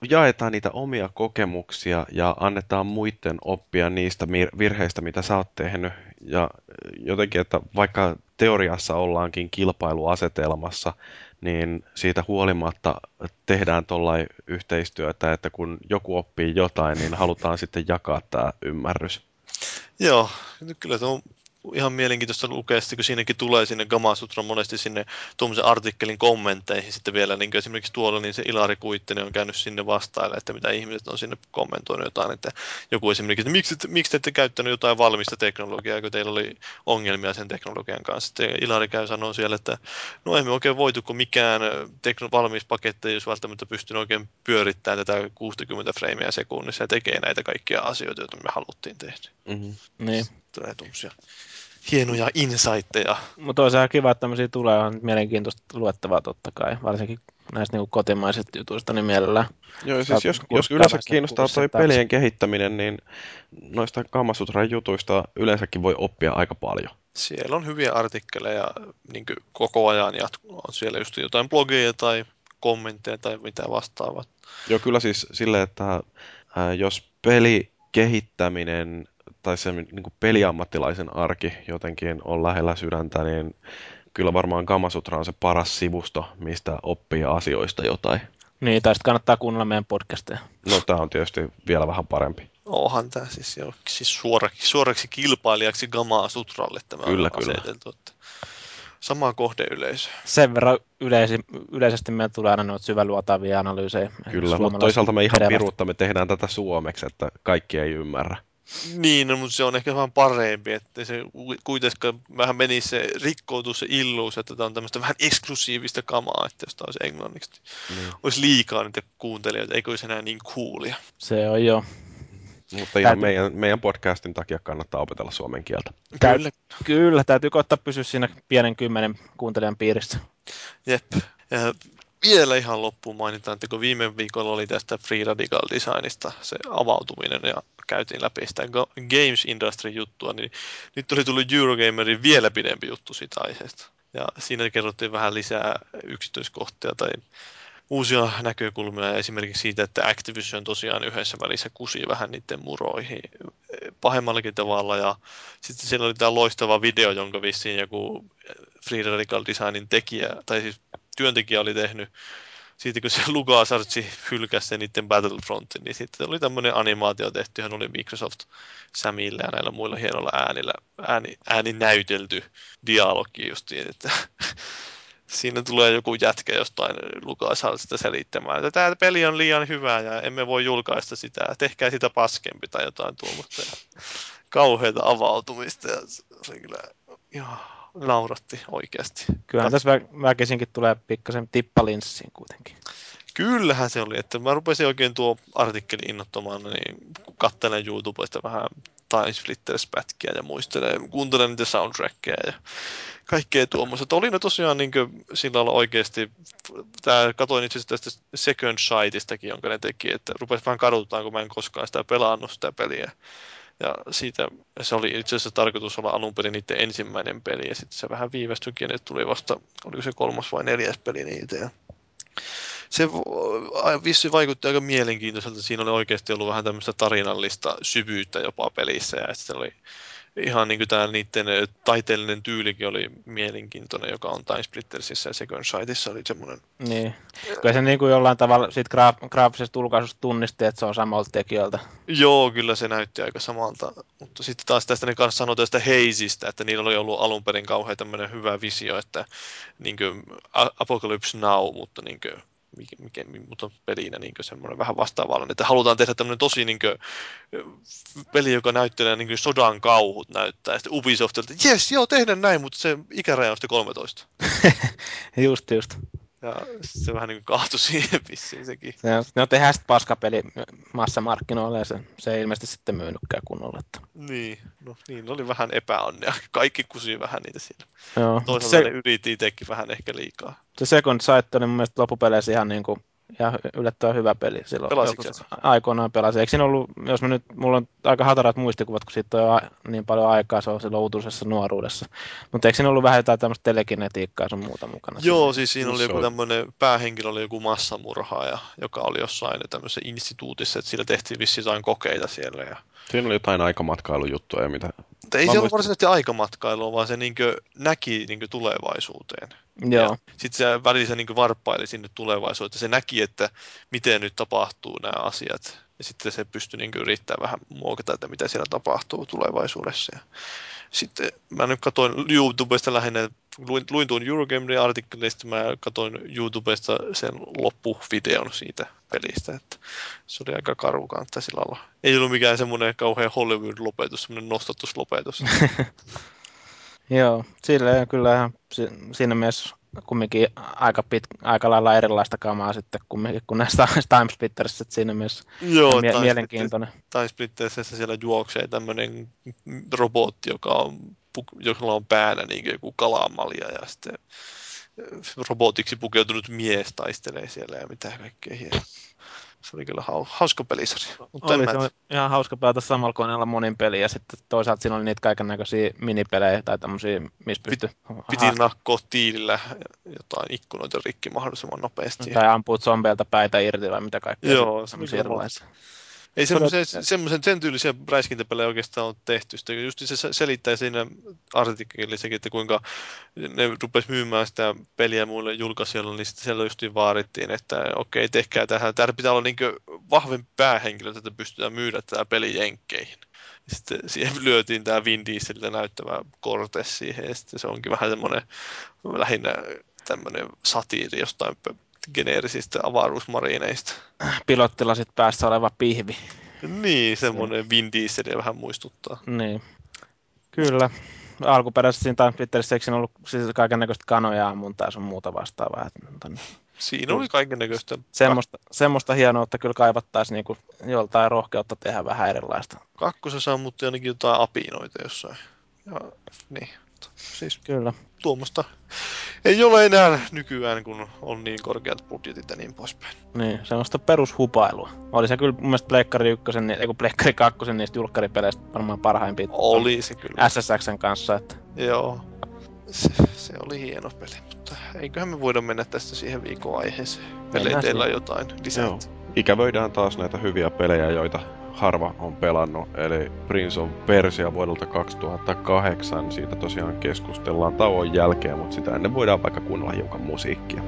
jaetaan niitä omia kokemuksia ja annetaan muiden oppia niistä virheistä, mitä sä oot tehnyt. Ja jotenkin, että vaikka teoriassa ollaankin kilpailuasetelmassa, niin siitä huolimatta tehdään tuollain yhteistyötä, että kun joku oppii jotain, niin halutaan sitten jakaa tämä ymmärrys. Joo, kyllä tuo ihan mielenkiintoista lukea, kun siinäkin tulee sinne Gamasutra monesti sinne tuommoisen artikkelin kommentteihin sitten vielä, niin kuin esimerkiksi tuolla niin se Ilari Kuittinen on käynyt sinne vastaille, että mitä ihmiset on sinne kommentoinut jotain, että joku esimerkiksi, että miksi, miksi te ette käyttänyt jotain valmista teknologiaa, kun teillä oli ongelmia sen teknologian kanssa. Sitten Ilari käy sanoo siellä, että no emme oikein voitu, kun mikään tekno- valmis paketti ei olisi välttämättä pystynyt oikein pyörittämään tätä 60 freimiä sekunnissa ja tekee näitä kaikkia asioita, joita me haluttiin tehdä. Mm-hmm. Niin. Tulee tuommoisia hienoja insightteja. Mutta olisi ihan kiva, että tämmöisiä tulee. On mielenkiintoista luettavaa totta kai, varsinkin näistä niinku kotimaisista jutuista, niin mielellään. Joo, siis jos, jos yleensä kiinnostaa toi pelien kehittäminen, niin noista Kamasutran jutuista yleensäkin voi oppia aika paljon. Siellä on hyviä artikkeleja niin koko ajan jatkuu. On siellä just jotain blogeja tai kommentteja tai mitä vastaavat. Joo, kyllä siis silleen, että ää, jos peli kehittäminen tai se niin kuin peliammattilaisen arki jotenkin on lähellä sydäntä, niin kyllä varmaan Gamasutra on se paras sivusto, mistä oppii asioista jotain. Niin, tai sitten kannattaa kuunnella meidän podcasteja. No, tämä on tietysti vielä vähän parempi. Onhan tämä siis, jo, siis suoraksi, suoraksi kilpailijaksi Gamaa Sutralle tämä kyllä, on kyllä. aseteltu. Että sama kohdeyleisö. Sen verran yleisi, yleisesti meillä tulee aina noita syväluotavia analyysejä. Kyllä, mutta toisaalta me ihan piruutta me tehdään tätä suomeksi, että kaikki ei ymmärrä. Niin, no, mutta se on ehkä vähän parempi, että se kuitenkaan vähän meni se, rikkoutuu se illuus, että tämä on tämmöistä vähän eksklusiivista kamaa, että jos tämä olisi englanniksi, niin. olisi liikaa niitä kuuntelijoita, eikö olisi enää niin coolia. Se on jo. Mutta ihan täytyy... meidän, meidän podcastin takia kannattaa opetella suomen kieltä. Kyllä. Kyllä, täytyy koittaa pysyä siinä pienen kymmenen kuuntelijan piirissä. Jep. Ja vielä ihan loppuun mainitaan, että kun viime viikolla oli tästä Free Radical Designista se avautuminen ja käytiin läpi sitä Games Industry-juttua, niin nyt oli tullut Eurogamerin vielä pidempi juttu siitä aiheesta. Ja siinä kerrottiin vähän lisää yksityiskohtia tai uusia näkökulmia esimerkiksi siitä, että Activision tosiaan yhdessä välissä kusi vähän niiden muroihin pahemmallakin tavalla. Ja sitten siellä oli tämä loistava video, jonka vissiin joku Free Radical Designin tekijä, tai siis työntekijä oli tehnyt siitä kun se LucasArts hylkäsi sen niiden Battlefrontin, niin sitten oli tämmöinen animaatio tehty, hän oli Microsoft Samille ja näillä muilla hienoilla äänillä, ääni, ääni näytelty dialogi justiin, että siinä tulee joku jätkä jostain LucasArtsista selittämään, että tämä peli on liian hyvä ja emme voi julkaista sitä, tehkää sitä paskempi tai jotain tuommoista. Kauheita avautumista ja se kyllä, joo nauratti oikeasti. Kyllähän tässä vä- väkisinkin tulee pikkasen tippalinssiin kuitenkin. Kyllähän se oli, että mä rupesin oikein tuo artikkeli innoittamaan, niin katselen YouTubesta vähän Time Splitters-pätkiä ja muistelen, kuuntelen niitä soundtrackeja ja kaikkea tuommoista. Oli ne tosiaan niin kuin, sillä lailla oikeasti, tää, katoin itse asiassa tästä Second Sight'istakin, jonka ne teki, että rupesi vähän kaduttaa, kun mä en koskaan sitä pelannut sitä peliä. Ja siitä se oli itse asiassa tarkoitus olla alun perin niiden ensimmäinen peli, ja sitten se vähän viivästyikin, että tuli vasta, oliko se kolmas vai neljäs peli niitä. Ja se vissi vaikutti aika mielenkiintoiselta. Siinä oli oikeasti ollut vähän tämmöistä tarinallista syvyyttä jopa pelissä, ja sitten oli ihan niin kuin tämä niiden taiteellinen tyylikin oli mielenkiintoinen, joka on Time Splittersissä ja Second Sightissa oli semmoinen. Niin. Kyllä se niin kuin jollain tavalla siitä graaf- graafisesta ulkaisusta tunnisti, että se on samalta tekijöiltä. Joo, kyllä se näytti aika samalta. Mutta sitten taas tästä ne kanssa sanoi tästä Heisistä, että niillä oli ollut alun perin kauhean tämmöinen hyvä visio, että niin kuin Apocalypse Now, mutta niin kuin mikä, mutta pelinä niin semmoinen vähän vastaavallinen, että halutaan tehdä tämmöinen tosi niin kuin, peli, joka näyttelee niin kuin sodan kauhut näyttää, ja sitten Ubisoft, että jes, joo, tehdään näin, mutta se ikäraja on sitten 13. just, just. Ja se vähän niin kuin kahtui siihen vissiin sekin. Se, no tehdään sitten paskapeli massamarkkinoille ja se, se ei ilmeisesti sitten myynytkään kunnolla. Että. Niin, no niin oli vähän epäonnea. Kaikki kusi vähän niitä siinä. Joo, Toisaalta se, ne yritti itsekin vähän ehkä liikaa. Se Second Sight oli mun mielestä loppupeleissä ihan niin kuin ja yllättävän hyvä peli silloin. Pelasitko Aikoinaan pelasin. Eikö siinä ollut, jos mä nyt, mulla on aika hatarat muistikuvat, kun siitä on niin paljon aikaa, se on silloin uutuisessa nuoruudessa. Mutta eikö siinä ollut vähän jotain tämmöistä telekinetiikkaa sun muuta mukana? Joo, siinä? siis siinä oli joku tämmöinen, päähenkilö oli joku massamurhaaja, joka oli jossain tämmöisessä instituutissa, että sillä tehtiin vissi jotain kokeita siellä. Ja... Siinä oli jotain aikamatkailu-juttuja ja mitä mutta ei Mä se ollut varsinaisesti aikamatkailua, vaan se niinkö näki niinkö tulevaisuuteen. Joo. Sitten se välissä niinkö varppaili sinne tulevaisuuteen. Se näki, että miten nyt tapahtuu nämä asiat. Ja sitten se pystyi niinkö yrittämään vähän muokata, että mitä siellä tapahtuu tulevaisuudessa. Sitten mä nyt katsoin YouTubesta lähinnä, luin, luin tuon Eurogamer-artikkelista, mä katsoin YouTubesta sen loppuvideon siitä pelistä, että se oli aika karu kantta sillä lailla. Ei ollut mikään semmoinen kauhean Hollywood-lopetus, semmoinen nostatuslopetus. Joo, sillä kyllä siinä mielessä kumminkin aika, pit, aika lailla erilaista kamaa sitten kumminkin kuin näistä Timesplitterissä, että siinä mielessä Joo, mie- mielenkiintoinen. Timesplitterissä siellä juoksee tämmöinen robotti, joka on, jolla on päänä niin joku kalamalja ja sitten robotiksi pukeutunut mies taistelee siellä ja mitä kaikkea hienoa se oli kyllä hauska pelisarja. Mutta oli, se oli ihan hauska pelata samalla koneella monin peliä, ja sitten toisaalta siinä oli niitä kaiken näköisiä minipelejä tai tämmöisiä, missä pystyi... Piti nakkoa tiilillä jotain ikkunoita rikki mahdollisimman nopeasti. Tai ampua zombeilta päitä irti vai mitä kaikkea. Joo, se erilaisia. Ei semmoisen, semmoisen, sen tyylisiä räiskintäpelejä oikeastaan on tehty. Sitä, just se selittää siinä artikkelissakin, että kuinka ne rupes myymään sitä peliä muille julkaisijoille, niin sitten siellä just vaarittiin, että okei, okay, tehkää tähän. Täällä pitää olla niin vahvempi päähenkilö, että pystytään myydä tämä peli jenkkeihin. Sitten siihen lyötiin tämä Vin Dieseliltä näyttävä korte siihen, ja sitten se onkin vähän semmoinen lähinnä tämmöinen satiiri jostain geneerisistä avaruusmarineista. Pilottilasit päässä oleva pihvi. Niin, semmoinen Vin Diesel vähän muistuttaa. Niin. Kyllä. Alkuperäisesti siinä Twitterissä eikö ollut siis kaiken näköistä kanoja ammuntaa sun muuta vastaavaa. Että, Siinä oli kaiken näköistä. Semmoista, semmoista hienoutta kyllä kaivattaisiin niin joltain rohkeutta tehdä vähän erilaista. Kakkosessa mutta ainakin jotain apinoita jossain. Ja, niin. Siis kyllä. Tuommoista ei ole enää nykyään, kun on niin korkeat budjetit ja niin poispäin. Niin, semmoista perushupailua. Oli se kyllä mun mielestä Pleikkari 1, ei kun Pleikkari 2 niistä julkkaripeleistä varmaan parhaimpia. Oli se kyllä. SSXn kanssa, että... Joo. Se, se oli hieno peli, mutta eiköhän me voida mennä tästä siihen viikon aiheeseen. Peleiteillä jotain lisää. Ikävöidään taas näitä hyviä pelejä, joita harva on pelannut, eli Prince of Persia vuodelta 2008. Siitä tosiaan keskustellaan tauon jälkeen, mutta sitä ennen voidaan vaikka kuunnella hiukan musiikkia.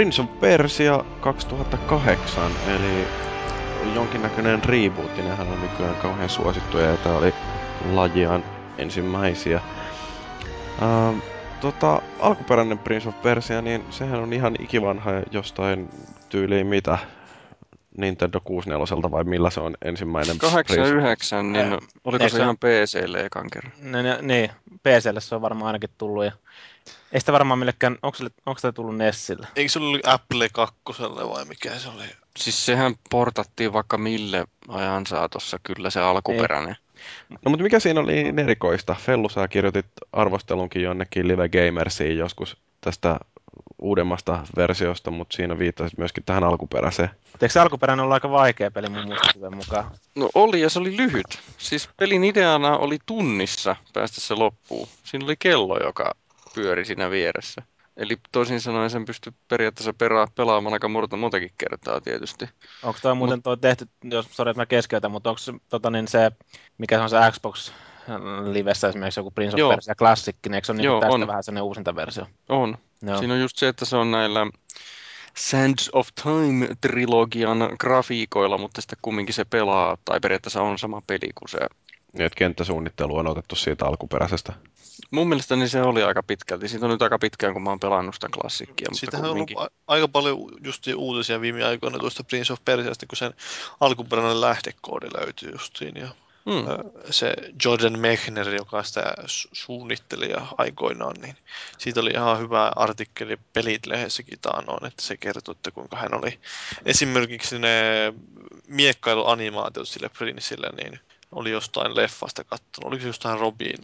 Prince of Persia 2008, eli jonkinnäköinen reboot, nehän on nykyään kauhean suosittuja ja tää oli lajian ensimmäisiä. Ähm, tota, alkuperäinen Prince of Persia, niin sehän on ihan ikivanha jostain tyyliin mitä Nintendo 64 vai millä se on ensimmäinen 89, niin oliko se ihan PClle ekan kerran? Niin, niin, PClle se on varmaan ainakin tullut ja ei sitä varmaan millekään, onko se, onko tullut Nessille? Eikö se ollut Apple 2 vai mikä se oli? Siis sehän portattiin vaikka mille ajan saatossa, kyllä se alkuperäinen. Ei. No mutta mikä siinä oli erikoista? Fellu, sä kirjoitit arvostelunkin jonnekin Live Gamersiin joskus tästä uudemmasta versiosta, mutta siinä viittasit myöskin tähän alkuperäiseen. Eikö se alkuperäinen olla aika vaikea peli mun muistikuvien mukaan? No oli ja se oli lyhyt. Siis pelin ideana oli tunnissa päästä se loppuun. Siinä oli kello, joka pyöri siinä vieressä. Eli toisin sanoen sen pystyy periaatteessa perää, pelaamaan aika monta, montakin kertaa tietysti. Onko toi muuten toi tehty, jos sori, että mä keskeytän, mutta onko tota, niin se, mikä se on se Xbox livessä esimerkiksi joku Prince of. Persia Classic, niin eikö se on niin Joo, tästä on. vähän sellainen uusinta versio? On. Joo. Siinä on just se, että se on näillä Sands of Time-trilogian grafiikoilla, mutta sitten kumminkin se pelaa, tai periaatteessa on sama peli kuin se. Niin, että kenttäsuunnittelu on otettu siitä alkuperäisestä. Mun mielestä niin se oli aika pitkälti. Siitä on nyt aika pitkään, kun mä oon pelannut sitä klassikkia. Siitähän on ollut aika paljon just uutisia viime aikoina tuosta Prince of Persiasta, kun sen alkuperäinen lähdekoodi löytyy justiin. Ja mm. se Jordan Mechner, joka sitä suunnitteli ja aikoinaan, niin siitä oli ihan hyvä artikkeli Pelit-lehdessäkin taanoin, että se kertoi, että kuinka hän oli esimerkiksi ne miekkailuanimaatiot sille Princelle, niin oli jostain leffasta kattonut. Oliko se jostain Robin?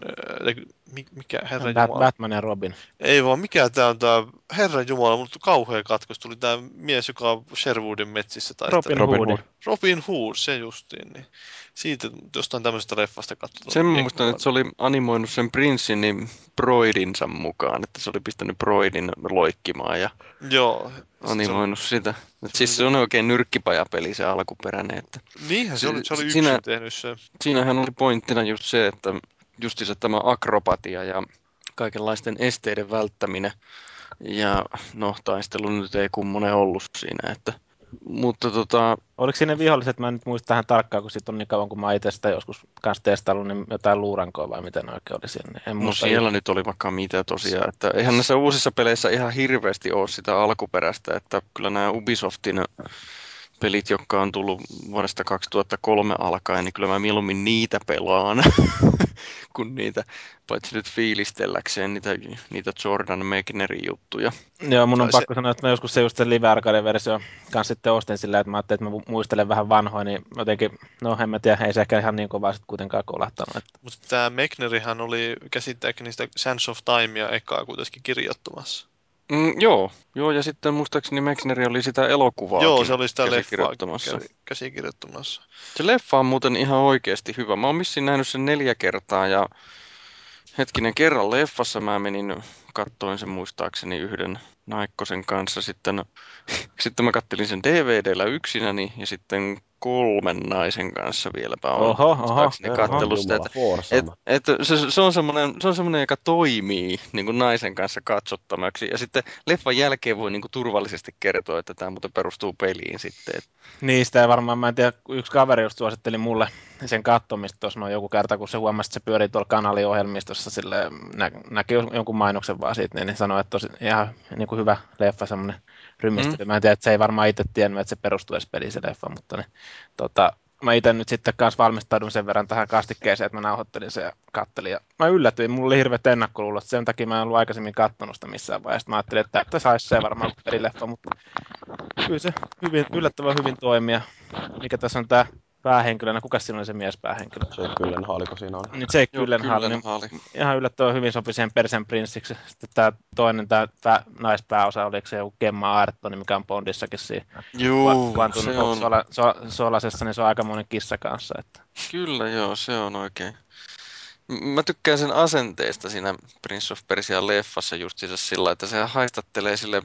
Mikä Herra Bat- Jumala? Batman ja Robin. Ei vaan, mikä tämä on tämä Herra Jumala, mutta kauhea katkos. Tuli tämä mies, joka on Sherwoodin metsissä. Tai Robin, Robin Hood. Robin Hood, se justiin. Niin. Siitä jostain tämmöisestä leffasta katsottu. Sen muistan, että se oli animoinut sen prinssin niin Broidinsa mukaan, että se oli pistänyt Broidin loikkimaan ja Joo, animoinut se, sitä. Se siis se on oikein nyrkkipajapeli se alkuperäinen. Että Niinhän se oli, se oli siinä, tehnyt se. Siinähän oli pointtina just se, että justiinsa tämä akrobatia ja kaikenlaisten esteiden välttäminen. Ja no, taistelu nyt ei kummonen ollut siinä, että mutta tota... Oliko siinä viholliset, mä en nyt muista tähän tarkkaan, kun siitä on niin kauan, kun mä itse sitä joskus kanssa testaillut, niin jotain luurankoa vai miten oikein oli siinä. En no siellä nyt oli vaikka mitä tosiaan, että eihän näissä uusissa peleissä ihan hirveästi ole sitä alkuperäistä, että kyllä nämä Ubisoftin pelit, jotka on tullut vuodesta 2003 alkaen, niin kyllä mä mieluummin niitä pelaan, kuin niitä, paitsi nyt fiilistelläkseen niitä, niitä Jordan Megnerin juttuja. Joo, mun on tai pakko se... sanoa, että mä joskus se just se live arcade versio kanssa sitten ostin sillä, että mä ajattelin, että mä muistelen vähän vanhoja, niin jotenkin, no en mä tiedä, ei se ehkä ihan niin kovaa sitten kuitenkaan kolahtanut. Että... Mutta tämä Megnerihan oli käsittääkseni sitä Sands of Timea ekaa kuitenkin kirjoittamassa. Mm, joo, joo, ja sitten muistaakseni Mexneri oli sitä elokuvaa. Joo, se oli sitä leffaa käsikirjoittamassa. Se leffa on muuten ihan oikeasti hyvä. Mä oon missin nähnyt sen neljä kertaa ja hetkinen kerran leffassa mä menin, kattoin sen muistaakseni yhden Naikkosen kanssa. Sitten, sitten mä kattelin sen DVDllä yksinäni ja sitten kolmen naisen kanssa vieläpä on. Oho, oho, kattellut sitä, että, et, et, se, se, on semmoinen, se on semmoinen, joka toimii niin kuin naisen kanssa katsottamaksi. Ja sitten leffan jälkeen voi niin kuin turvallisesti kertoa, että tämä muuten perustuu peliin sitten. Niistä ei varmaan, mä en tiedä, yksi kaveri just suositteli mulle sen katsomista tuossa no joku kerta, kun se huomasi, että se pyörii tuolla kanaliohjelmistossa, sille nä, näki jonkun mainoksen vaan siitä, niin, niin sanoi, että tosi ihan niin kuin hyvä leffa, semmoinen rymistely. Mm. Mä en tiedä, että se ei varmaan itse tiennyt, että se perustuu edes peliin se leffa, mutta niin, tota, mä itse nyt sitten kanssa valmistaudun sen verran tähän kastikkeeseen, että mä nauhoittelin sen ja kattelin. Ja mä yllätyin, mulla oli hirveät ennakkoluulot, sen takia mä en ollut aikaisemmin kattonut sitä missään vaiheessa. Mä ajattelin, että tässä saisi se varmaan pelileffa, mutta kyllä se hyvin, yllättävän hyvin toimia. Mikä tässä on tämä päähenkilönä, kuka siinä oli se mies päähenkilö? Jake Gyllenhaal, kun siinä oli. Nyt Jake Gyllenhaal, niin ihan yllättävän hyvin sopi siihen Persen prinssiksi. Sitten tämä toinen, tämä, tämä naispääosa, oliko se joku Gemma Arttoni, mikä on Bondissakin siinä. Juu, se on. Sola, so, solasessa, niin se on aikamoinen kissa kanssa. Että. Kyllä joo, se on oikein. Mä tykkään sen asenteesta siinä Prince of Persia leffassa just sillä, että se haistattelee sille,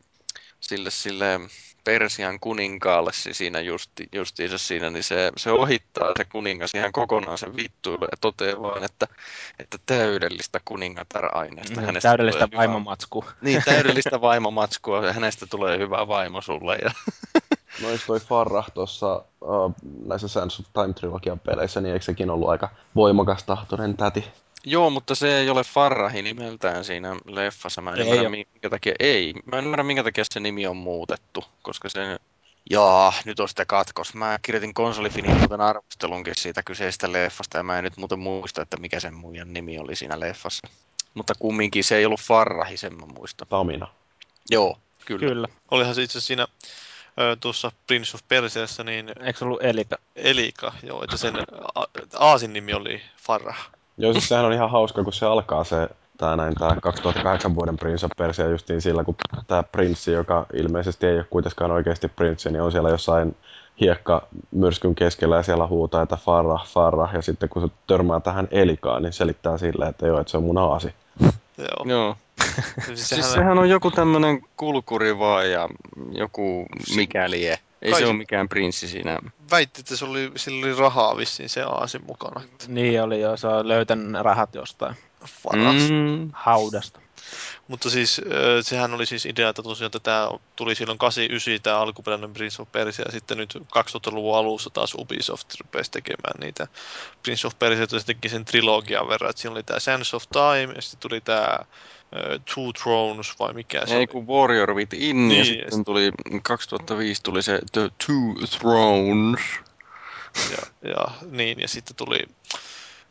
sille, sille Persian kuninkaalle siinä justi, justiinsa siinä, niin se, se ohittaa se kuningas ihan kokonaan sen vittuilu ja toteaa vaan, että, että täydellistä kuningatar-aineesta. Mm, hänestä täydellistä vaimomatskua. Hyvä, niin, täydellistä vaimomatskua ja hänestä tulee hyvä vaimo sulle. Ja... No jos toi Farrah tuossa uh, näissä Sands of Time-trilogian peleissä, niin eikö sekin ollut aika voimakas tahtoinen täti? Joo, mutta se ei ole Farrahi nimeltään siinä leffassa. Mä en ei ymmärrä, minkä takia, ei. Mä en ymmärrä, minkä takia se nimi on muutettu, koska se... Jaa, nyt on sitä katkos. Mä kirjoitin konsolifinin muuten arvostelunkin siitä kyseisestä leffasta, ja mä en nyt muuten muista, että mikä sen muijan nimi oli siinä leffassa. Mutta kumminkin se ei ollut Farrahi, sen mä muistan. Tamina. Joo, kyllä. kyllä. Olihan se itse siinä tuossa Prince of Persiassa, niin... Eikö se ollut Elika? Elika, joo, että sen aasin nimi oli Farrah. Joo, siis sehän on ihan hauska, kun se alkaa se tää näin, tää 2008 vuoden Prince of Persia justiin sillä, kun tämä prinssi, joka ilmeisesti ei ole kuitenkaan oikeasti prinssi, niin on siellä jossain hiekka myrskyn keskellä ja siellä huutaa, että farra, farra, ja sitten kun se törmää tähän elikaan, niin selittää silleen, että joo, että se on mun aasi. Joo. joo. siis, siis sehän on joku tämmönen kulkuri vaan ja joku mikälie. Ei Kai se ole mikään prinssi siinä. Väitti, että se oli, sillä oli rahaa vissiin se aasin mukana. Niin oli joo, se on löytänyt rahat jostain. Varas. Mm. Haudasta. Mutta siis sehän oli siis idea, että tosiaan että tämä tuli silloin 89 tämä alkuperäinen Prince of Persia ja sitten nyt 2000-luvun alussa taas Ubisoft rupesi tekemään niitä Prince of Persia, että se teki sen trilogian verran, että siinä oli tämä Sands of Time ja sitten tuli tämä Two Thrones vai mikä se Ei kun Warrior Within niin, ja sitten ja tuli 2005 tuli se The Two Thrones. Ja, ja, niin, ja sitten tuli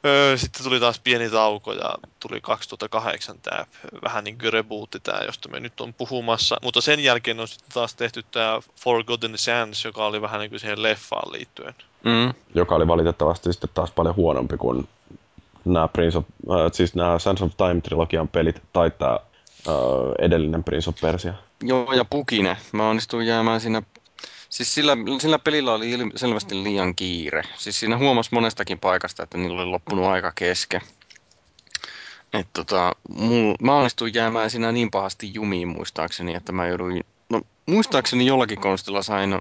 Öö, sitten tuli taas pieni tauko ja tuli 2008 tämä vähän niin kuin rebootti tämä, josta me nyt on puhumassa. Mutta sen jälkeen on sitten taas tehty tämä Forgotten Sands, joka oli vähän niin kuin siihen leffaan liittyen. Mm. Joka oli valitettavasti sitten taas paljon huonompi kuin nämä Prince of, äh, siis nämä Sands of Time-trilogian pelit tai tämä äh, edellinen Prince of Persia. Joo, ja Pukine. Mä onnistuin jäämään siinä Siis sillä, sillä pelillä oli selvästi liian kiire. Siis siinä huomasi monestakin paikasta, että niillä oli loppunut aika kesken. Et tota, mul, mä onnistuin jäämään siinä niin pahasti jumiin muistaakseni, että mä jouduin... No muistaakseni jollakin konstilla sain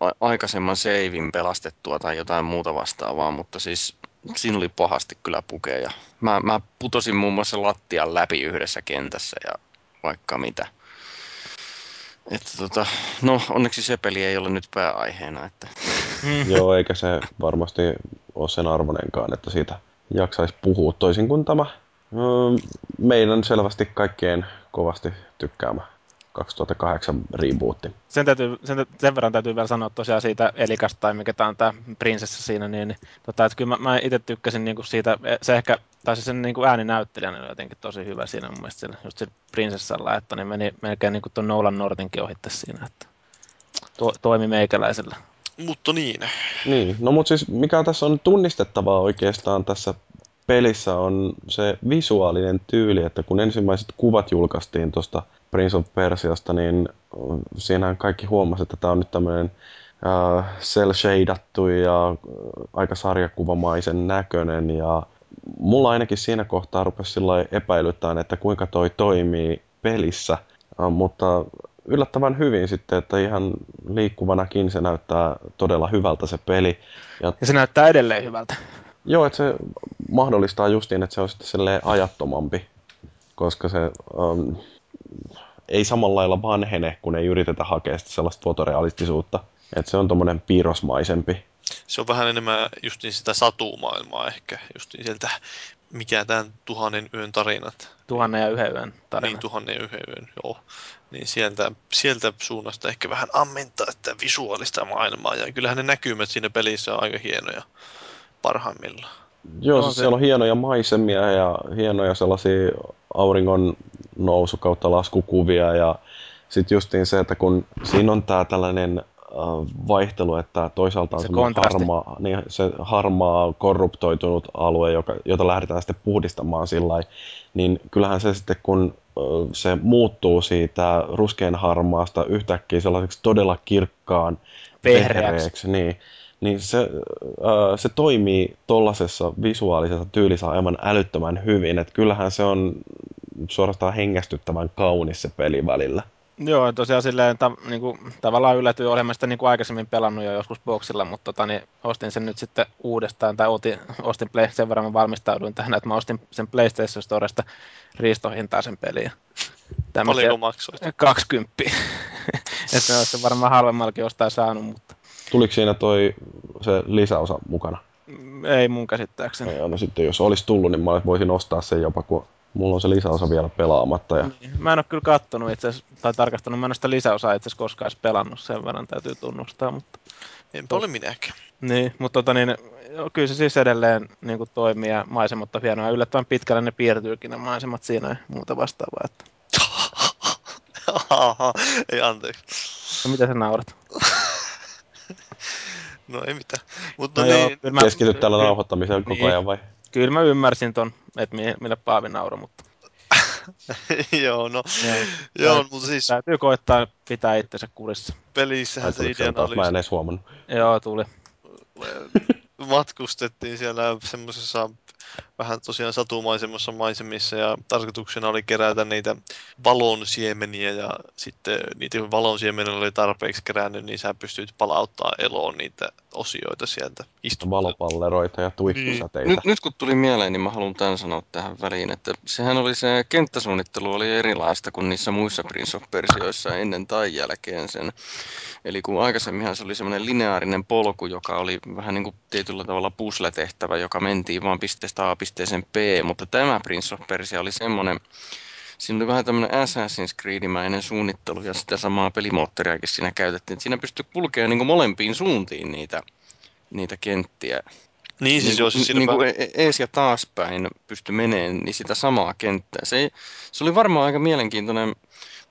a- aikaisemman seivin pelastettua tai jotain muuta vastaavaa, mutta siis siinä oli pahasti kyllä pukeja. Mä, mä putosin muun muassa lattian läpi yhdessä kentässä ja vaikka mitä. Että tota, no onneksi se peli ei ole nyt pääaiheena. Että. Mm. Joo, eikä se varmasti ole sen arvonenkaan, että siitä jaksaisi puhua toisin kuin tämä meidän selvästi kaikkien kovasti tykkäämä 2008 rebootti. Sen, täytyy, sen, sen verran täytyy vielä sanoa tosiaan siitä Elikasta tai mikä tämä on tämä prinsessa siinä, niin, niin tota, että kyllä mä, mä itse tykkäsin niinku siitä, se ehkä, tai se sen niinku ääninäyttelijänä oli jotenkin tosi hyvä siinä mun mielestä sillä, just sillä prinsessalla, että niin meni melkein niinku tuon Nolan Nortinkin ohitte siinä, että to, toimi meikäläisellä. Mutta niin. Niin, no mutta siis mikä tässä on tunnistettavaa oikeastaan tässä pelissä on se visuaalinen tyyli, että kun ensimmäiset kuvat julkaistiin tuosta Prince of Persiasta, niin siinähän kaikki huomasivat, että tämä on nyt tämmöinen äh, cel-shadattu ja aika sarjakuvamaisen näköinen ja mulla ainakin siinä kohtaa rupesi sillä epäilyttään, että kuinka toi toimii pelissä, äh, mutta yllättävän hyvin sitten, että ihan liikkuvanakin se näyttää todella hyvältä se peli. Ja, ja se näyttää edelleen hyvältä. Joo, että se mahdollistaa justiin, että se on sitten ajattomampi, koska se um, ei samalla lailla vanhene, kun ei yritetä hakea sellaista fotorealistisuutta. Että se on tuommoinen piirrosmaisempi. Se on vähän enemmän justiin sitä satumaailmaa ehkä, justiin sieltä, mikä tämän tuhannen yön tarinat. Tuhannen ja yhden yön tarinat. Niin, tuhannen ja yhden yön, joo. Niin sieltä, sieltä suunnasta ehkä vähän ammentaa että visuaalista maailmaa. Ja kyllähän ne näkymät siinä pelissä on aika hienoja parhaimmillaan. Joo, siis se... siellä on hienoja maisemia ja hienoja sellaisia auringon nousu kautta laskukuvia ja sitten justiin se, että kun siinä on tämä tällainen äh, vaihtelu, että toisaalta on se harmaa, niin se harmaa, korruptoitunut alue, joka, jota lähdetään sitten puhdistamaan sillä niin kyllähän se sitten, kun äh, se muuttuu siitä ruskean harmaasta yhtäkkiä sellaiseksi todella kirkkaan vehreäksi, niin niin se, äh, se toimii tuollaisessa visuaalisessa tyylissä aivan älyttömän hyvin. Että kyllähän se on suorastaan hengästyttävän kaunis se peli välillä. Joo, tosiaan silleen, ta, niin kuin, tavallaan yllätyin, olemme sitä niin kuin aikaisemmin pelannut jo joskus boksilla, mutta tota, niin ostin sen nyt sitten uudestaan, tai otin, ostin Play, sen verran mä valmistauduin tähän, että mä ostin sen PlayStation Storesta riistohintaa sen peliä. Paljonko maksoit? 20. että olisi varmaan halvemmallakin ostaa saanut, mutta Tuliko siinä toi se lisäosa mukana? Ei mun käsittääkseni. Ei, no sitten jos olisi tullut, niin mä voisin ostaa sen jopa, kun mulla on se lisäosa vielä pelaamatta. Ja... Niin. Mä en ole kyllä kattonut itse tai tarkastanut, mä en ole sitä lisäosaa itse koskaan edes pelannut, sen verran täytyy tunnustaa, mutta... Enpä ole minäkään. Niin, mutta tota niin, kyllä se siis edelleen niin kuin toimii ja maisemat on hienoja. Yllättävän pitkälle ne piirtyykin ne maisemat siinä ja muuta vastaavaa. Että... ei anteeksi. No mitä sä naurat? no ei mitään. Mutta no niin... joo, mä... Keskityt tällä nauhoittamiseen niin. koko ajan vai? Kyllä mä ymmärsin ton, että mille Paavi nauro, mutta... joo, no. Ja, joo, mutta siis... Täytyy koettaa pitää itsensä kurissa. Pelissähän se idea oli... Mä en edes huomannut. Joo, tuli. Matkustettiin siellä semmoisessa vähän tosiaan satumaisemmassa maisemissa ja tarkoituksena oli kerätä niitä valon siemeniä ja sitten niitä valon siemeniä oli tarpeeksi kerännyt, niin sä pystyt palauttaa eloon niitä osioita sieltä Valopalleroita ja tuikkusäteitä. Niin. Nyt, nyt kun tuli mieleen, niin mä haluan tämän sanoa tähän väliin, että sehän oli se kenttäsuunnittelu oli erilaista kuin niissä muissa Prince of Persioissa ennen tai jälkeen sen. Eli kun aikaisemminhan se oli semmoinen lineaarinen polku, joka oli vähän niin kuin tietyllä tavalla pusletehtävä, joka mentiin vaan pisteestä A pisteeseen B, mutta tämä Prince of Persia oli semmoinen, siinä oli vähän tämmöinen Assassin's Creed-mäinen suunnittelu ja sitä samaa pelimoottoriakin siinä käytettiin. Että siinä pystyi kulkemaan niin molempiin suuntiin niitä, niitä kenttiä. Niin, siis niin, jos niin, niin kuin e- ees ja taaspäin pysty meneen, niin sitä samaa kenttää. Se, se oli varmaan aika mielenkiintoinen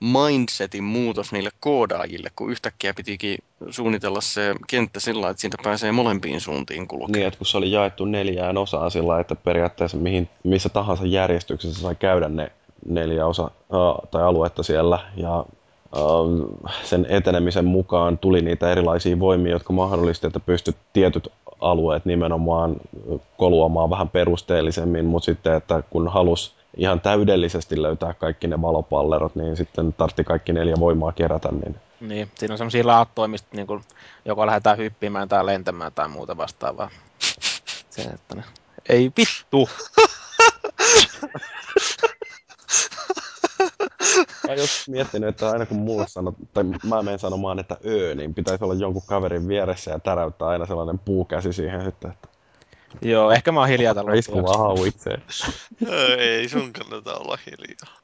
mindsetin muutos niille koodaajille, kun yhtäkkiä pitikin suunnitella se kenttä sillä että siitä pääsee molempiin suuntiin kulkemaan. Niin, että kun se oli jaettu neljään osaan sillä että periaatteessa mihin, missä tahansa järjestyksessä sai käydä ne neljä osa uh, tai aluetta siellä ja uh, sen etenemisen mukaan tuli niitä erilaisia voimia, jotka mahdollisti, että pystyt tietyt alueet nimenomaan koluamaan vähän perusteellisemmin, mutta sitten, että kun halus ihan täydellisesti löytää kaikki ne valopallerot, niin sitten tartti kaikki neljä voimaa kerätä. Niin, niin siinä on sellaisia laattoja, mistä niin kuin, joko lähdetään hyppimään tai lentämään tai muuta vastaavaa. Se, että ne... Ei vittu! Mä just miettinyt, että aina kun mulle sanot, tai mä menen sanomaan, että öö, niin pitäisi olla jonkun kaverin vieressä ja täräyttää aina sellainen puukäsi siihen sitten, että Joo, ehkä mä oon hiljaa tällä Isku. Ei sun kannata olla hiljaa.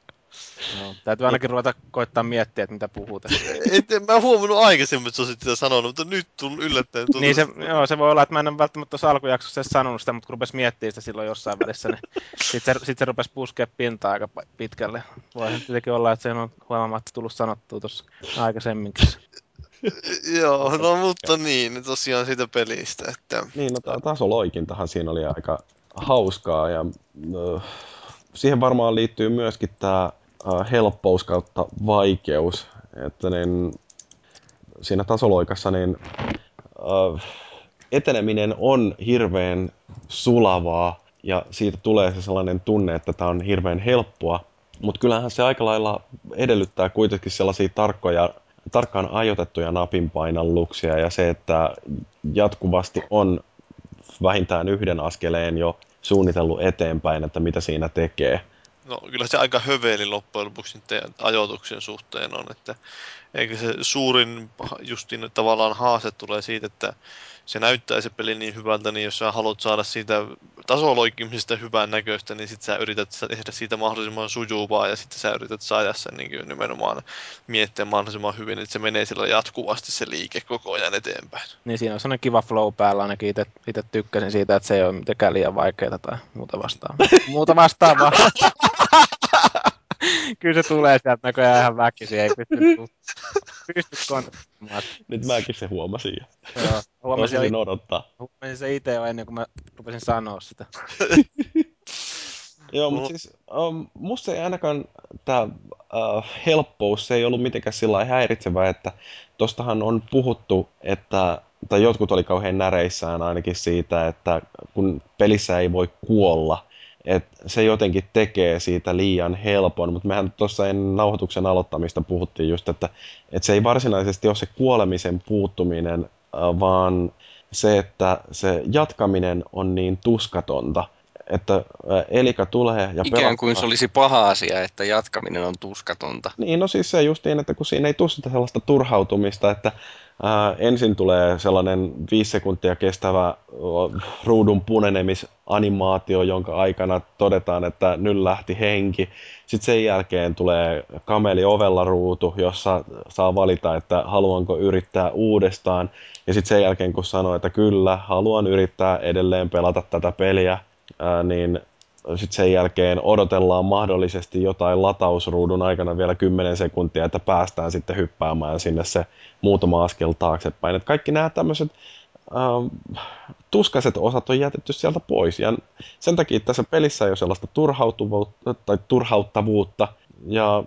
No, täytyy ainakin ruveta koittaa miettiä, että mitä puhuu tässä. Et, en mä huomannut aikaisemmin, että sä olisit sitä sanonut, mutta nyt tullut yllättäen. Tullut. Niin se, joo, se voi olla, että mä en välttämättä tuossa alkujaksossa sanonut sitä, mutta kun rupesi miettimään sitä silloin jossain välissä, niin sitten se, sit se rupesi puskea pintaa aika pitkälle. Voi tietenkin olla, että se on huomaamatta tullut sanottua tuossa aikaisemminkin. Joo, no mutta niin, tosiaan siitä pelistä. Että... Niin, no tasoloikintahan siinä oli aika hauskaa ja uh, siihen varmaan liittyy myöskin tämä uh, helppous kautta vaikeus, että niin, siinä tasoloikassa niin uh, eteneminen on hirveän sulavaa ja siitä tulee se sellainen tunne, että tämä on hirveän helppoa, mutta kyllähän se aika lailla edellyttää kuitenkin sellaisia tarkkoja tarkkaan ajoitettuja napinpainalluksia ja se, että jatkuvasti on vähintään yhden askeleen jo suunnitellut eteenpäin, että mitä siinä tekee. No kyllä se aika höveli loppujen lopuksi ajoituksen suhteen on, että eikö se suurin justin tavallaan haaste tulee siitä, että se näyttää se peli niin hyvältä, niin jos sä haluat saada siitä tasoloikkimisesta hyvän näköistä, niin sit sä yrität tehdä siitä mahdollisimman sujuvaa ja sitten sä yrität saada sen niin nimenomaan miettiä mahdollisimman hyvin, että se menee sillä jatkuvasti se liike koko ajan eteenpäin. Niin siinä on sellainen kiva flow päällä, ainakin itse, itse tykkäsin siitä, että se ei ole mitenkään liian vaikeaa tai muuta vastaavaa. muuta vastaavaa. Kyllä se tulee sieltä näköjään ihan väkisin, ei pysty, pysty kontrolloimaan. Nyt mäkin se huomasin. Joo, huomasin, Osasin odottaa. Huomasin se itse jo ennen kuin mä rupesin sanoa sitä. Joo, mutta siis um, musta ei ainakaan tämä uh, helppous, se ei ollut mitenkään sillä häiritsevää, että tostahan on puhuttu, että tai jotkut oli kauhean näreissään ainakin siitä, että kun pelissä ei voi kuolla, että se jotenkin tekee siitä liian helpon, mutta mehän tuossa ennen nauhoituksen aloittamista puhuttiin just, että, että se ei varsinaisesti ole se kuolemisen puuttuminen, vaan se, että se jatkaminen on niin tuskatonta, että Elika tulee ja Ikään pelottaa. kuin se olisi paha asia, että jatkaminen on tuskatonta. Niin, no siis se justiin, että kun siinä ei tule sellaista turhautumista, että ää, ensin tulee sellainen viisi sekuntia kestävä ruudun punenemisanimaatio, jonka aikana todetaan, että nyt lähti henki. Sitten sen jälkeen tulee kameli ovella ruutu, jossa saa valita, että haluanko yrittää uudestaan. Ja sitten sen jälkeen, kun sanoo, että kyllä, haluan yrittää edelleen pelata tätä peliä, ää, niin sitten sen jälkeen odotellaan mahdollisesti jotain latausruudun aikana vielä 10 sekuntia, että päästään sitten hyppäämään sinne se muutama askel taaksepäin. Et kaikki nämä tämmöiset ähm, tuskaiset osat on jätetty sieltä pois. Ja sen takia tässä pelissä ei ole sellaista turhautuvuutta tai turhauttavuutta. Ja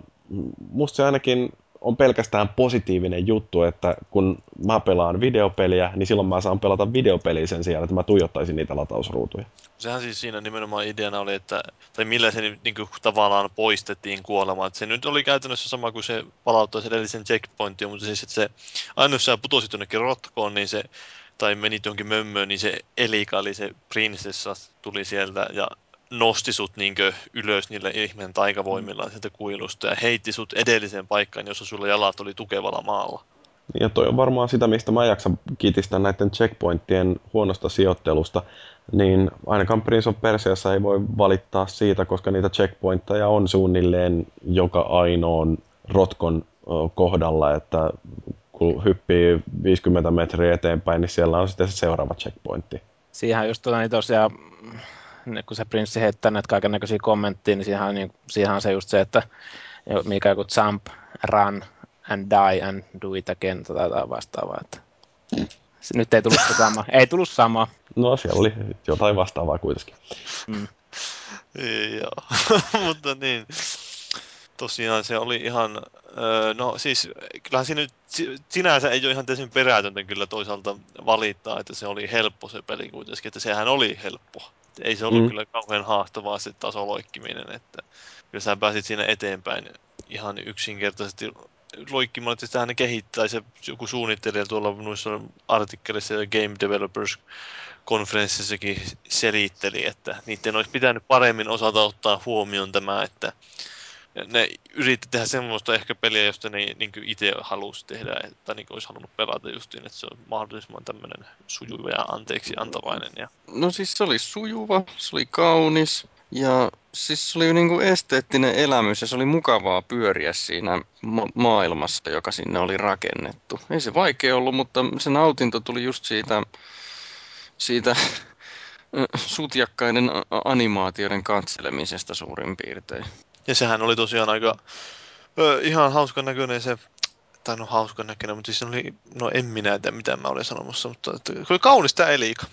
musta se ainakin on pelkästään positiivinen juttu, että kun mä pelaan videopeliä, niin silloin mä saan pelata videopeliä sen sijaan, että mä tuijottaisin niitä latausruutuja. Sehän siis siinä nimenomaan ideana oli, että, tai millä se niin kuin, tavallaan poistettiin kuolema. Että se nyt oli käytännössä sama kuin se palauttaisi edellisen checkpointin, mutta siis että se aina jos sä putosit jonnekin rotkoon, niin se tai menit jonkin mömmöön, niin se Elika, eli se prinsessa, tuli sieltä ja nosti sut niinkö ylös niille ihmeen taikavoimillaan sieltä kuilusta ja heitti sut edelliseen paikkaan, jossa sulla jalat oli tukevalla maalla. Ja toi on varmaan sitä, mistä mä jaksan kitistä näiden checkpointtien huonosta sijoittelusta. Niin ainakaan Prince of Persiassa ei voi valittaa siitä, koska niitä checkpointteja on suunnilleen joka ainoan rotkon kohdalla, että kun hyppii 50 metriä eteenpäin, niin siellä on sitten se seuraava checkpointti. Siihen just tuota, niin tosiaan, kun se prinssi heittää näitä kaiken näköisiä kommentteja, niin siihen, niin, siihen on se just se, että mikä joku jump, run and die and do it again tai jotain vastaavaa. Että nyt ei tullut sama. Ei tullut sama. No siellä oli jotain vastaavaa kuitenkin. Mm. Joo, mutta niin. Tosiaan se oli ihan, no siis kyllähän siinä nyt sinänsä ei ole ihan täysin perätöntä kyllä toisaalta valittaa, että se oli helppo se peli kuitenkin, että sehän oli helppo. Ei se ollut mm. kyllä kauhean haastavaa se tasoloikkiminen, että kyllä sä pääsit siinä eteenpäin ihan yksinkertaisesti loikkimaan, että sitä ne kehittää se joku suunnittelija tuolla noissa artikkelissa ja Game Developers konferenssissakin selitteli, että niiden olisi pitänyt paremmin osata ottaa huomioon tämä, että ne yritti tehdä semmoista ehkä peliä, josta ne niin itse halusi tehdä, että niin olisi halunnut pelata justiin, että se on mahdollisimman tämmöinen sujuva ja anteeksi antavainen. Ja... No siis se oli sujuva, se oli kaunis ja siis se oli niin kuin esteettinen elämys ja se oli mukavaa pyöriä siinä ma- maailmassa, joka sinne oli rakennettu. Ei se vaikea ollut, mutta se nautinto tuli just siitä, siitä sutjakkaiden animaatioiden katselemisesta suurin piirtein. Ja sehän oli tosiaan aika ö, ihan hauskan näköinen se, tai no hauskan näköinen, mutta siis oli, no en minä tiedä mitä mä olin sanomassa, mutta että, oli kaunis tämä Elika.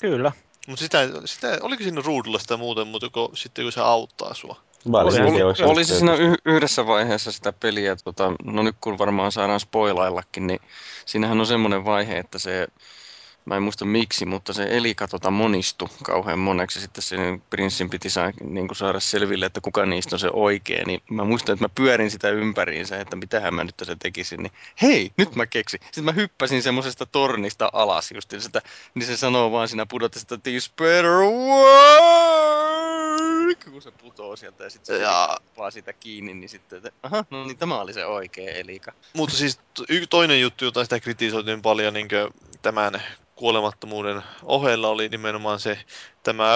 Kyllä. Mutta sitä, sitä, oliko siinä ruudulla sitä muuten, mutta kun, sitten kun se auttaa sua? Oli, oli, oli, oli se siinä y- yhdessä vaiheessa sitä peliä, tota, no nyt kun varmaan saadaan spoilaillakin, niin siinähän on semmoinen vaihe, että se Mä en muista miksi, mutta se Elika tota monistui kauhean moneksi. Sitten sen prinssin piti saa, niin kuin saada selville, että kuka niistä on se oikea. Niin mä muistan, että mä pyörin sitä ympäriinsä, että mitähän mä nyt se tekisin. Niin hei, nyt mä keksin. Sitten mä hyppäsin semmoisesta tornista alas just. Sitä, niin se sanoo vaan siinä pudotessa, että this better work! Kun se putoo sieltä ja sitten se ja... vaan sitä kiinni, niin sitten, että aha, no niin tämä oli se oikea Elika. Mutta siis toinen juttu, jota sitä kritisoitiin paljon niin tämän kuolemattomuuden ohella oli nimenomaan se tämä,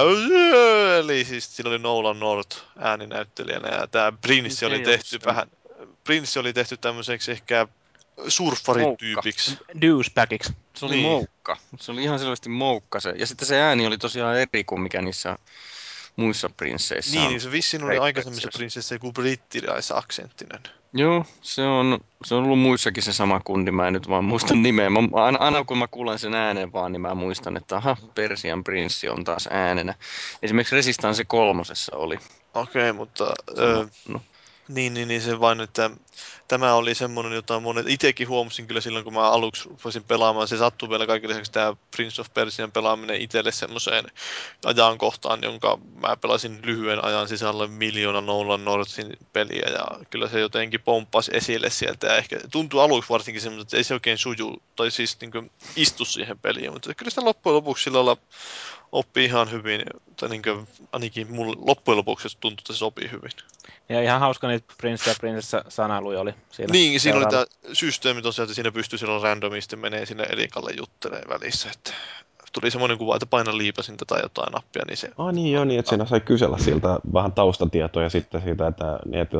eli siis siinä oli Nolan North ääninäyttelijänä ja tämä Prince oli tehty vähän, Prince oli tehty tämmöiseksi ehkä surffarityypiksi. Douchebagiksi. Se oli niin. moukka. Se oli ihan selvästi moukka se. Ja sitten se ääni oli tosiaan eri kuin mikä niissä muissa prinsseissä Niin, niin se vissiin oli aikaisemmissa prinsseissä joku brittiläisaksenttinen. Joo, se on, se on ollut muissakin se sama kundi, mä en nyt vaan muista nimeä. Mä, aina, aina kun mä kuulen sen äänen vaan, niin mä muistan, että aha, Persian prinssi on taas äänenä. Esimerkiksi Resistance kolmosessa oli. Okei, okay, mutta... Öö, no. Niin, niin, niin se vain, että tämä oli semmoinen, jota monet itsekin huomasin kyllä silloin, kun mä aluksi voisin pelaamaan. Se sattui vielä kaikille lisäksi tämä Prince of Persian pelaaminen itselle semmoiseen ajankohtaan, jonka mä pelasin lyhyen ajan sisällä miljoona Nolan Northin peliä. Ja kyllä se jotenkin pomppasi esille sieltä. Ja ehkä tuntui aluksi varsinkin semmoista, että ei se oikein suju tai siis niin istu siihen peliin, mutta kyllä sitä loppujen lopuksi sillä lailla oppii ihan hyvin, tai niin kuin, ainakin mulle loppujen lopuksi tuntui, että se sopii hyvin. Ja ihan hauska niitä Prince ja Princessa sanailuja oli siinä. Niin, siinä oli tämä systeemi tosiaan, että siinä pystyy silloin randomisti menee sinne Erikalle juttelee välissä, että tuli semmoinen kuva, että paina liipasinta tai jotain nappia, niin se... Ah niin joo, niin että siinä sai kysellä siltä vähän taustatietoja sitten siitä, että, niin, että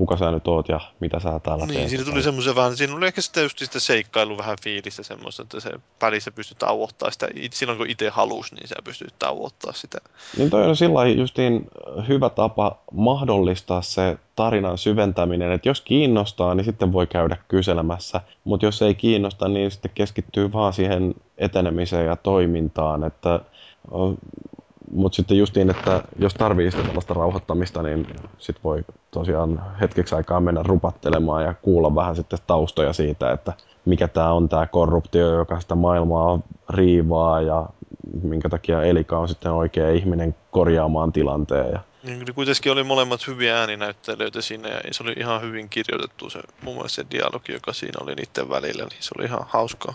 kuka sä nyt oot ja mitä sä täällä Niin, teet. siinä tuli semmoisen vähän, siinä oli ehkä sitten just sitä seikkailu vähän fiilistä semmoista, että se välissä pystyt tauottaa sitä, silloin kun itse halus, niin sä pystyt tauottaa sitä. Niin toi on sillä justiin hyvä tapa mahdollistaa se tarinan syventäminen, että jos kiinnostaa, niin sitten voi käydä kyselemässä, mutta jos ei kiinnosta, niin sitten keskittyy vaan siihen etenemiseen ja toimintaan, että mutta sitten justiin, että jos tarvii sitä tällaista rauhoittamista, niin sit voi tosiaan hetkeksi aikaa mennä rupattelemaan ja kuulla vähän sitten taustoja siitä, että mikä tämä on tämä korruptio, joka sitä maailmaa riivaa ja minkä takia Elika on sitten oikea ihminen korjaamaan tilanteen. Ja niin, kuitenkin oli molemmat hyviä ääninäyttelijöitä siinä ja se oli ihan hyvin kirjoitettu se muun muassa se dialogi, joka siinä oli niiden välillä, niin se oli ihan hauskaa,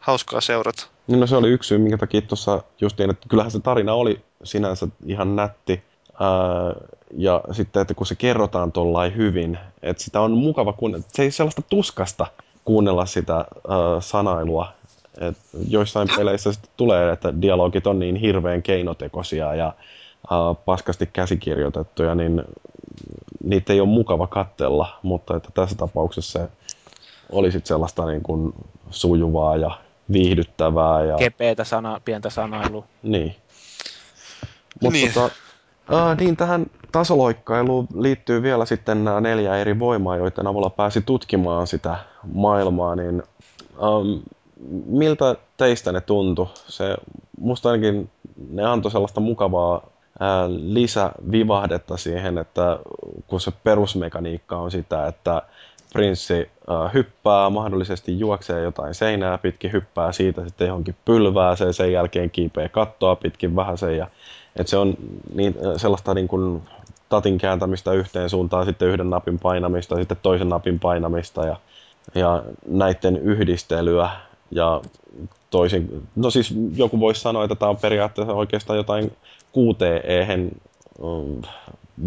hauskaa seurata. Niin no se oli yksi syy, minkä takia tuossa justiin, että kyllähän se tarina oli sinänsä ihan nätti, Ää, ja sitten, että kun se kerrotaan tuollain hyvin, että sitä on mukava kuunnella, se ei sellaista tuskasta kuunnella sitä ää, sanailua, et joissain peleissä sitten tulee, että dialogit on niin hirveän keinotekoisia ja paskasti käsikirjoitettuja, niin niitä ei ole mukava kattella, mutta että tässä tapauksessa se oli sitten sellaista niin kuin sujuvaa ja viihdyttävää. Ja... Kepeitä sana, pientä sanailua. Niin. Mutta niin. Tota, äh, niin tähän tasoloikkailuun liittyy vielä sitten nämä neljä eri voimaa, joiden avulla pääsi tutkimaan sitä maailmaa, niin ähm, miltä teistä ne tuntui? Se, musta ainakin ne antoi sellaista mukavaa ää, lisävivahdetta siihen, että kun se perusmekaniikka on sitä, että prinssi ää, hyppää, mahdollisesti juoksee jotain seinää pitkin, hyppää siitä sitten johonkin pylvääseen, sen jälkeen kiipeä kattoa pitkin vähän sen ja että se on niin, sellaista niin kuin tatin kääntämistä yhteen suuntaan, sitten yhden napin painamista, sitten toisen napin painamista ja, ja näiden yhdistelyä ja toisin, no siis joku voisi sanoa, että tämä on periaatteessa oikeastaan jotain QTE-hen mm,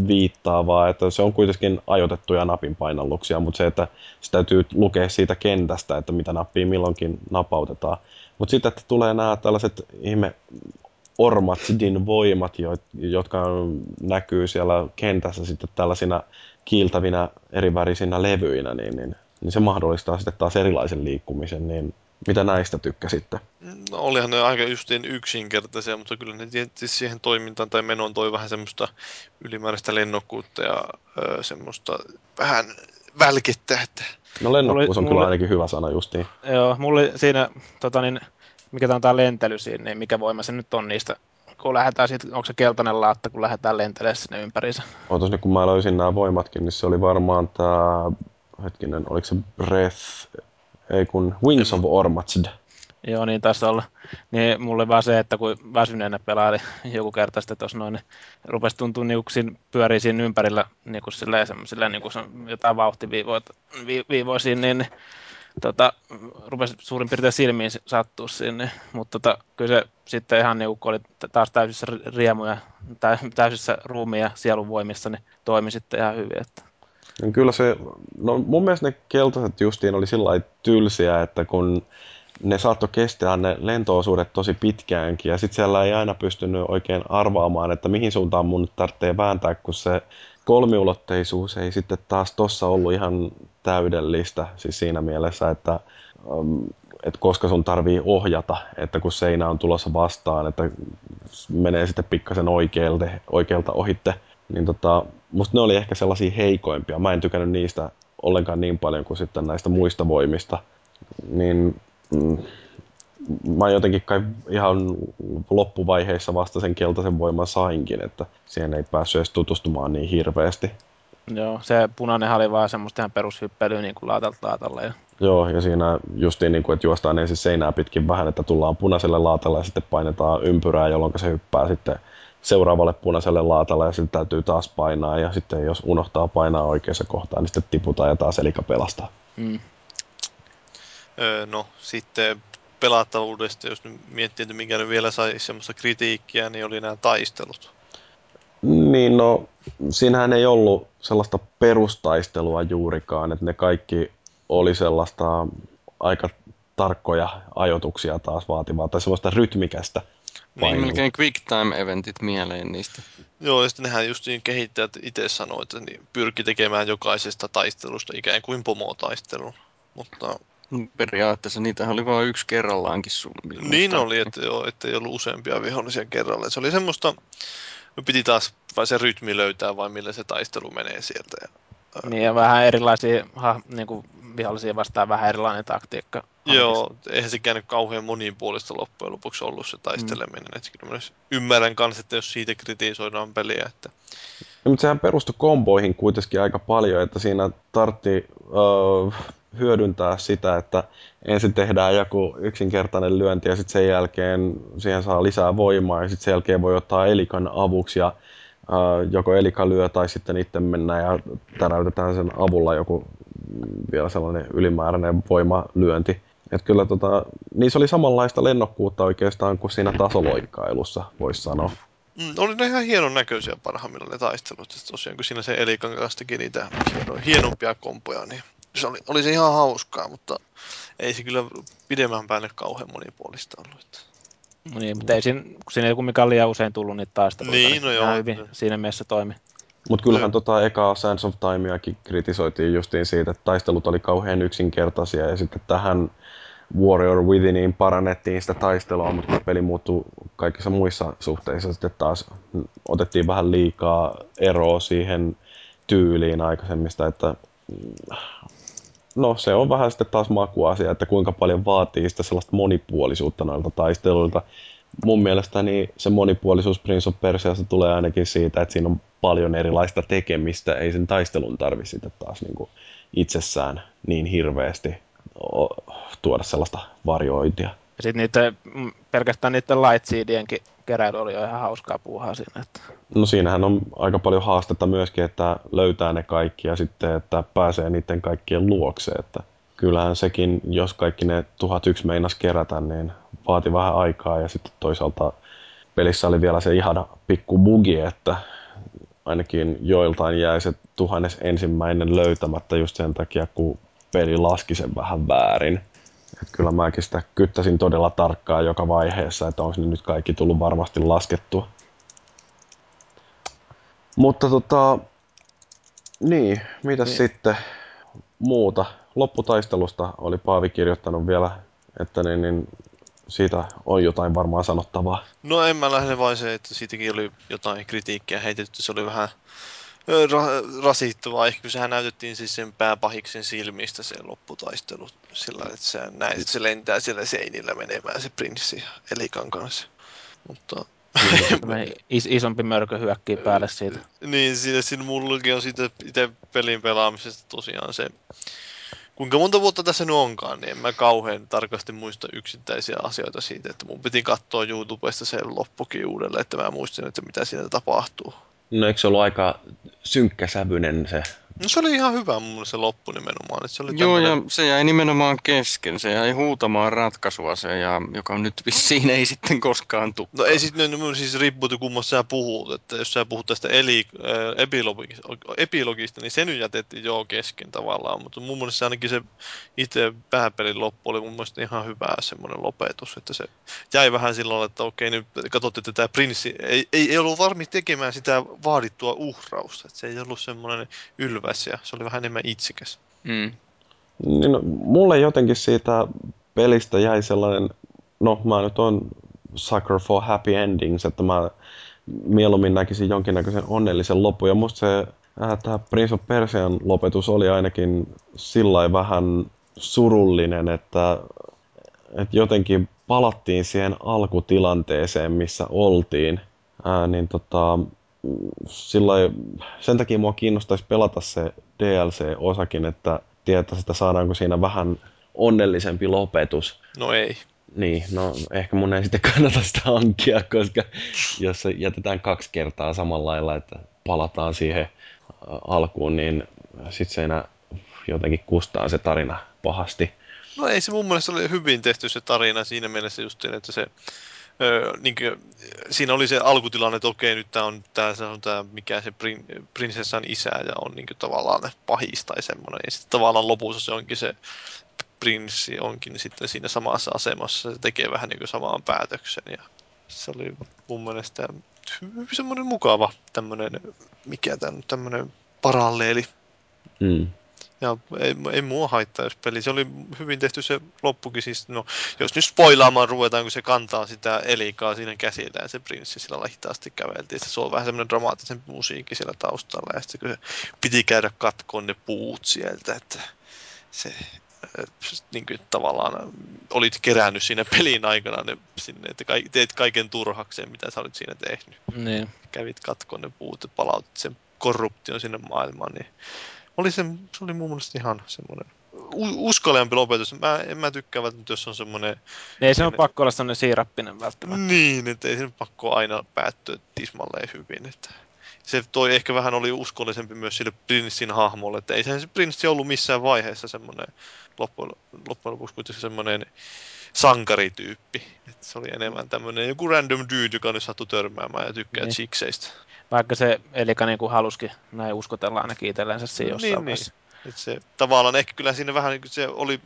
viittaavaa, että se on kuitenkin ajoitettuja napinpainalluksia, mutta se, että se täytyy lukea siitä kentästä, että mitä nappia milloinkin napautetaan. Mutta sitten, että tulee nämä tällaiset ihme Ormatsidin voimat, jotka näkyy siellä kentässä sitten tällaisina kiiltävinä erivärisinä levyinä, niin, niin, niin se mahdollistaa sitten taas erilaisen liikkumisen, niin mitä näistä tykkäsitte? No olihan ne aika justiin yksinkertaisia, mutta kyllä ne tietysti siihen toimintaan tai menoon toi vähän semmoista ylimääräistä lennokkuutta ja ö, semmoista vähän välkettä. Että... No lennokkuus on mulle, kyllä ainakin hyvä sana justiin. Joo, mulle siinä, tota niin, mikä tämä on lentely siinä, niin mikä voima se nyt on niistä kun lähdetään siitä, onko se keltainen laatta, kun lähdetään lentelemään sinne ympäriinsä? Ootas nyt, kun mä löysin nämä voimatkin, niin se oli varmaan tämä, hetkinen, oliko se Breath, ei kun Wings of Ormatsd. Joo, niin taisi olla. Niin mulle vaan se, että kun väsyneenä pelaili joku kerta sitten tuossa noin, niin rupesi tuntua niin kuin pyörii siinä ympärillä niin kuin silleen, silleen niin kuin jotain vauhtiviivoja siinä, niin, niin tota, rupesi suurin piirtein silmiin sattua sinne, mutta tota, kyllä se sitten ihan niin kuin oli taas täysissä riemuja, täysissä ruumia sielun voimissa, niin toimi sitten ihan hyvin. Että. Niin kyllä se, no mun mielestä ne keltaiset justiin oli sillä tylsiä, että kun ne saattoi kestää ne lentoosuudet tosi pitkäänkin ja sitten siellä ei aina pystynyt oikein arvaamaan, että mihin suuntaan mun tarvitsee vääntää, kun se kolmiulotteisuus ei sitten taas tossa ollut ihan täydellistä, siis siinä mielessä, että, um, että koska sun tarvii ohjata, että kun seinä on tulossa vastaan, että menee sitten pikkasen oikealta, oikealta ohitte, niin tota, musta ne oli ehkä sellaisia heikoimpia. Mä en tykännyt niistä ollenkaan niin paljon kuin sitten näistä muista voimista. Niin mm, mä jotenkin kai ihan loppuvaiheissa vasta sen keltaisen voiman sainkin, että siihen ei päässyt edes tutustumaan niin hirveästi. Joo, se punainen oli vaan semmoista ihan perushyppelyä niin kuin laatalta laatalle. Ja... Joo, ja siinä justiin niin kuin, että juostaan ensin seinää pitkin vähän, että tullaan punaiselle laatalle ja sitten painetaan ympyrää, jolloin se hyppää sitten seuraavalle punaiselle laatalle ja sitten täytyy taas painaa ja sitten jos unohtaa painaa oikeassa kohtaa, niin sitten tiputaan ja taas elika pelastaa. Mm. Öö, no sitten pelattavuudesta, jos nyt miettii, että mikä nyt vielä sai semmoista kritiikkiä, niin oli nämä taistelut. Niin, no siinähän ei ollut sellaista perustaistelua juurikaan, että ne kaikki oli sellaista aika tarkkoja ajotuksia taas vaativaa, tai sellaista rytmikästä niin, melkein quick time eventit mieleen niistä. Joo, ja sitten nehän just niin kehittäjät itse sanoivat, että niin pyrki tekemään jokaisesta taistelusta ikään kuin pomotaistelun. Mutta Periaatteessa niitä oli vain yksi kerrallaankin suunnilleen. Niin oli, että, joo, että ei ollut useampia vihollisia kerralla. Se oli semmoista, no piti taas vai se rytmi löytää vai millä se taistelu menee sieltä. Ja, niin ja vähän erilaisia ha, niin kuin vihollisia vastaan vähän erilainen taktiikka. Joo, eihän se käynyt kauhean monipuolista loppujen lopuksi ollut se taisteleminen. Mm. Että kyllä ymmärrän kanssa, että jos siitä kritisoidaan peliä. Että... No, mutta sehän perustui komboihin kuitenkin aika paljon, että siinä tartti uh, hyödyntää sitä, että ensin tehdään joku yksinkertainen lyönti ja sitten sen jälkeen siihen saa lisää voimaa ja sitten sen jälkeen voi ottaa elikan avuksi ja uh, joko elika lyö tai sitten itse mennään ja täräytetään sen avulla joku vielä sellainen ylimääräinen voimalyönti. Et kyllä tota, niissä oli samanlaista lennokkuutta oikeastaan kuin siinä tasoloikkailussa, voisi sanoa. Mm, oli ne ihan hienon näköisiä parhaimmillaan ne taistelut. Et tosiaan kun siinä se Elikan kanssa teki niitä hieno, hienompia kompoja, niin se oli, oli se ihan hauskaa, mutta ei se kyllä pidemmän päälle kauhean monipuolista ollut. No niin, mutta ei siinä, kun siinä ei kumminkaan liian usein tullut niitä taisteluita, niin, niin no joo, hyvin no. siinä mielessä toimi. Mutta kyllähän tota ekaa Sands of Timeakin kritisoitiin justiin siitä, että taistelut oli kauhean yksinkertaisia ja sitten tähän Warrior Withiniin parannettiin sitä taistelua, mutta peli muuttui kaikissa muissa suhteissa sitten taas otettiin vähän liikaa eroa siihen tyyliin aikaisemmista, että no se on vähän sitten taas makuasia, että kuinka paljon vaatii sitä sellaista monipuolisuutta noilta taisteluilta. Mun mielestäni se monipuolisuus Prince of Persiasta tulee ainakin siitä, että siinä on paljon erilaista tekemistä, ei sen taistelun tarvi sitten taas niin kuin itsessään niin hirveästi tuoda sellaista varjointia. Ja sitten niitä, mm, pelkästään niiden lightseedienkin keräily oli jo ihan hauskaa puuhaa siinä. Että... No siinähän on aika paljon haastetta myöskin, että löytää ne kaikki ja sitten, että pääsee niiden kaikkien luokse. Että kyllähän sekin, jos kaikki ne 1001 meinas kerätä, niin vaati vähän aikaa ja sitten toisaalta pelissä oli vielä se ihana pikku bugi, että ainakin joiltain jäi se tuhannes ensimmäinen löytämättä just sen takia, kun peli laski sen vähän väärin. Et kyllä mäkin sitä kyttäsin todella tarkkaan joka vaiheessa, että onko ne nyt kaikki tullut varmasti laskettua. Mutta tota, niin, mitä niin. sitten muuta? Lopputaistelusta oli Paavi kirjoittanut vielä, että niin, niin siitä on jotain varmaan sanottavaa. No en mä lähde vain se, että siitäkin oli jotain kritiikkiä heitetty. Se oli vähän ra- rasittavaa. Ehkä sehän näytettiin siis sen pääpahiksen silmistä se lopputaistelu. Sillä että sä näet, että se lentää siellä seinillä menemään se prinssi Elikan kanssa. Mutta Is- isompi mörkö hyökkii päälle siitä. niin, siinä, siinä mullakin on siitä itse pelin pelaamisesta tosiaan se kuinka monta vuotta tässä nyt onkaan, niin en mä kauhean tarkasti muista yksittäisiä asioita siitä, että mun piti katsoa YouTubesta sen loppukin uudelleen, että mä muistin, että mitä siinä tapahtuu. No eikö se ollut aika synkkäsävyinen se No se oli ihan hyvä mun se loppu nimenomaan. Että se oli Joo, tämmönen... ja se jäi nimenomaan kesken. Se jäi huutamaan ratkaisua se, ja, joka nyt vissiin ei sitten koskaan tule. No ei siis, no, siis riippuu, kummassa sä puhut. Että jos sä puhut tästä eli, äh, epilogista, epilogista, niin se nyt jätettiin joo kesken tavallaan. Mutta mun mielestä ainakin se itse pääpelin loppu oli mun mielestä ihan hyvä semmoinen lopetus. Että se jäi vähän silloin, että okei, nyt katsottiin, että tämä prinssi ei, ei, ei ollut varmi tekemään sitä vaadittua uhrausta. Että se ei ollut semmoinen ylvä hyvässä ja se oli vähän enemmän itsikäs. Mm. Niin, no, mulle jotenkin siitä pelistä jäi sellainen, no mä nyt on sucker for happy endings, että mä mieluummin näkisin jonkinnäköisen onnellisen lopun. Ja musta se äh, tämä Prince of Persian lopetus oli ainakin sillä vähän surullinen, että, että jotenkin palattiin siihen alkutilanteeseen, missä oltiin. Ää, niin tota, sillai, sen takia mua kiinnostaisi pelata se DLC-osakin, että tietää sitä saadaanko siinä vähän onnellisempi lopetus. No ei. Niin, no ehkä mun ei sitten kannata sitä hankkia, koska jos se jätetään kaksi kertaa samalla lailla, että palataan siihen alkuun, niin sitten se enää jotenkin kustaa se tarina pahasti. No ei se mun mielestä oli hyvin tehty se tarina siinä mielessä just että se öö, niin kuin, siinä oli se alkutilanne, että okei, nyt tämä on tämä, se on tämä mikä se prin, prinsessan isä ja on niin kuin, tavallaan pahis tai semmoinen. Ja sitten tavallaan lopussa se onkin se prinssi onkin sitten siinä samassa asemassa, se tekee vähän niin kuin samaan päätöksen ja se oli mun mielestä semmoinen mukava tämmöinen, mikä tämä tämmöinen paralleeli. Mm. Ja ei, ei mua haittaa, jos peli. Se oli hyvin tehty se loppukin. Siis, no, jos nyt spoilaamaan ruvetaan, kun se kantaa sitä elikaa siinä käsillään, se prinssi sillä hitaasti käveltiin. Se on vähän semmoinen dramaattisen musiikki siellä taustalla. Ja sitten kun se piti käydä katkoon ne puut sieltä, että se niin kuin, tavallaan olit kerännyt siinä pelin aikana ne sinne, että teet kaiken turhakseen, mitä sä olit siinä tehnyt. Niin. Kävit katkoon ne puut ja palautit sen korruption sinne maailmaan, niin oli se, se oli mun mielestä ihan semmoinen uskollempi lopetus. Mä, en mä tykkää välttämättä, jos on semmoinen... Ei se on pakko olla semmoinen siirappinen välttämättä. Niin, että ei se pakko aina päättyä tismalleen hyvin. Että se toi ehkä vähän oli uskollisempi myös sille prinssin hahmolle, että ei se prinssi ollut missään vaiheessa semmoinen loppujen, loppujen lopuksi kuitenkin semmoinen sankarityyppi. Että se oli enemmän tämmöinen joku random dude, joka nyt sattui törmäämään ja tykkää niin. chikseistä. Vaikka se Elika niin kuin halusikin näin uskotella ainakin itsellensä siinä jossain niin, niin. Et se, tavallaan ehkä kyllä siinä vähän niin se oli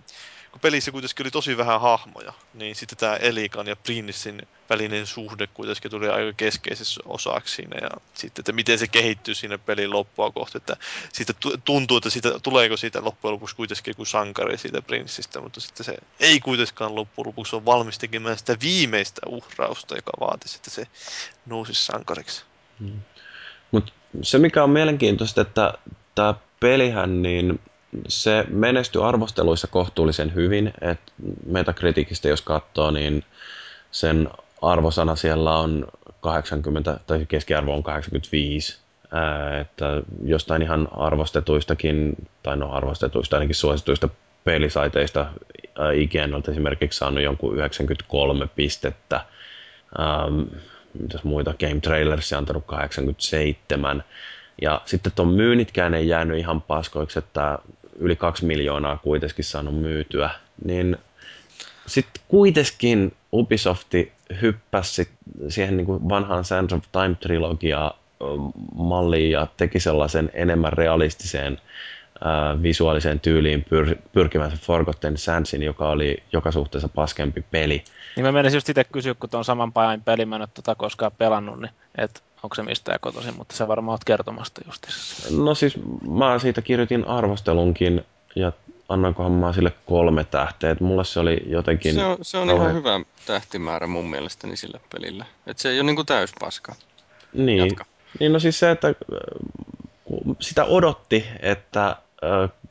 kun pelissä kuitenkin oli tosi vähän hahmoja, niin sitten tämä Elikan ja Princein välinen suhde kuitenkin tuli aika keskeisessä osaksi siinä. Ja sitten, että miten se kehittyy siinä pelin loppua kohti. Että siitä tuntuu, että siitä, tuleeko siitä loppujen lopuksi kuitenkin joku sankari siitä Princeistä, mutta sitten se ei kuitenkaan loppujen lopuksi ole valmis tekemään sitä viimeistä uhrausta, joka vaatisi, että se nousisi sankariksi. Hmm. Mutta se mikä on mielenkiintoista, että tämä pelihän niin se menestyi arvosteluissa kohtuullisen hyvin, että Metacriticistä jos katsoo, niin sen arvosana siellä on 80, tai keskiarvo on 85, ää, että jostain ihan arvostetuistakin, tai no arvostetuista ainakin suosituista pelisaiteista IGN on esimerkiksi saanut jonkun 93 pistettä, mitäs muita, Game on antanut 87, ja sitten tuon myynnitkään ei jäänyt ihan paskoiksi, että yli kaksi miljoonaa kuitenkin saanut myytyä, niin sitten kuitenkin Ubisofti hyppäsi siihen niin kuin vanhaan Sands of Time-trilogiaa malliin ja teki sellaisen enemmän realistiseen äh, visuaaliseen tyyliin pyr- pyrkivän Forgotten Sandsin, joka oli joka suhteessa paskempi peli. Niin mä menisin just itse kysyä, kun tuon saman pajan peli mä en ole tota koskaan pelannut, niin että onko se mistään kotoisin, mutta se varmaan oot kertomasta justissa. No siis mä siitä kirjoitin arvostelunkin ja annoinkohan mä sille kolme tähteä. mulle se oli jotenkin... Se on, se on ihan hyvä tähtimäärä mun mielestäni sillä pelillä. että se ei ole niinku täyspaska. Niin. Jatka. Niin no siis se, että sitä odotti, että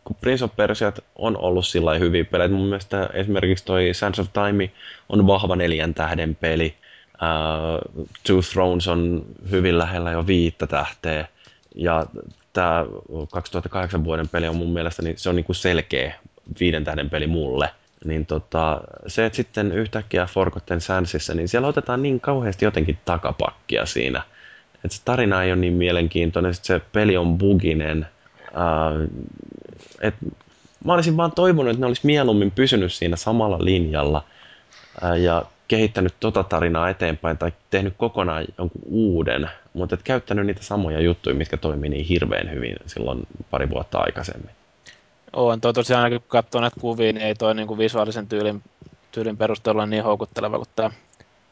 kun Prince of Persia on ollut sillä hyviä pelejä. Mun mielestä esimerkiksi toi Sands of Time on vahva neljän tähden peli. Uh, Two Thrones on hyvin lähellä jo viittä tähteä. Ja tämä 2008 vuoden peli on mun mielestä niin se on niinku selkeä viiden tähden peli mulle. Niin tota, se, että sitten yhtäkkiä Forgotten Sandsissa, niin siellä otetaan niin kauheasti jotenkin takapakkia siinä. Että se tarina ei ole niin mielenkiintoinen, sit se peli on buginen. Uh, et mä olisin vaan toivonut, että ne olisi mieluummin pysynyt siinä samalla linjalla uh, ja kehittänyt tota tarinaa eteenpäin tai tehnyt kokonaan jonkun uuden, mutta et käyttänyt niitä samoja juttuja, mitkä toimii niin hirveän hyvin silloin pari vuotta aikaisemmin. On toi tosiaan ainakin kun katsoo näitä kuvia, niin ei toi niinku visuaalisen tyylin, tyylin perusteella niin houkutteleva kuin tämä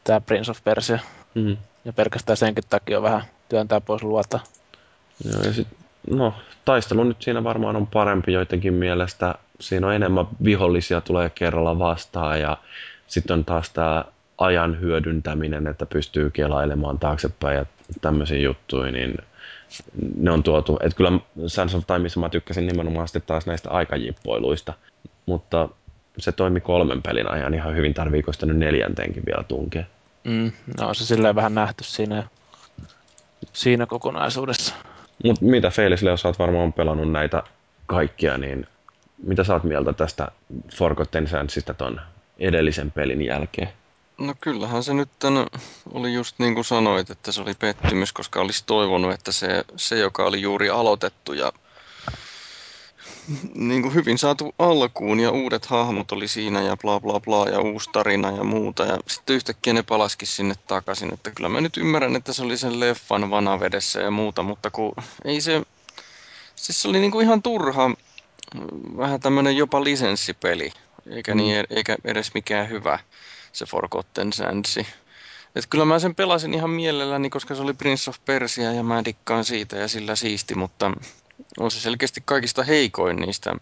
tää Prince of Persia. Mm-hmm. Ja pelkästään senkin takia on vähän työntää pois luota. Joo, ja sit, no, taistelu nyt siinä varmaan on parempi joidenkin mielestä. Siinä on enemmän vihollisia tulee kerralla vastaan ja sitten on taas tämä ajan hyödyntäminen, että pystyy kelailemaan taaksepäin ja tämmöisiä juttuja, niin ne on tuotu. Että kyllä Sands of Timeissa mä tykkäsin nimenomaan sitten taas näistä aikajippoiluista, mutta se toimi kolmen pelin ajan ihan hyvin, tarviiko sitä nyt neljänteenkin vielä tunkea. Mm, no se silleen vähän nähty siinä, siinä kokonaisuudessa. Mutta mitä Feilisille, jos olet varmaan pelannut näitä kaikkia, niin mitä saat mieltä tästä Forgotten Sandsista ton edellisen pelin jälkeen? No kyllähän se nyt tämän oli just niin kuin sanoit, että se oli pettymys, koska olisi toivonut, että se, se joka oli juuri aloitettu ja niin kuin hyvin saatu alkuun ja uudet hahmot oli siinä ja bla bla bla ja uusi tarina ja muuta. Ja sitten yhtäkkiä ne palaskin sinne takaisin. Että kyllä mä nyt ymmärrän, että se oli sen leffan vanavedessä ja muuta, mutta kun ei se... Siis se oli niin kuin ihan turha, vähän tämmöinen jopa lisenssipeli, eikä, mm. niin, eikä edes mikään hyvä se Forgotten Sandsi. Et kyllä mä sen pelasin ihan mielelläni, koska se oli Prince of Persia ja mä dikkaan siitä ja sillä siisti, mutta on se selkeästi kaikista heikoin niistä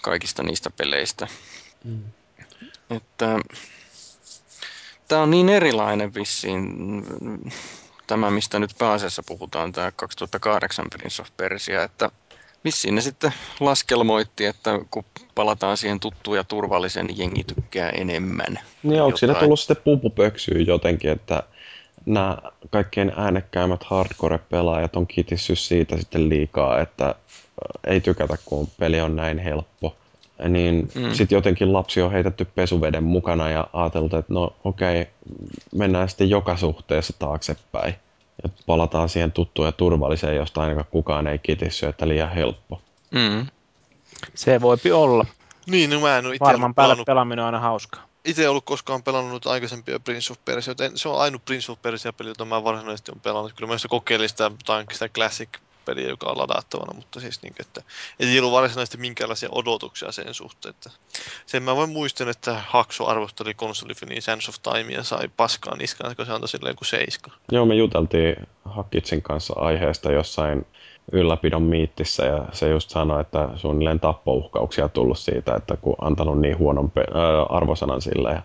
kaikista niistä peleistä. Mm. Että tämä on niin erilainen vissiin, tämä mistä nyt pääasiassa puhutaan, tämä 2008 Prince of Persia, että vissiin ne sitten laskelmoitti, että kun palataan siihen tuttuun ja turvallisen, niin jengi tykkää enemmän. Niin onko siinä tullut sitten pupupöksyä jotenkin, että nämä kaikkein äänekkäimmät hardcore-pelaajat on kitissyt siitä sitten liikaa, että ei tykätä, kun peli on näin helppo. Niin mm. sitten jotenkin lapsi on heitetty pesuveden mukana ja ajateltu, että no okei, okay, mennään sitten joka suhteessa taaksepäin. Ja palataan siihen tuttuun ja turvalliseen, josta ainakaan kukaan ei kitissy, että liian helppo. Mm. Se voipi olla. Niin, no mä en ole itse Varman päälle pelannut... pelaaminen on aina hauskaa itse ollut koskaan pelannut aikaisempia Prince of Persia, joten se on ainut Prince of Persia peli, jota mä varsinaisesti olen pelannut. Kyllä mä kokeilin sitä, sitä Classic peliä, joka on ladattavana, mutta siis niin, että ei ollut varsinaisesti minkäänlaisia odotuksia sen suhteen. Että sen mä voin muistan, että Hakso arvosteli konsolifiniin Sands of Time ja sai paskaa niskaan, kun se antoi silleen kuin seiska. Joo, me juteltiin Hakkitsin kanssa aiheesta jossain ylläpidon miittissä ja se just sanoi, että suunnilleen tappouhkauksia tullut siitä, että kun antanut niin huonon pe- äh, arvosanan sille ja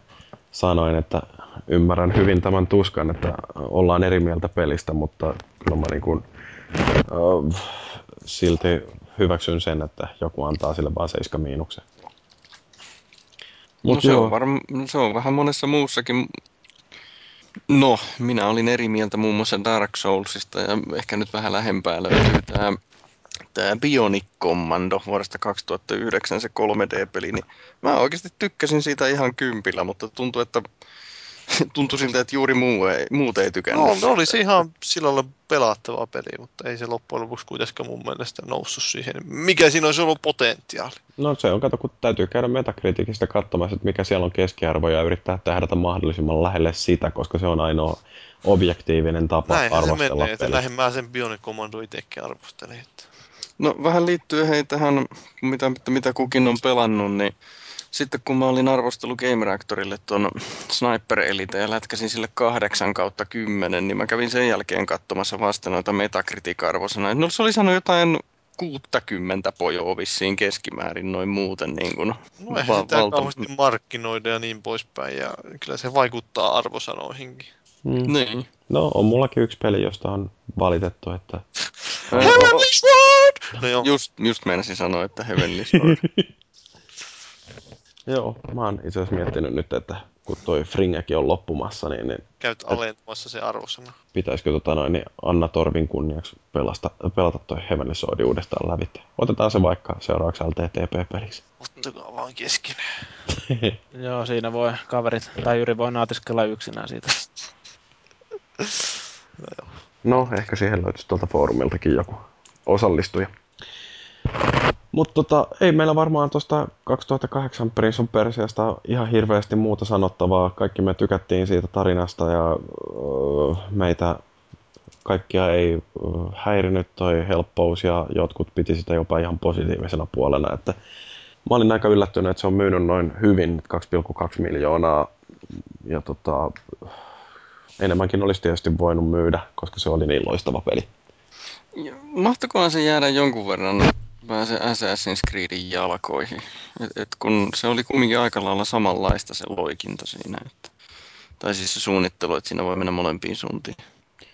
sanoin, että ymmärrän hyvin tämän tuskan, että ollaan eri mieltä pelistä, mutta kyllä mä niin kuin, silti hyväksyn sen, että joku antaa sille vaan 7 miinuksen. Mut no se, on varm, se on vähän monessa muussakin. No, minä olin eri mieltä muun muassa Dark Soulsista ja ehkä nyt vähän lähempää löytyy tämä tämä Bionic Commando vuodesta 2009, se 3D-peli, niin mä oikeasti tykkäsin siitä ihan kympillä, mutta tuntuu, että tuntui siltä, että juuri muu ei, muut ei tykännyt. No, no olisi ihan sillä lailla pelattava peli, mutta ei se loppujen lopuksi kuitenkaan mun mielestä noussut siihen. Mikä siinä olisi ollut potentiaali? No se on, kato, kun täytyy käydä metakritikistä katsomassa, että mikä siellä on keskiarvo ja yrittää tähdätä mahdollisimman lähelle sitä, koska se on ainoa objektiivinen tapa Näinhän arvostella se menee, että mä sen Bionic Commando itsekin arvostelin. Että... No vähän liittyy hei tähän, mitä, mitä kukin on pelannut, niin sitten kun mä olin arvostellut Game Reactorille tuon Sniper Elite ja lätkäsin sille 8 kautta 10, niin mä kävin sen jälkeen katsomassa vasta noita Metacritic-arvosana. No se oli sanonut jotain 60 pojoa vissiin keskimäärin noin muuten. Niin kuin, no eihän va- sitä valta... kauheasti markkinoida ja niin poispäin, ja kyllä se vaikuttaa arvosanoihinkin. Mm. Niin. No, on mullakin yksi peli, josta on valitettu, että... Heavenly Sword! No just, just meinasin sanoa, että Heavenly Sword. Joo, mä oon itse asiassa miettinyt nyt, että kun toi Fringekin on loppumassa, niin... niin Käyt alentumassa se arvosana. Pitäisikö tota noin, niin Anna Torvin kunniaksi pelasta, pelata toi Heavenly Sword uudestaan läpi. Otetaan se vaikka seuraavaksi LTTP-peliksi. Ottakaa vaan kesken. Joo, siinä voi kaverit tai Jyri voi naatiskella yksinään siitä. no, ehkä siihen löytyisi tuolta foorumiltakin joku osallistuja. Mutta tota, ei meillä varmaan tuosta 2008 Prince of Persiasta ihan hirveästi muuta sanottavaa. Kaikki me tykättiin siitä tarinasta ja uh, meitä kaikkia ei uh, häirinyt toi helppous ja jotkut piti sitä jopa ihan positiivisena puolena. Että mä olin aika yllättynyt, että se on myynyt noin hyvin 2,2 miljoonaa ja tota, enemmänkin olisi tietysti voinut myydä, koska se oli niin loistava peli. Mahtokohan se jäädä jonkun verran pääse Assassin's Creedin jalkoihin. Et, et kun se oli kumminkin aika lailla samanlaista se loikinta siinä. Että, tai siis se suunnittelu, että siinä voi mennä molempiin suuntiin.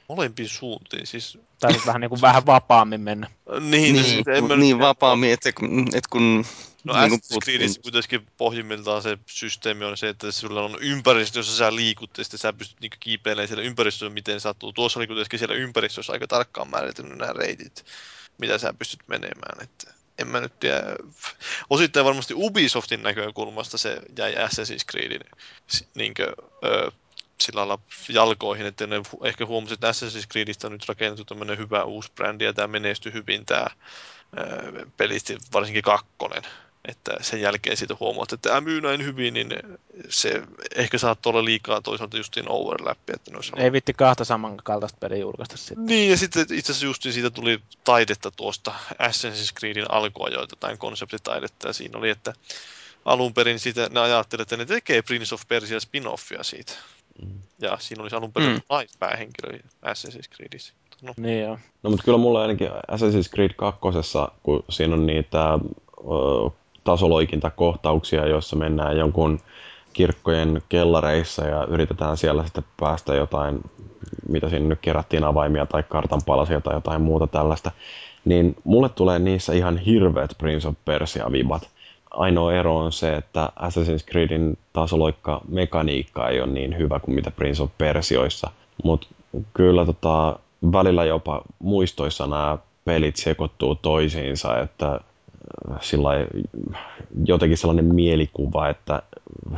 Molempiin suuntiin, siis... Tai siis vähän niin kuin vähän vapaammin mennä. niin, niin, siis niin, niin vapaammin, että kun, et kun No niin Assassin's Creedissä kuitenkin pohjimmiltaan se systeemi on se, että sulla on ympäristö, jossa sä liikut, ja sitten sä pystyt niinku kiipeilemään siellä ympäristössä, miten sattuu. Tuossa oli kuitenkin siellä ympäristössä aika tarkkaan määritelty nämä reitit mitä sä pystyt menemään. Että en mä nyt tiedä. Osittain varmasti Ubisoftin näkökulmasta se jäi Assassin's Creedin niin kuin, ö, sillä lailla jalkoihin, että ne ehkä huomasivat, että Assassin's Creedistä on nyt rakennettu tämmöinen hyvä uusi brändi ja tämä menestyi hyvin tämä pelisti, varsinkin kakkonen että sen jälkeen siitä huomaat, että tämä myy näin hyvin, niin se ehkä saattaa olla liikaa toisaalta justiin overlap. Että ne Ei vitti kahta samankaltaista peliä julkaista sitten. Niin, ja sitten itse asiassa justiin siitä tuli taidetta tuosta Assassin's Creedin alkuajoilta, tai konseptitaidetta, ja siinä oli, että alun perin sitä, ne ajattelivat, että ne tekee Prince of Persia spin-offia siitä. Mm. Ja siinä olisi alun perin mm. naispäähenkilö Assassin's Creedissä. No. Niin joo. No mutta kyllä mulla ainakin Assassin's Creed 2, kun siinä on niitä tasoloikintakohtauksia, joissa mennään jonkun kirkkojen kellareissa ja yritetään siellä sitten päästä jotain, mitä siinä nyt kerättiin, avaimia tai kartanpalasia tai jotain muuta tällaista, niin mulle tulee niissä ihan hirveät Prince of Persia-vibat. Ainoa ero on se, että Assassin's Creedin tasoloikka mekaniikka ei ole niin hyvä kuin mitä Prince of Persioissa, mutta kyllä tota, välillä jopa muistoissa nämä pelit sekoittuu toisiinsa, että sillä jotenkin sellainen mielikuva, että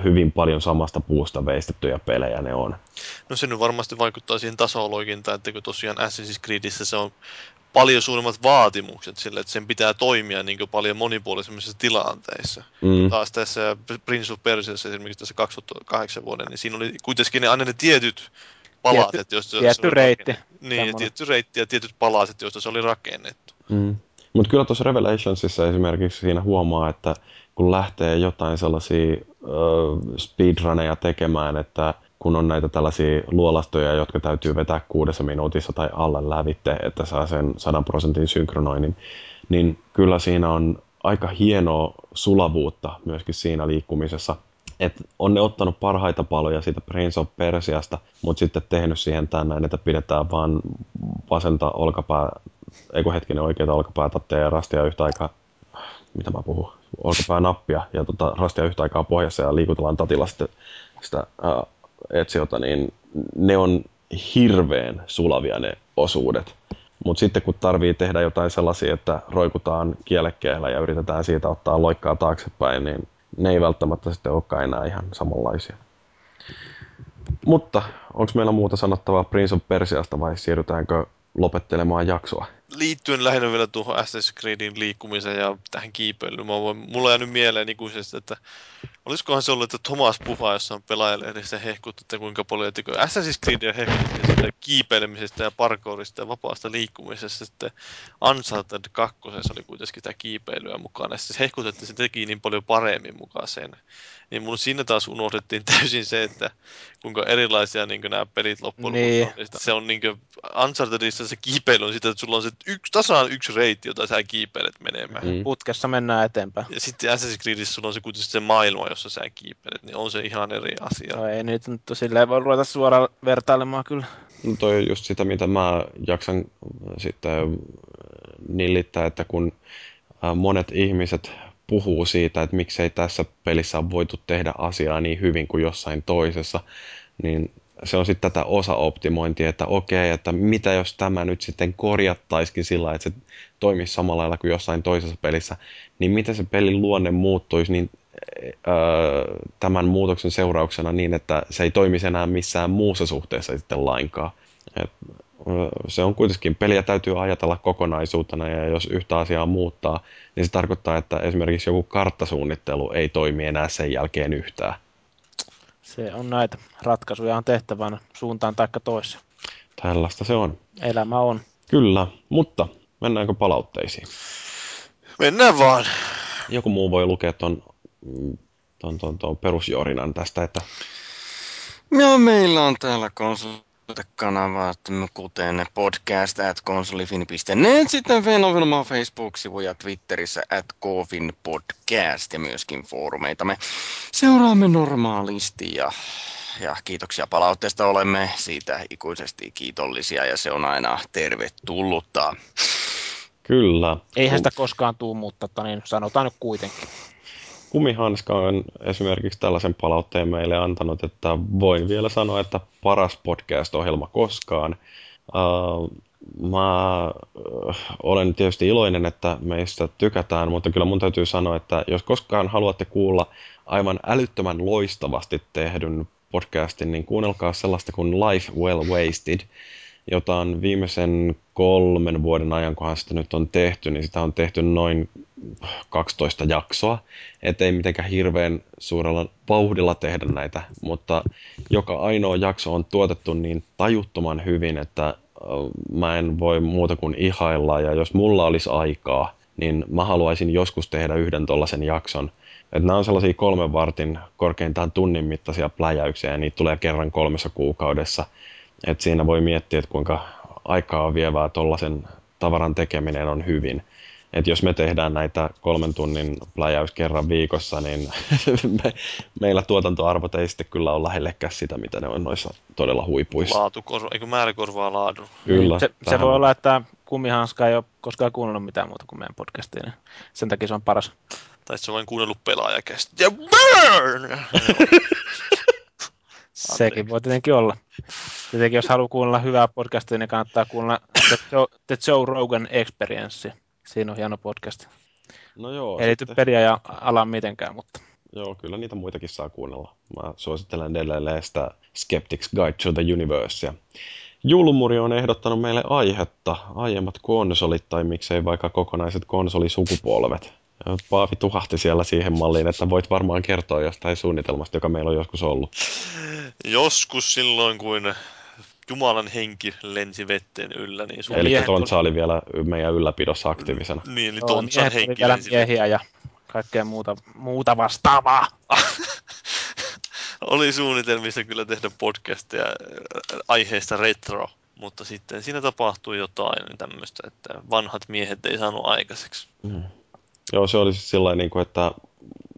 hyvin paljon samasta puusta veistettyjä pelejä ne on. No se nyt varmasti vaikuttaa siihen tasoloikintaan, että kun tosiaan Assassin's Creedissä se on paljon suuremmat vaatimukset sille, että sen pitää toimia niin kuin paljon monipuolisemmissa tilanteissa. Mm. Taas tässä Prince of Persiassa esimerkiksi tässä 2008 vuoden, niin siinä oli kuitenkin ne aina ne tietyt palaset, tietty, joista tietty se oli reitti. Niin, ja tietty reitti ja tietyt palaset, joista se oli rakennettu. Mm. Mutta kyllä tuossa Revelationsissa esimerkiksi siinä huomaa, että kun lähtee jotain sellaisia uh, speedruneja tekemään, että kun on näitä tällaisia luolastoja, jotka täytyy vetää kuudessa minuutissa tai alle lävitte, että saa sen 100 prosentin synkronoinnin, niin kyllä siinä on aika hienoa sulavuutta myöskin siinä liikkumisessa. Et on ne ottanut parhaita paloja siitä Prince of Persiasta, mutta sitten tehnyt siihen tänne, että pidetään vaan vasenta olkapää, eikö hetkinen oikeita olkapäätatteja ja rastia yhtä aikaa, mitä mä puhun, olkapää nappia ja tota, rastia yhtä aikaa pohjassa ja liikutellaan tatilla sitten sitä ää, etsiota, niin ne on hirveän sulavia ne osuudet. Mutta sitten kun tarvii tehdä jotain sellaisia, että roikutaan kielekkeellä ja yritetään siitä ottaa loikkaa taaksepäin, niin ne ei välttämättä sitten olekaan enää ihan samanlaisia. Mutta onko meillä muuta sanottavaa Prince of Persiasta vai siirrytäänkö lopettelemaan jaksoa? Liittyen lähinnä vielä tuohon Assassin's Creedin liikkumiseen ja tähän kiipeilyyn. Voin, mulla on jäänyt mieleen ikuisesti, että olisikohan se ollut, että Thomas Puha jossain pelaajalehdissä hehkutti, että kuinka paljon, että Assassin's Creedia hehkutti sitä kiipeilemisestä ja parkourista ja vapaasta liikkumisesta. Sitten Uncharted 2 oli kuitenkin sitä kiipeilyä mukana. Sitten hehkutti, että se teki niin paljon paremmin mukaan sen. Niin mun siinä taas unohdettiin täysin se, että kuinka erilaisia niin nämä pelit loppujen niin. on. Se on niin kuin, Unchartedissa se kiipeily on sitä, että sulla on se yksi, tasaan yksi reitti, jota sä kiipeilet menemään. Mm. Putkessa mennään eteenpäin. Ja sitten Assassin's Creedissä sulla on se kuitenkin se maailma, jossa sä kiipeilet, niin on se ihan eri asia. No ei nyt, nyt silleen voi ruveta suoraan vertailemaan kyllä. No toi on just sitä, mitä mä jaksan sitten nillittää, että kun monet ihmiset puhuu siitä, että miksei tässä pelissä on voitu tehdä asiaa niin hyvin kuin jossain toisessa, niin se on sitten tätä osaoptimointia, että okei, että mitä jos tämä nyt sitten korjattaisikin sillä, että se toimisi samalla lailla kuin jossain toisessa pelissä, niin miten se pelin luonne muuttuisi niin, öö, tämän muutoksen seurauksena niin, että se ei toimisi enää missään muussa suhteessa sitten lainkaan. Et, se on kuitenkin, peliä täytyy ajatella kokonaisuutena ja jos yhtä asiaa muuttaa, niin se tarkoittaa, että esimerkiksi joku karttasuunnittelu ei toimi enää sen jälkeen yhtään. Se on näitä. Ratkaisuja on tehtävänä suuntaan taikka toiseen. Tällaista se on. Elämä on. Kyllä, mutta mennäänkö palautteisiin? Mennään vaan. Joku muu voi lukea ton, ton, ton, ton perusjorinan tästä, että... Ja meillä on täällä konsoli kanavat, kuten podcast at konsolifin.net, sitten Fenovilmaa Facebook-sivu ja Twitterissä at Kofin podcast ja myöskin foorumeita. Me seuraamme normaalisti ja, ja kiitoksia palautteesta. Olemme siitä ikuisesti kiitollisia ja se on aina tervetullutta. Kyllä. Eihän sitä koskaan tuu, mutta niin sanotaan nyt kuitenkin. Kumihanska on esimerkiksi tällaisen palautteen meille antanut, että voin vielä sanoa, että paras podcast-ohjelma koskaan. Uh, mä uh, olen tietysti iloinen, että meistä tykätään, mutta kyllä mun täytyy sanoa, että jos koskaan haluatte kuulla aivan älyttömän loistavasti tehdyn podcastin, niin kuunnelkaa sellaista kuin Life Well Wasted – jota on viimeisen kolmen vuoden ajan, kunhan sitä nyt on tehty, niin sitä on tehty noin 12 jaksoa. Että ei mitenkään hirveän suurella vauhdilla tehdä näitä, mutta joka ainoa jakso on tuotettu niin tajuttoman hyvin, että mä en voi muuta kuin ihailla. Ja jos mulla olisi aikaa, niin mä haluaisin joskus tehdä yhden tollaisen jakson. Että nämä on sellaisia kolmen vartin korkeintaan tunnin mittaisia pläjäyksiä ja niitä tulee kerran kolmessa kuukaudessa – et siinä voi miettiä, että kuinka aikaa vievää tuollaisen tavaran tekeminen on hyvin. Et jos me tehdään näitä kolmen tunnin pläjäys kerran viikossa, niin me, meillä tuotantoarvot ei sitten kyllä ole lähellekään sitä, mitä ne on noissa todella huipuissa. Laatu, korva, eikö määrä korvaa laadun? Kyllä. Se, se voi olla, että kumihanska ei ole koskaan kuunnellut mitään muuta kuin meidän podcastia. Niin sen takia se on paras. Tai se on vain kuunnellut pelaajakästä. Ja burn! Sekin voi tietenkin olla. Tietenkin jos haluaa kuunnella hyvää podcastia, niin kannattaa kuunnella The Joe, The Joe Rogan Experience. Siinä on hieno podcast. No joo. Ei liity peliä ja alan mitenkään, mutta... Joo, kyllä niitä muitakin saa kuunnella. Mä suosittelen edelleen sitä Skeptics Guide to the Universe. Julmuri on ehdottanut meille aihetta, aiemmat konsolit tai miksei vaikka kokonaiset konsolisukupolvet. Paavi tuhahti siellä siihen malliin, että voit varmaan kertoa jostain suunnitelmasta, joka meillä on joskus ollut. Joskus silloin, kun Jumalan henki lensi vetteen yllä. Niin sun Eli Tontsa oli vielä meidän ylläpidossa aktiivisena. Niin, eli Tontsan henki vielä lensi miehiä ja kaikkea muuta, muuta vastaavaa. oli suunnitelmissa kyllä tehdä podcastia aiheesta retro, mutta sitten siinä tapahtui jotain niin tämmöistä, että vanhat miehet ei saanut aikaiseksi. Mm. Joo, se oli siis sillä niin kuin, että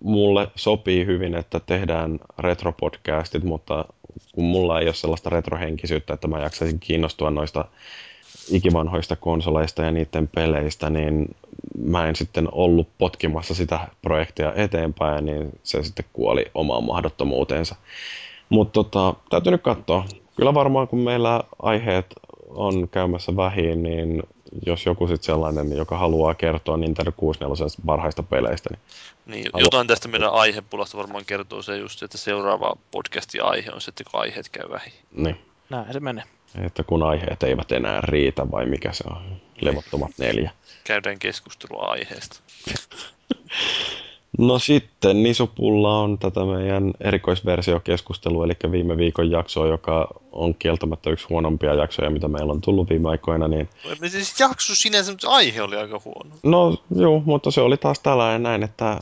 mulle sopii hyvin, että tehdään retropodcastit, mutta kun mulla ei ole sellaista retrohenkisyyttä, että mä jaksaisin kiinnostua noista ikivanhoista konsoleista ja niiden peleistä, niin mä en sitten ollut potkimassa sitä projektia eteenpäin, niin se sitten kuoli omaan mahdottomuuteensa. Mutta tota, täytyy nyt katsoa. Kyllä varmaan kun meillä aiheet on käymässä vähin, niin jos joku sitten sellainen, joka haluaa kertoa Nintendo 64 parhaista peleistä. Niin, niin haluaa... jotain tästä meidän aihepulasta varmaan kertoo se just, että seuraava podcastin aihe on sitten, kun aiheet käy vähin. Niin. Näin se menee. Että kun aiheet eivät enää riitä, vai mikä se on? Levottomat neljä. Käydään keskustelua aiheesta. No sitten Nisupulla on tätä meidän erikoisversiokeskustelua, eli viime viikon jaksoa, joka on kieltämättä yksi huonompia jaksoja, mitä meillä on tullut viime aikoina. Niin... Siis jakso sinänsä, mutta aihe oli aika huono. No joo, mutta se oli taas tällainen näin, että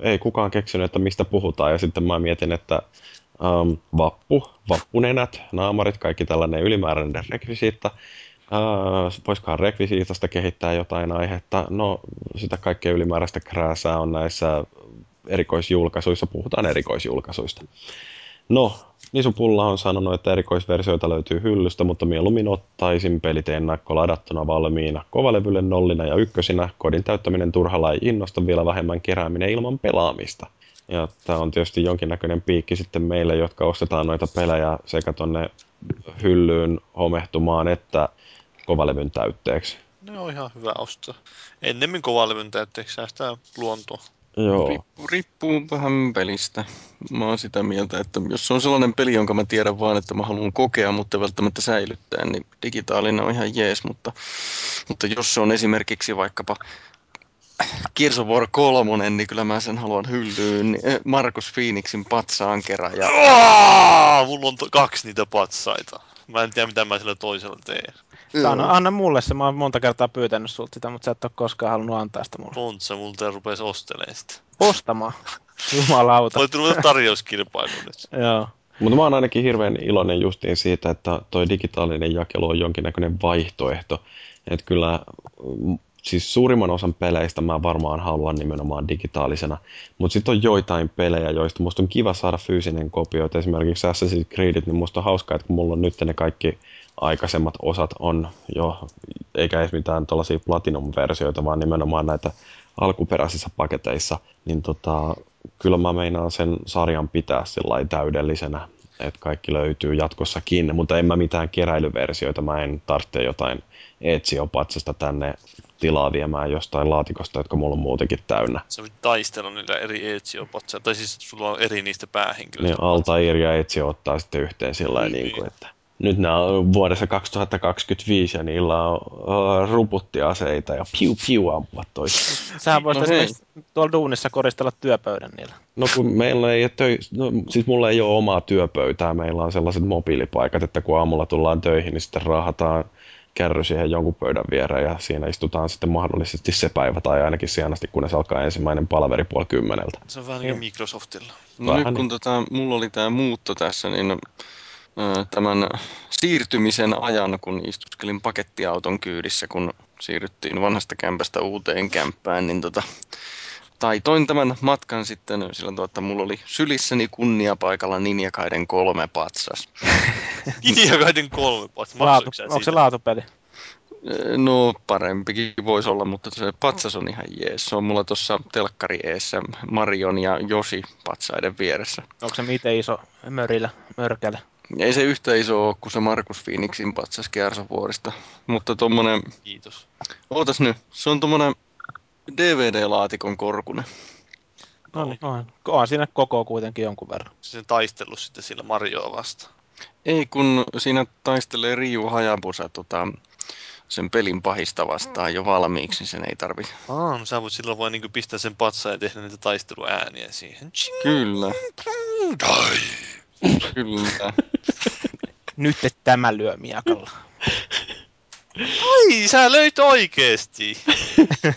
ei kukaan keksinyt, että mistä puhutaan. Ja sitten mä mietin, että um, vappu, vappunenät, naamarit, kaikki tällainen ylimääräinen rekvisiitta. Uh, voisikohan rekvisiitasta kehittää jotain aihetta? No, sitä kaikkea ylimääräistä krääsää on näissä erikoisjulkaisuissa. Puhutaan erikoisjulkaisuista. No, Nisupulla on sanonut, että erikoisversioita löytyy hyllystä, mutta mieluummin ottaisin pelit ennakko ladattuna valmiina. Kovalevylle nollina ja ykkösinä, kodin täyttäminen turhalla ei innosta vielä vähemmän kerääminen ilman pelaamista. Ja tämä on tietysti jonkinnäköinen piikki sitten meille, jotka ostetaan noita pelejä sekä tonne hyllyyn homehtumaan että kovalevyn täytteeksi. Ne on ihan hyvä ostaa. Ennemmin kovalevyn täytteeksi säästää luontoa. Joo. Riippuu, riippuu vähän pelistä. Mä oon sitä mieltä, että jos se on sellainen peli, jonka mä tiedän vaan, että mä haluan kokea, mutta välttämättä säilyttää, niin digitaalinen on ihan jees, mutta, mutta jos se on esimerkiksi vaikkapa Gears of War 3, niin kyllä mä sen haluan hyllyyn. Eh, Markus Phoenixin patsaan kerran. Ja... Mulla on to- kaksi niitä patsaita. Mä en tiedä, mitä mä sillä toisella teen. Anna, anna mulle se, mä oon monta kertaa pyytänyt sulta sitä, mutta sä et ole koskaan halunnut antaa sitä mulle. Pontsa, multa rupesi ostelemaan sitä. Ostamaan? Jumalauta. Voit ruveta tarjouskilpailu nyt. Joo. Mutta mä oon ainakin hirveän iloinen justiin siitä, että toi digitaalinen jakelu on jonkinnäköinen vaihtoehto. Että kyllä siis suurimman osan peleistä mä varmaan haluan nimenomaan digitaalisena, mutta sitten on joitain pelejä, joista musta on kiva saada fyysinen kopio. Et esimerkiksi Assassin's Creedit, niin musta on hauskaa, että kun mulla on nyt ne kaikki aikaisemmat osat on jo, eikä edes mitään tuollaisia Platinum-versioita, vaan nimenomaan näitä alkuperäisissä paketeissa, niin tota, kyllä mä meinaan sen sarjan pitää sillä täydellisenä, että kaikki löytyy jatkossakin, mutta en mä mitään keräilyversioita, mä en tarvitse jotain Ezio-patsasta tänne tilaa viemään jostain laatikosta, jotka mulla on muutenkin täynnä. Se voit taistella niillä eri ezio tai siis sulla on eri niistä päähenkilöistä. Niin, Altair ja Ezio ottaa sitten yhteen sillä niin, niin kuin, että nyt nämä on vuodessa 2025 ja niillä on uh, ruputtiaseita ja piu piu ampua toista. Sähän voisit no esimerkiksi tuolla duunissa koristella työpöydän niillä. No kun meillä ei töi... no, siis mulla ei ole omaa työpöytää, meillä on sellaiset mobiilipaikat, että kun aamulla tullaan töihin, niin sitten raahataan kärry siihen jonkun pöydän viereen ja siinä istutaan sitten mahdollisesti se päivä tai ainakin sienasti, kunnes alkaa ensimmäinen palaveri puoli kymmeneltä. Se on vähän niin kuin Microsoftilla. No nyt kun niin. tota, mulla oli tämä muutto tässä, niin tämän siirtymisen ajan, kun istuskelin pakettiauton kyydissä, kun siirryttiin vanhasta kämpästä uuteen kämppään, niin tota, taitoin tämän matkan sitten sillä tavalla, että mulla oli sylissäni kunniapaikalla Ninjakaiden kolme patsas. Ninjakaiden kolme patsas? Laatu, onko se laatupeli? No parempikin voisi olla, mutta se patsas on ihan jees. Se on mulla tuossa telkkari eessä Marion ja Josi patsaiden vieressä. Onko se miten iso mörillä, mörkäle? Ei se yhtä iso ole kuin se Markus Phoenixin patsas Kärsovuorista. Mutta tommonen... Kiitos. Ootas nyt, se on tommonen DVD-laatikon korkunen. No niin, on. on siinä koko kuitenkin jonkun verran. Se sen taistellut sitten sillä Marioa vastaan. Ei, kun siinä taistelee Ryu Hayabusa tota, sen pelin pahista vastaan jo valmiiksi, niin sen ei tarvi. Aa, no sä voit silloin vain niin pistää sen patsaan ja tehdä niitä taisteluääniä siihen. Kyllä. Kyllä. Nyt tämä lyö miakalla. Ai, sä löit oikeesti.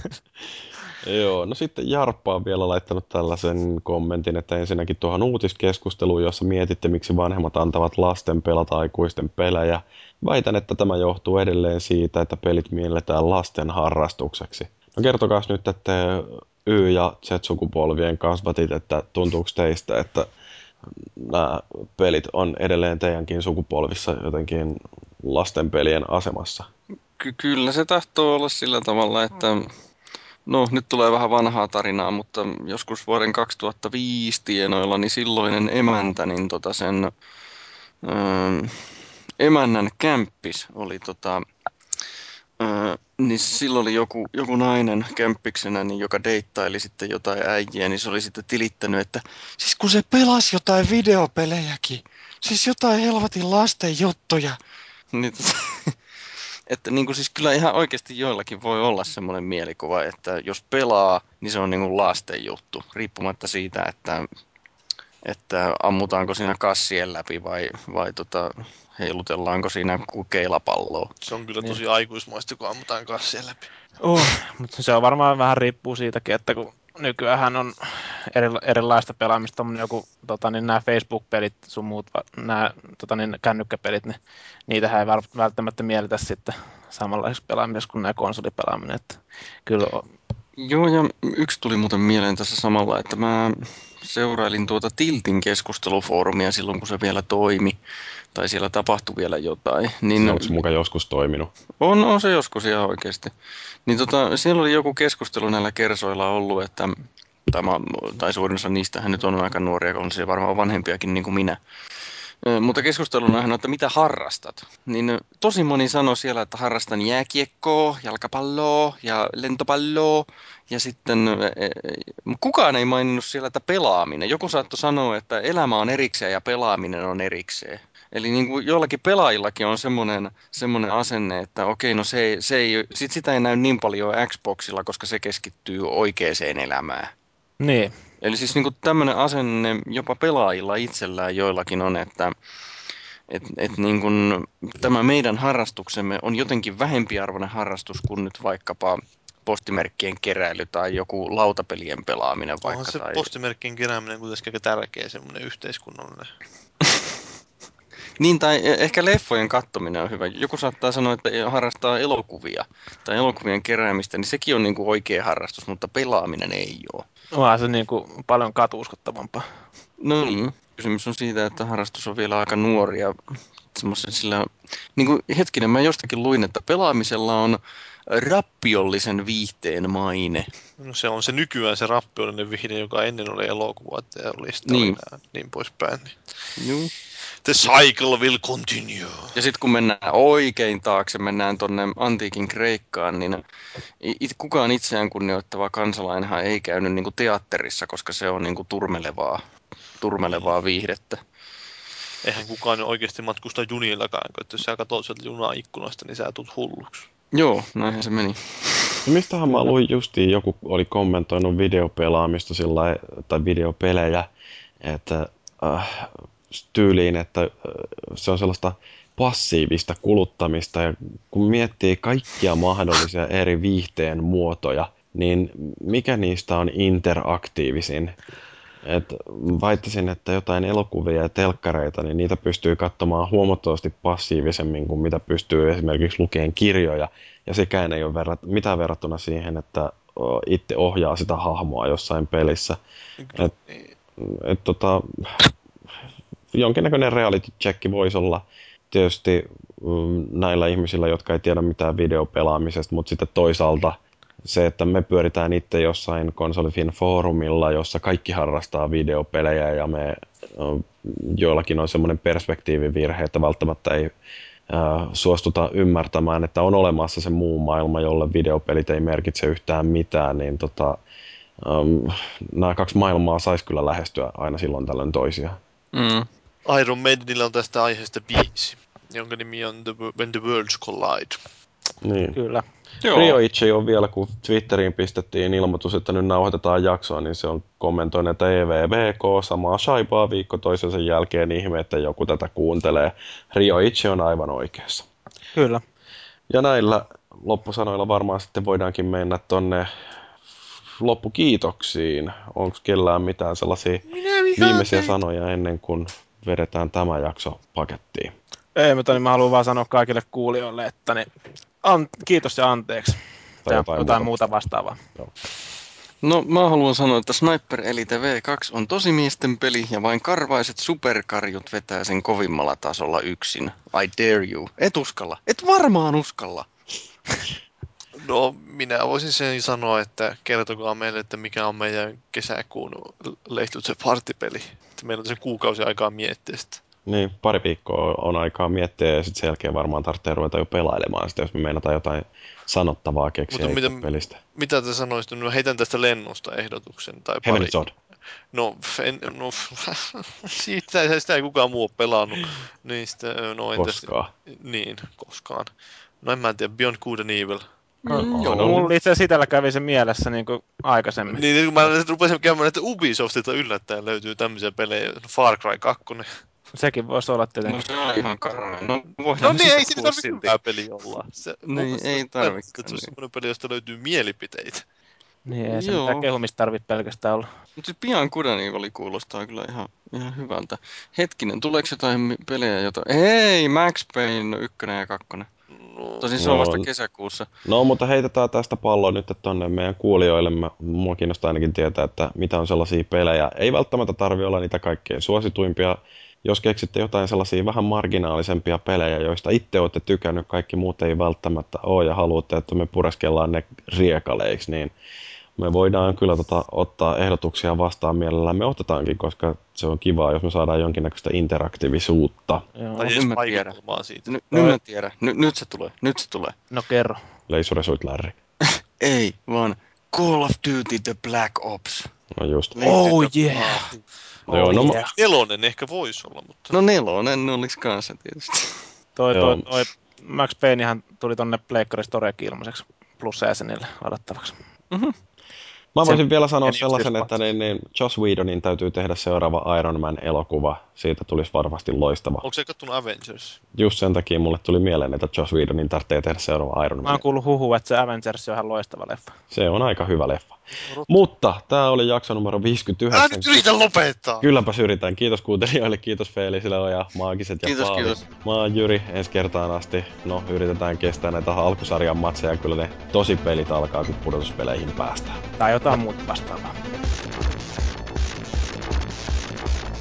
Joo, no sitten Jarppa on vielä laittanut tällaisen kommentin, että ensinnäkin tuohon uutiskeskusteluun, jossa mietitte, miksi vanhemmat antavat lasten pelata aikuisten pelejä. Väitän, että tämä johtuu edelleen siitä, että pelit mielletään lasten harrastukseksi. No kertokaa nyt, että Y- ja Z-sukupolvien kasvatit, että tuntuuko teistä, että nämä pelit on edelleen teidänkin sukupolvissa jotenkin lasten pelien asemassa? Ky- kyllä se tahtoo olla sillä tavalla, että No, nyt tulee vähän vanhaa tarinaa, mutta joskus vuoden 2005 tienoilla, niin silloinen emäntä, niin tota sen ö, emännän kämppis oli tota, niin silloin oli joku, joku nainen kämppiksenä, niin joka deittaili sitten jotain äijiä, niin se oli sitten tilittänyt, että siis kun se pelasi jotain videopelejäkin, siis jotain helvatin lasten juttuja, niin että niin kuin siis kyllä ihan oikeasti joillakin voi olla semmoinen mielikuva, että jos pelaa, niin se on niin kuin lasten juttu, riippumatta siitä, että, että ammutaanko siinä kassien läpi vai, vai tota, heilutellaanko siinä keilapalloa. Se on kyllä niin. tosi aikuismaista, kun ammutaan kassien läpi. Oh, mutta se on varmaan vähän riippuu siitäkin, että kun nykyään on eri, erilaista pelaamista, joku, tota, niin nämä Facebook-pelit sun muut, nämä tota, niin, kännykkäpelit, niin niitähän ei välttämättä mielitä sitten samanlaisessa pelaamisessa kuin nämä konsolipelaaminen. Että kyllä on. Joo, ja yksi tuli muuten mieleen tässä samalla, että mä seurailin tuota Tiltin keskustelufoorumia silloin, kun se vielä toimi, tai siellä tapahtui vielä jotain. Niin, onko se muka joskus toiminut? On, on se joskus ihan oikeasti. Niin tota, siellä oli joku keskustelu näillä kersoilla ollut, että tai, tai suurin osa niistä nyt on aika nuoria, on se varmaan vanhempiakin niin kuin minä. Mutta keskustelun aiheena, että mitä harrastat? Niin tosi moni sanoi siellä, että harrastan jääkiekkoa, jalkapalloa ja lentopalloa. Ja sitten kukaan ei maininnut siellä, että pelaaminen. Joku saattoi sanoa, että elämä on erikseen ja pelaaminen on erikseen. Eli niin kuin joillakin pelaajillakin on semmoinen, semmoinen asenne, että okei, no se, se ei, sit sitä ei näy niin paljon Xboxilla, koska se keskittyy oikeaan elämään. Niin. Eli siis niin tämmöinen asenne jopa pelaajilla itsellään joillakin on, että et, et niin kuin, tämä meidän harrastuksemme on jotenkin vähempiarvoinen harrastus kuin nyt vaikkapa postimerkkien keräily tai joku lautapelien pelaaminen vaikka. Onhan se tai... postimerkkien kerääminen kuitenkin aika tärkeä semmoinen yhteiskunnallinen niin, tai e- ehkä leffojen kattominen on hyvä. Joku saattaa sanoa, että harrastaa elokuvia tai elokuvien keräämistä, niin sekin on niin kuin oikea harrastus, mutta pelaaminen ei ole. Onhan se niin kuin paljon katuuskottavampaa. No niin. Kysymys on siitä, että harrastus on vielä aika nuori ja sillä, niin kuin hetkinen, mä jostakin luin, että pelaamisella on rappiollisen viihteen maine. No se on se nykyään se rappiollinen viihde, joka ennen oli elokuva ja oli niin. niin poispäin. Niin. The cycle will continue. Ja sitten kun mennään oikein taakse, mennään tonne antiikin Kreikkaan, niin it, kukaan itseään kunnioittava kansalainenhan ei käynyt niinku teatterissa, koska se on niinku turmelevaa, turmelevaa viihdettä. Eihän kukaan oikeasti matkusta junillakaan, kun jos sä katsot sieltä junaikkunasta, niin sä tulet hulluksi. Joo, näinhän se meni. No mistähän mä luin justiin, joku oli kommentoinut videopelaamista sillä tai videopelejä, että äh, tyyliin, että se on sellaista passiivista kuluttamista ja kun miettii kaikkia mahdollisia eri viihteen muotoja, niin mikä niistä on interaktiivisin? Et väittäisin, että jotain elokuvia ja telkkareita, niin niitä pystyy katsomaan huomattavasti passiivisemmin kuin mitä pystyy esimerkiksi lukeen kirjoja. Ja sekään ei ole verrat, mitään verrattuna siihen, että itse ohjaa sitä hahmoa jossain pelissä. Et, et, tota, jonkinnäköinen reality check voisi olla tietysti mm, näillä ihmisillä, jotka ei tiedä mitään videopelaamisesta, mutta sitten toisaalta se, että me pyöritään itse jossain konsolifin foorumilla, jossa kaikki harrastaa videopelejä ja me joillakin on semmoinen perspektiivivirhe, että välttämättä ei suostuta ymmärtämään, että on olemassa se muu maailma, jolle videopelit ei merkitse yhtään mitään, niin tota, um, nämä kaksi maailmaa saisi kyllä lähestyä aina silloin tällöin toisiaan. Mm. Iron Maidenillä on tästä aiheesta biisi, jonka nimi on the, When the Worlds Collide. Niin. Kyllä. Joo. Rio itse on vielä, kun Twitteriin pistettiin ilmoitus, että nyt nauhoitetaan jaksoa, niin se on kommentoinut, että EVVK samaa shaipaa viikko toisensa jälkeen ihme, että joku tätä kuuntelee. Rio itse on aivan oikeassa. Kyllä. Ja näillä loppusanoilla varmaan sitten voidaankin mennä tonne loppukiitoksiin. Onko kellään mitään sellaisia viimeisiä sanoja ennen kuin vedetään tämä jakso pakettiin? Ei, mutta niin mä haluan vaan sanoa kaikille kuulijoille, että niin, an, kiitos ja anteeksi. Tai jotain, jotain muuta. muuta vastaavaa. Joo. No mä haluan sanoa, että Sniper Elite V2 on tosi miesten peli ja vain karvaiset superkarjut vetää sen kovimmalla tasolla yksin. I dare you. Et uskalla. Et varmaan uskalla. No, minä voisin sen sanoa, että kertokaa meille, että mikä on meidän kesäkuun lehtutse partipeli. Että meillä on se kuukausi aikaa miettiä sitä. Niin, pari viikkoa on aikaa miettiä ja sitten sen jälkeen varmaan tarvitsee ruveta jo pelailemaan sitä, jos me meinataan jotain sanottavaa keksiä Mutta mitä, pelistä. Mitä te sanoisitte? No heitän tästä lennosta ehdotuksen. Tai pari. Sword. No, en, no siitä, sitä ei kukaan muu ole pelannut. Niin sitten, no, entäs, koskaan. Niin, koskaan. No en mä tiedä, Beyond Good and Evil. Mm, joo. No, mulla itse asiassa itellä kävi se mielessä niin kuin aikaisemmin. Niin, kun mä rupesin käymään, että Ubisoftilta yllättäen löytyy tämmöisiä pelejä, Far Cry 2. Sekin voisi olla tietenkin. No se on ihan karmea. No, no niin, ei siinä tarvitse hyvää peli olla. Se, niin, ei tarvitse. Että se on semmoinen peli, josta löytyy mielipiteitä. Niin, ei se Joo. mitään kehumista tarvitse pelkästään olla. Mutta siis pian Kudaniivali kuulostaa kyllä ihan, ihan hyvältä. Hetkinen, tuleeko jotain pelejä, jota... Ei, Max Payne ykkönen ja kakkonen. No, Tosin se on vasta kesäkuussa. No, mutta heitetään tästä palloa nyt tonne meidän kuulijoille. Mä, mua kiinnostaa ainakin tietää, että mitä on sellaisia pelejä. Ei välttämättä tarvi olla niitä kaikkein suosituimpia. Jos keksitte jotain sellaisia vähän marginaalisempia pelejä, joista itse olette tykännyt, kaikki muut ei välttämättä ole ja haluatte, että me pureskellaan ne riekaleiksi, niin me voidaan kyllä tota, ottaa ehdotuksia vastaan mielellään. Me otetaankin, koska se on kivaa, jos me saadaan jonkinnäköistä interaktiivisuutta. Joo, tai nyt mä tiedän. Siitä. N- nyt mä tiedän. N- nyt se tulee. Nyt se tulee. No kerro. Leisuresuit Larry. Ei, vaan Call of Duty The Black Ops. No just. Oh yeah. Oh, Joo, no, yeah. Nelonen ehkä voisi olla, mutta... No nelonen olisi kanssa tietysti. Toi, toi, toi Max Paynehan tuli tonne Pleikkari Storekin ilmaiseksi plus jäsenille ladattavaksi. Mm-hmm. Mä voisin vielä sanoa sellaisen, että niin, niin Joss Whedonin täytyy tehdä seuraava Iron Man-elokuva. Siitä tulisi varmasti loistava. Onko se kattunut Avengers? Just sen takia mulle tuli mieleen, että Joss Whedonin tarvitsee tehdä seuraava Iron Man. Mä oon kuullut huhu, että se Avengers on ihan loistava leffa. Se on aika hyvä leffa. Rut. Mutta tämä oli jakso numero 59. Älä nyt yritä lopettaa! Kylläpä yritän. Kiitos kuuntelijoille, kiitos Feelisille ja Maagiset ja kiitos, Paavi. Kiitos. Mä oon Jyri ensi kertaan asti. No, yritetään kestää näitä alkusarjan matseja. Kyllä ne tosi pelit alkaa, kun pudotuspeleihin päästään. Tai jotain muuta vastaavaa.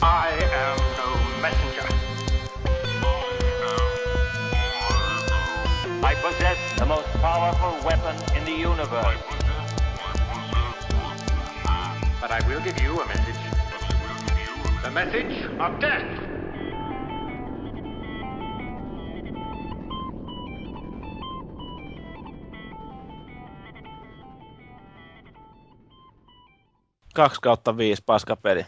I am no messenger. I possess the most powerful weapon in the universe. But I will give you a message. The message of death. Kaksi kautta viisi paskapeli.